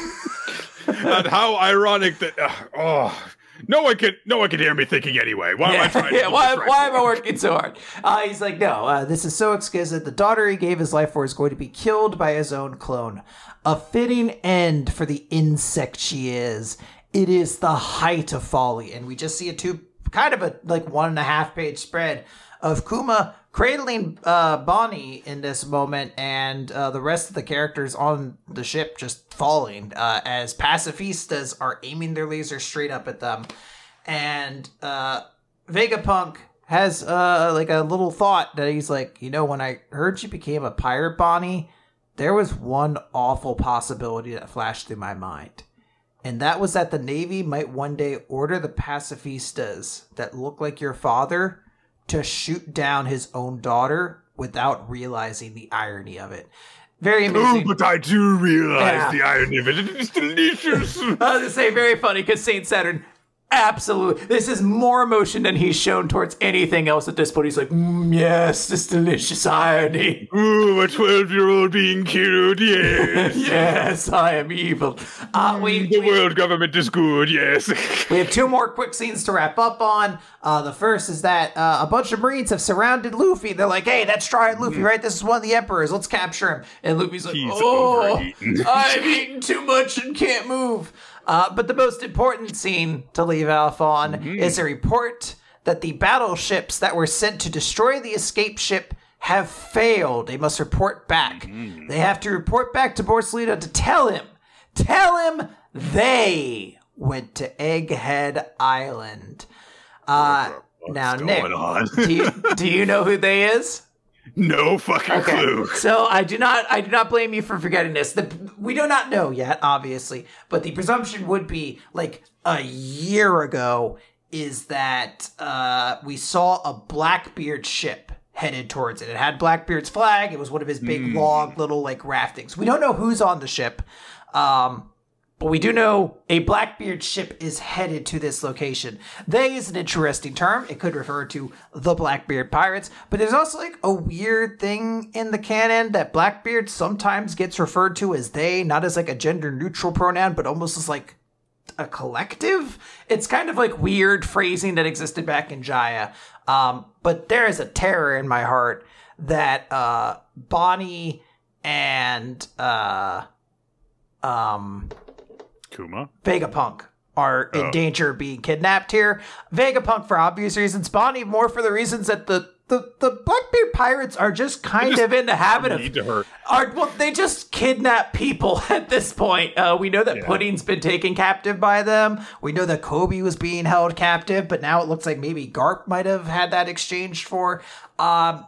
and how ironic that uh, oh no one can no one can hear me thinking anyway. Why am I trying? Yeah, why, right? why am I working so hard? Uh, he's like, no, uh, this is so exquisite. The daughter he gave his life for is going to be killed by his own clone. A fitting end for the insect she is. It is the height of folly. And we just see a two, kind of a like one and a half page spread of Kuma cradling uh, Bonnie in this moment and uh, the rest of the characters on the ship just falling uh, as pacifistas are aiming their lasers straight up at them and uh Vegapunk has uh like a little thought that he's like, you know, when I heard you became a pirate Bonnie, there was one awful possibility that flashed through my mind. And that was that the Navy might one day order the pacifistas that look like your father to shoot down his own daughter without realizing the irony of it. Very Oh, but I do realize Yeah. the irony of it. It's delicious. I was gonna say very funny because Saint Saturn, absolutely, this is more emotion than he's shown towards anything else at this point. He's like, mm, yes, this delicious irony. Ooh, a twelve-year-old being killed. Yes. Yes, I am evil. Uh, we, The we, world government is good. Yes. we have two more quick scenes to wrap up on. Uh, the first is that uh, a bunch of Marines have surrounded Luffy. They're like, hey, that's Trident Luffy, right? This is one of the Emperors. Let's capture him. And Luffy's like, He's oh, overeaten." I've eaten too much and can't move. Uh, but the most important scene to leave off on is a report that the battleships that were sent to destroy the escape ship have failed. They must report back. They have to report back to Borsalino to tell him, tell him they went to Egghead Island. Uh, now, Nick, do you do you know who they is? no fucking clue. So I do not I do not blame you for forgetting this. The, we do not know yet, obviously, but the presumption would be like a year ago is that uh, we saw a Blackbeard ship headed towards it. It had Blackbeard's flag. It was one of his big log little like raftings. We don't know who's on the ship. Um, but we do know a Blackbeard ship is headed to this location. They is an interesting term. It could refer to the Blackbeard pirates, but there's also like a weird thing in the canon that Blackbeard sometimes gets referred to as they, not as like a gender neutral pronoun, but almost as like a collective. It's kind of like weird phrasing that existed back in Jaya. Um, but there is a terror in my heart that uh, Bonnie and uh, um, Kuma. Vegapunk are in danger of being kidnapped here. Vegapunk for obvious reasons, Bonnie more for the reasons that the the, the Blackbeard pirates are just kind just of in the habit of are well they just kidnap people at this point uh, we know that Yeah. pudding's been taken captive by them we know that Koby was being held captive but now it looks like maybe garp might have had that exchanged for um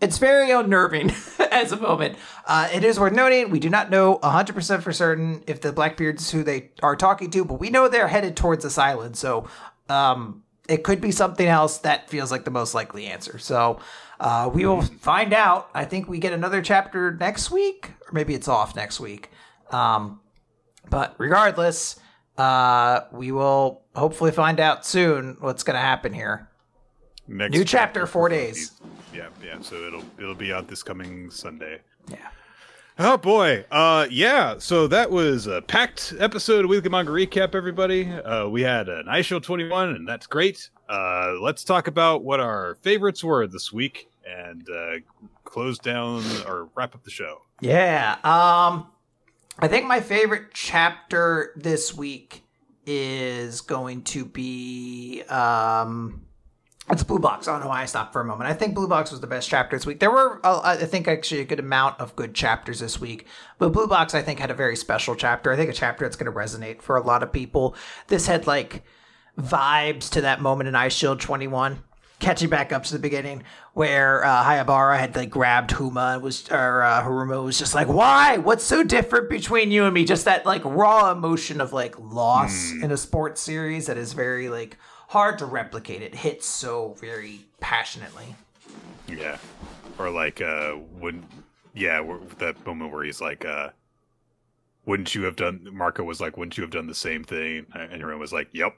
it's very unnerving as a moment. Uh, it is worth noting we do not know 100% for certain if the Blackbeards who they are talking to, but we know they're headed towards this island. So um, it could be something else that feels like the most likely answer. So uh, we will find out. I think we get another chapter next week, or maybe it's off next week. Um, but regardless, uh, we will hopefully find out soon what's going to happen here. Next New chapter, four days. Yeah, yeah. So it'll it'll be out this coming Sunday. Yeah. Oh boy, uh, yeah. So that was a packed episode of Weekly Manga Recap. Everybody, uh, we had an Eyeshield 21, and that's great. Uh, let's talk about what our favorites were this week, and uh, close down or wrap up the show. Yeah. Um I think my favorite chapter this week is going to be um it's Blue Box. I don't know why I stopped for a moment. I think Blue Box was the best chapter this week. There were, uh, I think, actually a good amount of good chapters this week. But Blue Box, I think, had a very special chapter. I think a chapter that's going to resonate for a lot of people. This had like vibes to that moment in Eyeshield 21, catching back up to the beginning, where uh, Hayabara had like grabbed Huma and was or uh, Hiruma was just like, "Why? What's so different between you and me?" Just that like raw emotion of like loss in a sports series that is very like hard to replicate. It hits so very passionately. Yeah. Or like uh when yeah, that moment where he's like uh wouldn't you have done Marco was like wouldn't you have done the same thing and everyone was like yep.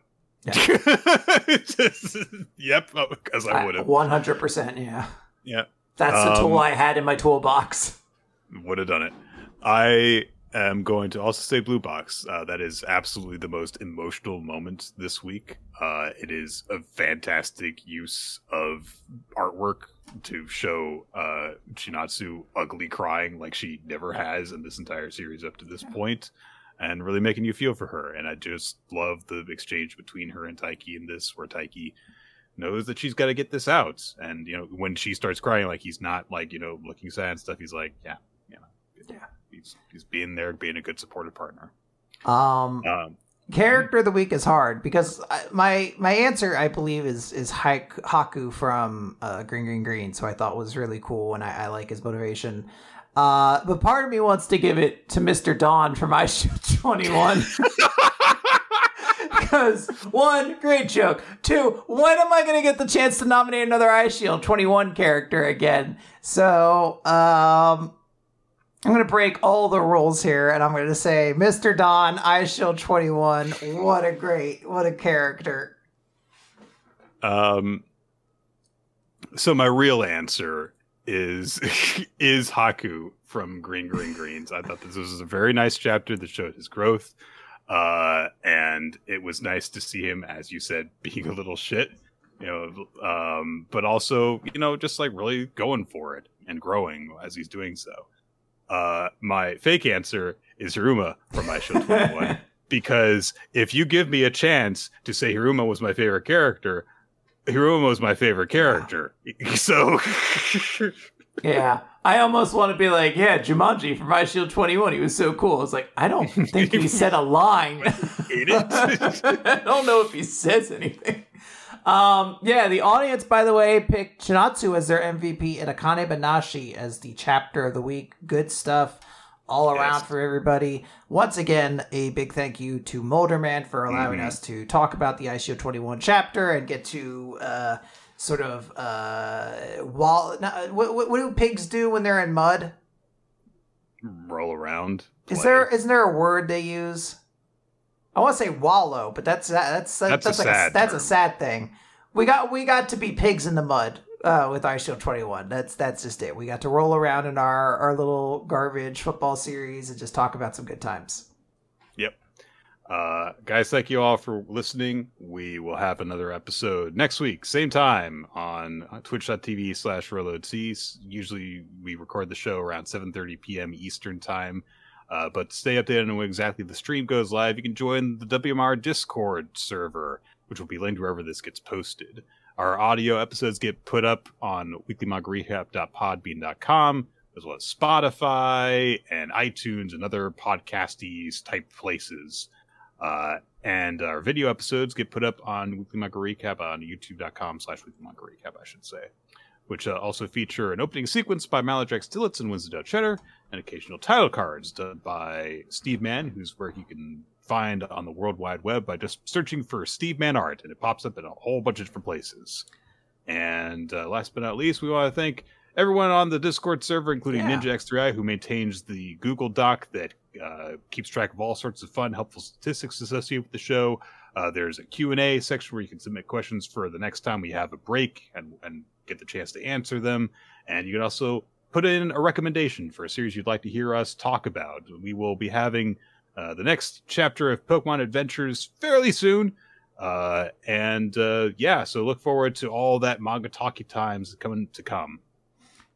Just, yep, because I would have. One hundred percent. Yeah, Yeah. that's the Um, tool I had in my toolbox. would have done it. I am going to also say Blue Box. Uh, that is absolutely the most emotional moment this week. Uh, it is a fantastic use of artwork to show uh, Chinatsu ugly crying like she never has in this entire series up to this point, and really making you feel for her. And I just love the exchange between her and Taiki in this, where Taiki knows that she's got to get this out, and you know when she starts crying, like he's not like you know looking sad and stuff. He's like, yeah, yeah, Yeah. He's he's being there, being a good supportive partner. Um, Um, character of the week is hard because I, my my answer I believe is is Haku from uh, Green Green Green, so I thought was really cool and I, I like his motivation. Uh, but part of me wants to give it to Mr. Don from Eyeshield Twenty One. Because one, great joke. Two, when am I going to get the chance to nominate another Eyeshield 21 character again? So, um, I'm going to break all the rules here and I'm going to say Mr. Don, Eyeshield 21. What a great, what a character. um, so my real answer is is Haku from Green Green Greens. I thought this was a very nice chapter that showed his growth, uh, and it was nice to see him, as you said, being a little shit, you know, um, but also you know just like really going for it and growing as he's doing so. Uh, my fake answer is Hiruma from My Show 21 because if you give me a chance to say Hiruma was my favorite character, Hiruma was my favorite character. So Yeah. I almost want to be like, yeah, Jumonji from Eyeshield 21. He was so cool. It's like, I don't think he said a line. I don't know if he says anything. Um, yeah, the audience, by the way, picked Chinatsu as their MVP and Akane Banashi as the chapter of the week. Good stuff all around Yes. for everybody. Once again, a big thank you to Mulderman for allowing Mhm. us to talk about the ICO 21 chapter and get to uh, sort of uh, wall. what, what, what do pigs do when they're in mud? Roll around. Is there isn't there a word they use? I want to say wallow, but that's that's that's, That's a like a, sad that's a sad thing. We got we got to be pigs in the mud uh, with Eyeshield Twenty One. That's that's just it. We got to roll around in our our little garbage football series and just talk about some good times. Yep. Uh, guys, thank you all for listening. We will have another episode next week, same time on twitch.tv slash ReloadC. Usually we record the show around 7.30 p.m. Eastern time. Uh, but stay updated on when exactly the stream goes live, you can join the WMR Discord server, which will be linked wherever this gets posted. Our audio episodes get put up on weeklymangarecap.podbean.com, as well as Spotify and iTunes and other podcasties type places. Uh, and our video episodes get put up on Weekly Recap on youtube.com slash Weekly Recap, I should say, which uh, also feature an opening sequence by Maladrax Tillits and Winston Cheddar, and occasional title cards done by Steve Mann, who's work you can find on the World Wide Web by just searching for Steve Mann art, and it pops up in a whole bunch of different places. And uh, last but not least, we want to thank everyone on the Discord server, including Yeah. Ninja X3i, who maintains the Google Doc that uh, keeps track of all sorts of fun, helpful statistics associated with the show. Uh, there's a Q&A section where you can submit questions for the next time we have a break and, and get the chance to answer them. And you can also put in a recommendation for a series you'd like to hear us talk about. We will be having uh, the next chapter of Pokemon Adventures fairly soon. Uh, and uh, yeah, so look forward to all that manga talkie times coming to come.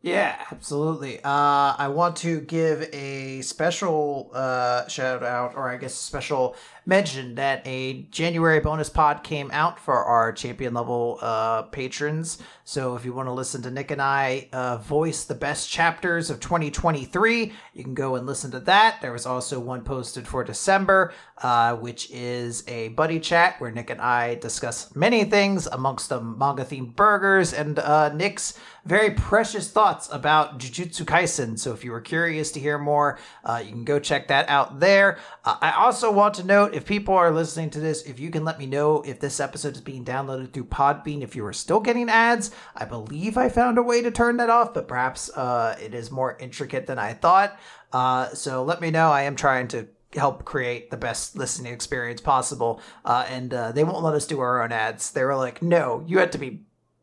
Yeah, absolutely. Uh, I want to give a special uh, shout out, or I guess special mention that a January bonus pod came out for our champion level uh, patrons. So if you want to listen to Nick and I uh, voice the best chapters of 2023, you can go and listen to that. There was also one posted for December, uh, which is a buddy chat where Nick and I discuss many things, amongst them manga themed burgers and uh, Nick's very precious thoughts about Jujutsu Kaisen. So if you were curious to hear more, uh, you can go check that out there. Uh, I also want to note if people are listening to this, if you can let me know if this episode is being downloaded through Podbean, if you are still getting ads, I believe I found a way to turn that off, but perhaps uh, it is more intricate than I thought. Uh, so let me know. I am trying to help create the best listening experience possible. Uh, and uh, they won't let us do our own ads. They were like, no, you have to be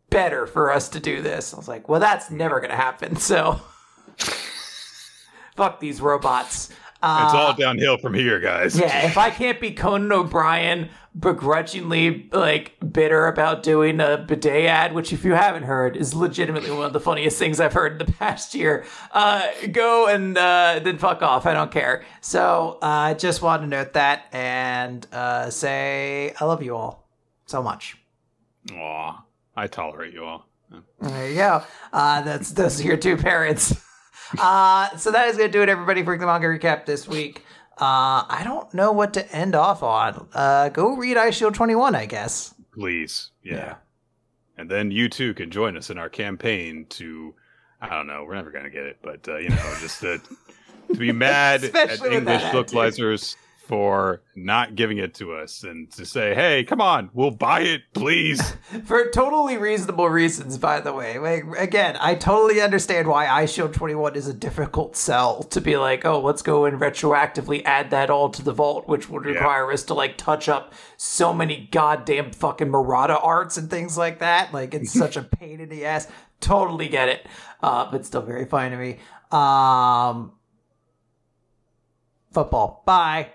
better for us to do this. I was like, well, that's never going to happen. So fuck these robots. Uh, it's all downhill from here, guys. yeah, if I can't be Conan O'Brien begrudgingly like bitter about doing a bidet ad, which if you haven't heard is legitimately one of the funniest things I've heard in the past year, uh, go and uh, then fuck off. I don't care. So uh, I just want to note that and uh, say I love you all so much. Aw, I tolerate you all. There you go. Uh, that's those are your two parents. uh, so that is gonna do it, everybody, for the manga recap this week. Uh, I don't know what to end off on. Uh, go read Eyeshield 21, I guess. Please, yeah. Yeah. And then you too can join us in our campaign to, I don't know, we're never gonna get it, but uh, you know, just to, to be mad at Especially with that English localizers for not giving it to us, and to say, hey, come on, we'll buy it, please. For totally reasonable reasons, by the way. Like, again, I totally understand why Eyeshield 21 is a difficult sell to be like, oh, let's go and retroactively add that all to the vault, which would Yeah. require us to like touch up so many goddamn fucking Murata arts and things like that. Like, it's such a pain in the ass. Totally get it. Uh, but still very fine to me. Um, football. Bye.